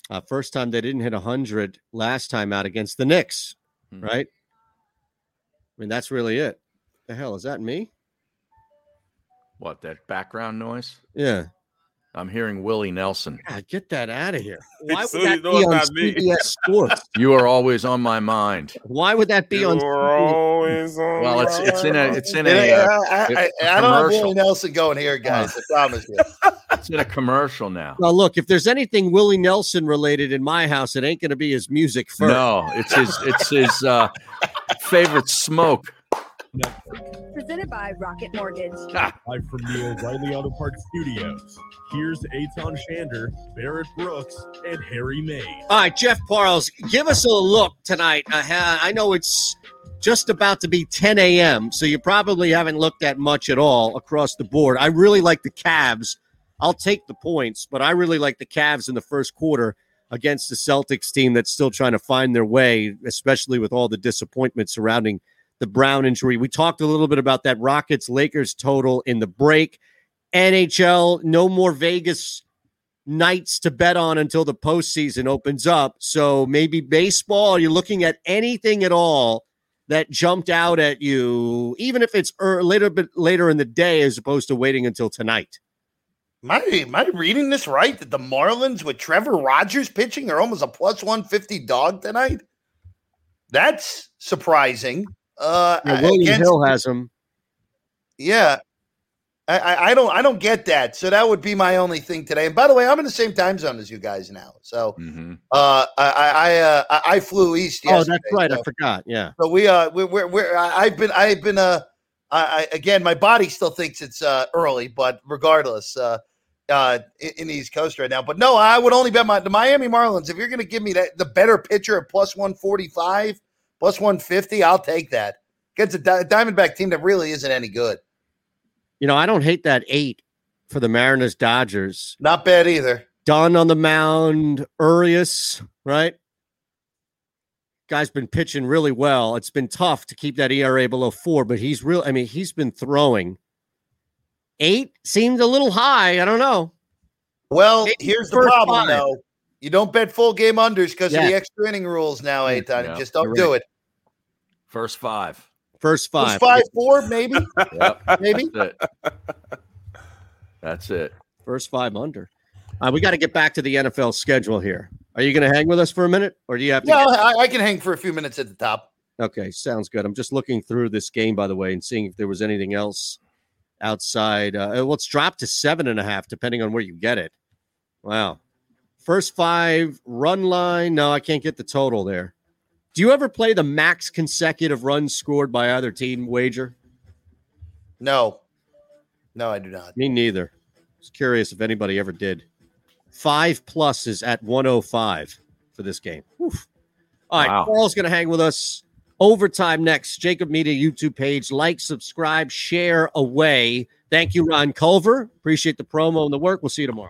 Uh, first time they didn't hit 100 last time out against the Knicks, Hmm. right? I mean, that's really it. The hell is that me? What that background noise? Yeah. I'm hearing Willie Nelson. God, get that out of here. Why So would you that be on me. CBS Sports? You are always on my mind. Why would that be on? You're always on Well, it's it's in a it's in a, Yeah, uh, I, I, it's a I don't have commercial. Willie Nelson going here, guys. I promise you. It's in a commercial now. Well, look, if there's anything Willie Nelson related in my house, it ain't going to be his music first. No, it's his it's his uh, favorite smoke. Presented by Rocket Mortgage. Live from the O'Reilly Auto Parts Studios. Here's Eytan Shander, Barrett Brooks, and Harry May. All right, Jeff Parles, give us a look tonight. Uh, I, I know it's just about to be 10 a.m., so you probably haven't looked at much at all across the board. I really like the Cavs. I'll take the points, but I really like the Cavs in the first quarter against the Celtics team that's still trying to find their way, especially with all the disappointment surrounding the Brown injury. We talked a little bit about that Rockets Lakers total in the break. NHL, no more Vegas nights to bet on until the postseason opens up. So maybe baseball. Are you looking at anything at all that jumped out at you, even if it's a little bit later in the day, as opposed to waiting until tonight? Am I, am I reading this right? That the Marlins with Trevor Rogers pitching are almost a plus 150 dog tonight? That's surprising. Uh, Yeah, William against- Hill has him. Yeah. I, I, I don't I don't get that. So that would be my only thing today. And by the way, I'm in the same time zone as you guys now. So uh, I I I, uh, I I flew east. Oh, that's right. I forgot. Yeah. So we uh we're we're, we're I- I've been I've been uh I, I again my body still thinks it's uh early, but regardless uh uh in, in the East Coast right now. But no, I would only bet my the Miami Marlins. If you're going to give me that the better pitcher at plus one forty five, plus one fifty, I'll take that. Gets a Di- Diamondback team that really isn't any good. You know, I don't hate that eight for the Mariners Dodgers. Not bad either. Dunn on the mound, Urias, right? Guy's been pitching really well. It's been tough to keep that ERA below four, but he's real. I mean, he's been throwing. Eight seemed a little high. I don't know. Well, Maybe here's the problem five. though. You don't bet full game unders because of the extra inning rules now, Eytan. Yeah, Just don't you're do it. First five. First First five. five, four, maybe. Yep. Maybe. That's it. That's it. First five under. Uh, we got to get back to the NFL schedule here. Are you going to hang with us for a minute, or do you have to? Yeah, get- I, I can hang for a few minutes at the top. Okay, sounds good. I'm just looking through this game, by the way, and seeing if there was anything else outside. Uh, well, it's dropped to seven and a half, depending on where you get it. Wow. First five run line. No, I can't get the total there. Do you ever play the max consecutive runs scored by either team wager? No, no, I do not. Me neither. Just curious if anybody ever did. Five plus is at 105 for this game. Oof. All right, Wow. Carl's going to hang with us. Overtime next. JAKIB Media YouTube page. Like, subscribe, share away. Thank you, Ron Culver. Appreciate the promo and the work. We'll see you tomorrow.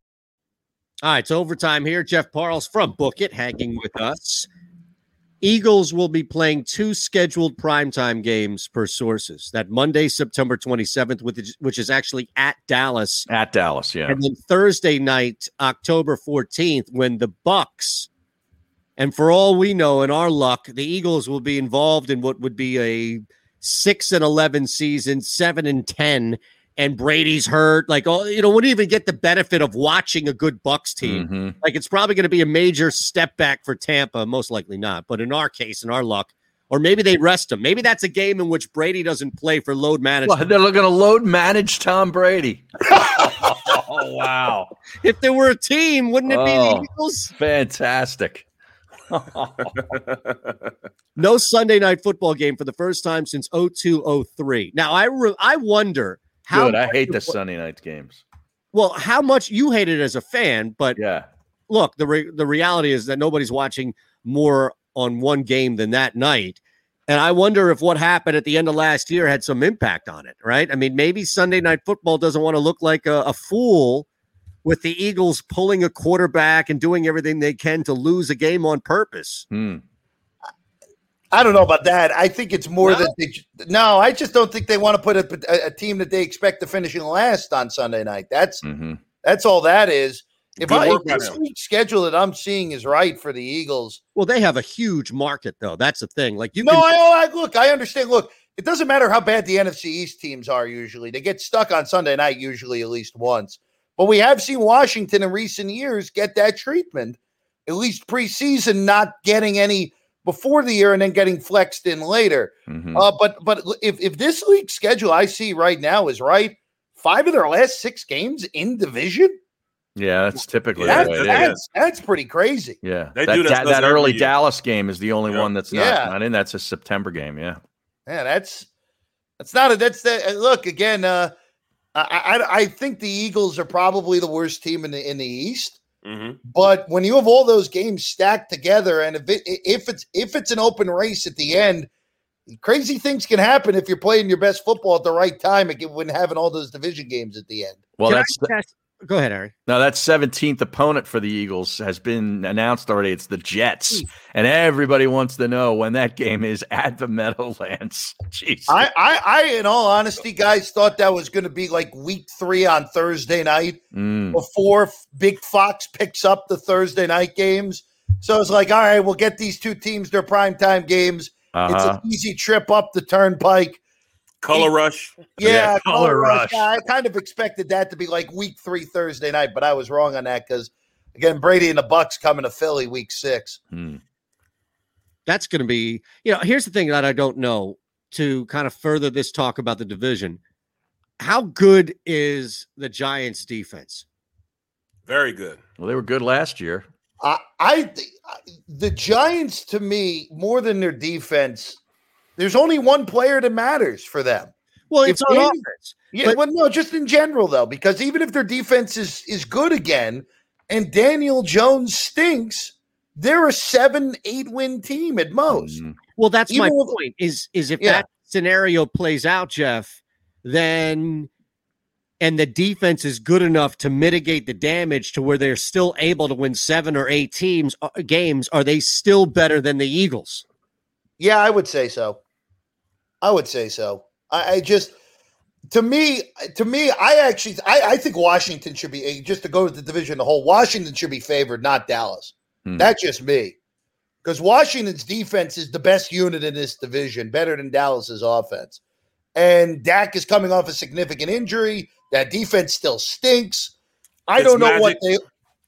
All right, it's overtime here. Jeff Parles from Book It hanging with us. Eagles will be playing two scheduled primetime games per sources. That Monday, September 27th, which is- which is actually at Dallas. At Dallas, yeah. And then Thursday night, October 14th, when the Bucks, and for all we know, in our luck, the Eagles will be involved in what would be a six and eleven season, seven and ten, and Brady's hurt. Like, oh, you know, wouldn't even get the benefit of watching a good Bucks team. Mhm. Like, it's probably going to be a major step back for Tampa. Most likely not, but in our case, in our luck. Or maybe they rest him. Maybe that's a game in which Brady doesn't play for load management. Well, they're going to load manage Tom Brady. oh, wow. If there were a team, wouldn't it be the Oh, Eagles? Fantastic. No Sunday night football game for the first time since 0203. Now I re- I wonder how Good. I hate the Sunday night games. Well, how much you hate it as a fan, but yeah. Look, the re- the reality is that nobody's watching more on one game than that night. And I wonder if what happened at the end of last year had some impact on it, right? I mean, maybe Sunday night football doesn't want to look like a, a fool with the Eagles pulling a quarterback and doing everything they can to lose a game on purpose. Hmm. I don't know about that. I think it's more that they, no. I just don't think they want to put a, a, a team that they expect to finish in last on Sunday night. That's Mm-hmm. that's all that is. If, Good I, if this them. schedule that I'm seeing is right for the Eagles, Well, they have a huge market, though. That's the thing. Like you no, can, I, I look. I understand. Look, it doesn't matter how bad the NFC East teams are. Usually, they get stuck on Sunday night. Usually, at least once. But we have seen Washington in recent years get that treatment, at least preseason, not getting any before the year and then getting flexed in later. Mhm. Uh, but but if if this league schedule I see right now is right, five of their last six games in division. Yeah, that's typically That's, the way it is. that's, that's pretty crazy. Yeah, They that, do that, this that early year. Dallas game is the only one that's not, Yeah. not in. That's a September game. Yeah. Yeah, that's that's not a that's the look again. Uh, I, I I think the Eagles are probably the worst team in the in the East. Mm-hmm. But when you have all those games stacked together, and if it, if it's if it's an open race at the end, crazy things can happen if you're playing your best football at the right time and when having all those division games at the end. Well, Can I that's test- Go ahead, Harry. Now that 17th opponent for the Eagles has been announced already. It's the Jets, and everybody wants to know when that game is at the Meadowlands. Jeez, I, I, I, in all honesty, guys, thought that was going to be like week three on Thursday night Mm. before Big Fox picks up the Thursday night games. So it's like, all right, we'll get these two teams their primetime games. It's Uh-huh. an easy trip up the turnpike. Color rush. Yeah, Color Color Rush. Rush. I kind of expected that to be like week three Thursday night, but I was wrong on that because again, Brady and the Bucks coming to Philly week six. Hmm. That's going to be, you know, here's the thing that I don't know to kind of further this talk about the division. How good is the Giants defense? Very good. Well, they were good last year. I, I th- the Giants to me more than their defense. There's only one player that matters for them. Well, it's on offense. Yeah, but- well, no, just in general though, because even if their defense is is good again, and Daniel Jones stinks, they're a seven, eight win team at most. Well, that's my with- point. Is is if Yeah. that scenario plays out, Jeff, then and the defense is good enough to mitigate the damage to where they're still able to win seven or eight teams uh, games, are they still better than the Eagles? Yeah, I would say so. I would say so. I, I just to me, to me, I actually I, I think Washington should be just to go to the division the whole. Washington should be favored, not Dallas. Hmm. That's just me. Because Washington's defense is the best unit in this division, better than Dallas's offense. And Dak is coming off a significant injury. That defense still stinks. I It's don't know what they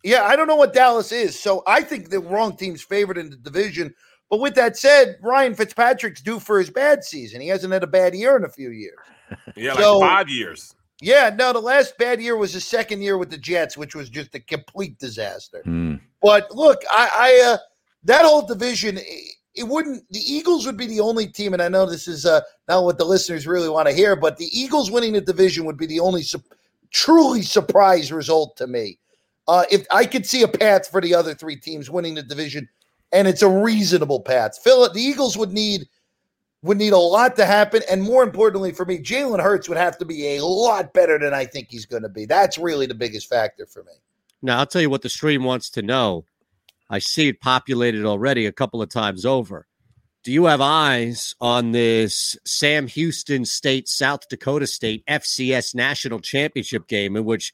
yeah, I don't know what Dallas is. So I think the wrong team's favored in the division. But with that said, Ryan Fitzpatrick's due for his bad season. He hasn't had a bad year in a few years. Yeah, So- like five years. Yeah, no, the last bad year was his second year with the Jets, which was just a complete disaster. Hmm. But look, I, I uh, that whole division, it, it wouldn't. The Eagles would be the only team, and I know this is uh, not what the listeners really want to hear, but the Eagles winning the division would be the only su- truly surprise result to me. Uh, if I could see a path for the other three teams winning the division, and it's a reasonable path. Phil, the Eagles would need would need a lot to happen, and more importantly for me, Jalen Hurts would have to be a lot better than I think he's going to be. That's really the biggest factor for me. Now, I'll tell you what the stream wants to know. I see it populated already a couple of times over. Do you have eyes on this Sam Houston State, South Dakota State FCS National Championship game in which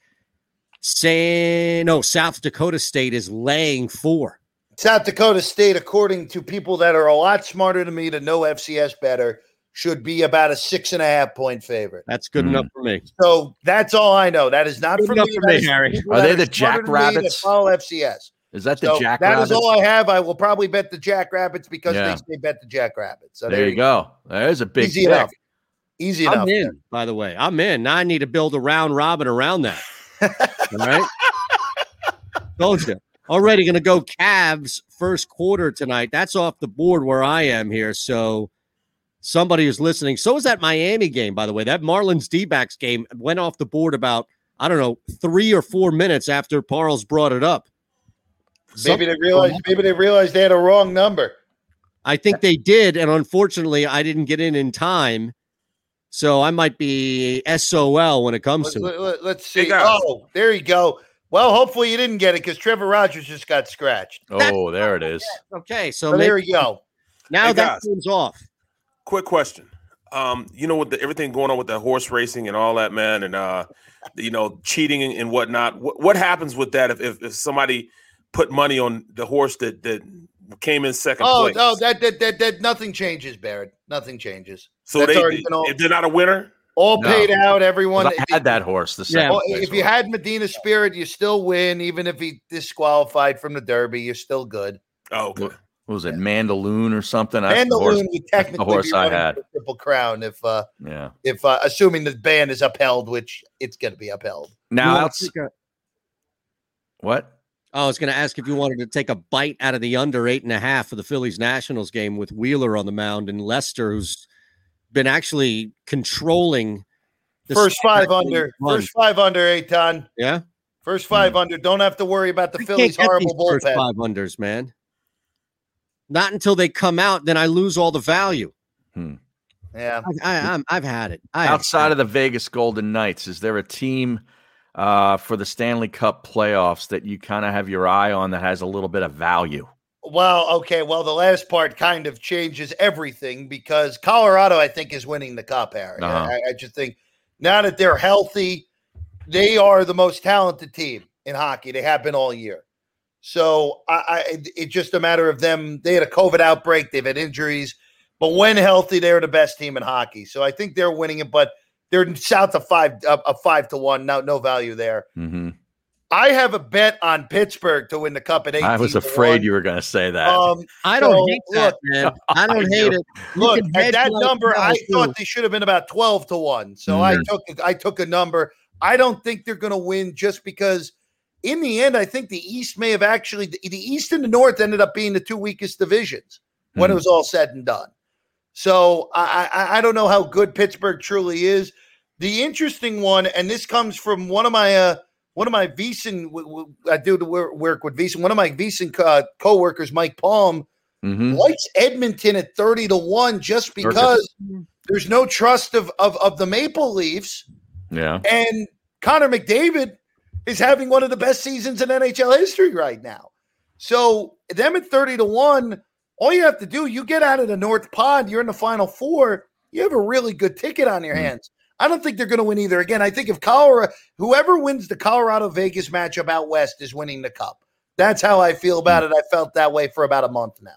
say no South Dakota State is laying four? South Dakota State, according to people that are a lot smarter than me to know FCS better, should be about a six and a half point favorite. That's good enough mm. for me. So that's all I know. That is not Good for enough me. for me, Harry. Are that they the smarter than me that Jackrabbits? Follow FCS. Is that the So Jack That is all I have. I will probably bet the Jackrabbits because Yeah. they, they bet the Jackrabbits. So there you go. There's a big Easy pick. enough. Easy enough. I'm in, by the way. I'm in. Now I need to build a round robin around that. All right. Told you. Already going to go Cavs first quarter tonight. That's off the board where I am here. So somebody who's listening. So is that Miami game, by the way. That Marlins D backs game went off the board about, I don't know, three or four minutes after Parles brought it up. Maybe they realized. Maybe they realized they had a wrong number. I think they did, and unfortunately, I didn't get in in time. So I might be SOL when it comes to it. Let, us see. Oh, there you go. Well, hopefully you didn't get it because Trevor Rogers just got scratched. Oh, there it is. Okay, so So there you go. Now Hey, that guys. game's off. Quick question. Um, you know, with the, everything going on with the horse racing and all that, man, and uh, you know, cheating and, and whatnot. What, what happens with that if, if if somebody put money on the horse that that came in second Oh, place? no, that, that that that nothing changes, Barrett. Nothing changes. so That's they, already all, if they're not a winner, all No. paid out. Everyone. I had that horse. The second Well, if you horse. had Medina Spirit, you still win, even if he disqualified from the Derby. You're still good. oh, okay. what was it, Mandaloun or something? That's the Mandaloun horse- would that's the technically horse be I running had. for Triple Crown if uh Yeah. if uh, assuming the ban is upheld, which it's going to be upheld. Now, wanna outs- take a- what? Oh, I was going to ask if you wanted to take a bite out of the under eight and a half for the Phillies Nationals game with Wheeler on the mound and Lester, who's been actually controlling the First five under, run. first five under, Eytan. Yeah, First five under. Don't have to worry about the I Phillies' can't get horrible these first bullpen. five unders, man. Not until they come out, then I lose all the value. Yeah, I, I, I'm, I've had it. I have Outside of the Vegas Golden Knights, is there a team uh, for the Stanley Cup playoffs that you kind of have your eye on that has a little bit of value? Well, okay. Well, the last part kind of changes everything because Colorado, I think, is winning the cup, Harry. Uh-huh. I, I just think now that they're healthy, they are the most talented team in hockey. They have been all year. So I, I it's just a matter of them. They had a COVID outbreak. They've had injuries, but when healthy, they're the best team in hockey. So I think they're winning it, but they're south of five, uh, a five to one. No, no value there. Mm-hmm. I have a bet on Pittsburgh to win the cup at eight. I was afraid you were going to say that. Um, I don't so, hate that, man. I don't I hate do. it. You Look at that number, I too. thought they should have been about twelve to one. So I Mhm. took I took a number. I don't think they're going to win just because. In the end, I think the East may have actually the, the East and the North ended up being the two weakest divisions when it Mhm. was all said and done. So I, I I don't know how good Pittsburgh truly is. The interesting one, and this comes from one of my uh, one of my VSiN. w- w- I do the wor- work with VSiN. One of my VSiN uh, coworkers, Mike Palm, Mhm. likes Edmonton at 30 to 1 just because there's no trust of, of, of the Maple Leafs. Yeah. And Connor McDavid is having one of the best seasons in NHL history right now. So them at 30 to 1, all you have to do, you get out of the North Pod, you're in the final four, you have a really good ticket on your hands. I don't think they're going to win either. Again, I think if Colorado, whoever wins the Colorado Vegas matchup out west is winning the cup. That's how I feel about it. I felt that way for about a month now.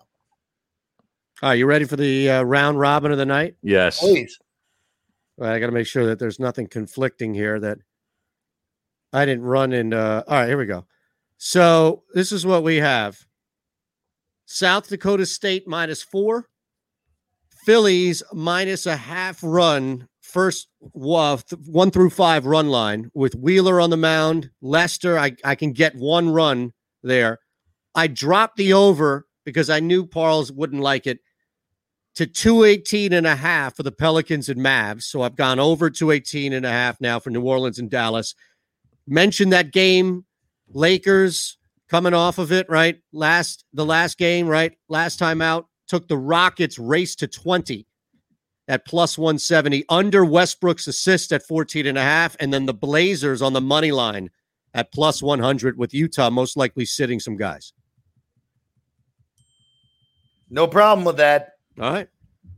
All right, you ready for the uh, round robin of the night? Yes. Please. All right, I got to make sure that there's nothing conflicting here that I didn't run in. Uh, all right, here we go. So this is what we have: South Dakota State minus four, Phillies minus a half run. First one through five run line with Wheeler on the mound. Lester, I, I can get one run there. I dropped the over because I knew Parles wouldn't like it to 218 and a half for the Pelicans and Mavs. So I've gone over 218 and a half now for New Orleans and Dallas. Mentioned that game, Lakers coming off of it, right? Last the last game, right? Last time out, took the Rockets race to 20 at plus 170 under Westbrook's assist at 14 and a half and then the Blazers on the money line at plus 100 with Utah most likely sitting some guys. No problem with that. All right.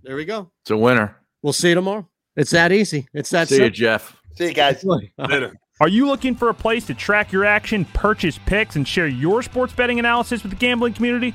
There we go. It's a winner. We'll see you tomorrow. It's that easy. It's that See you. Jeff. See you guys. Later. Are you looking for a place to track your action, purchase picks, and share your sports betting analysis with the gambling community?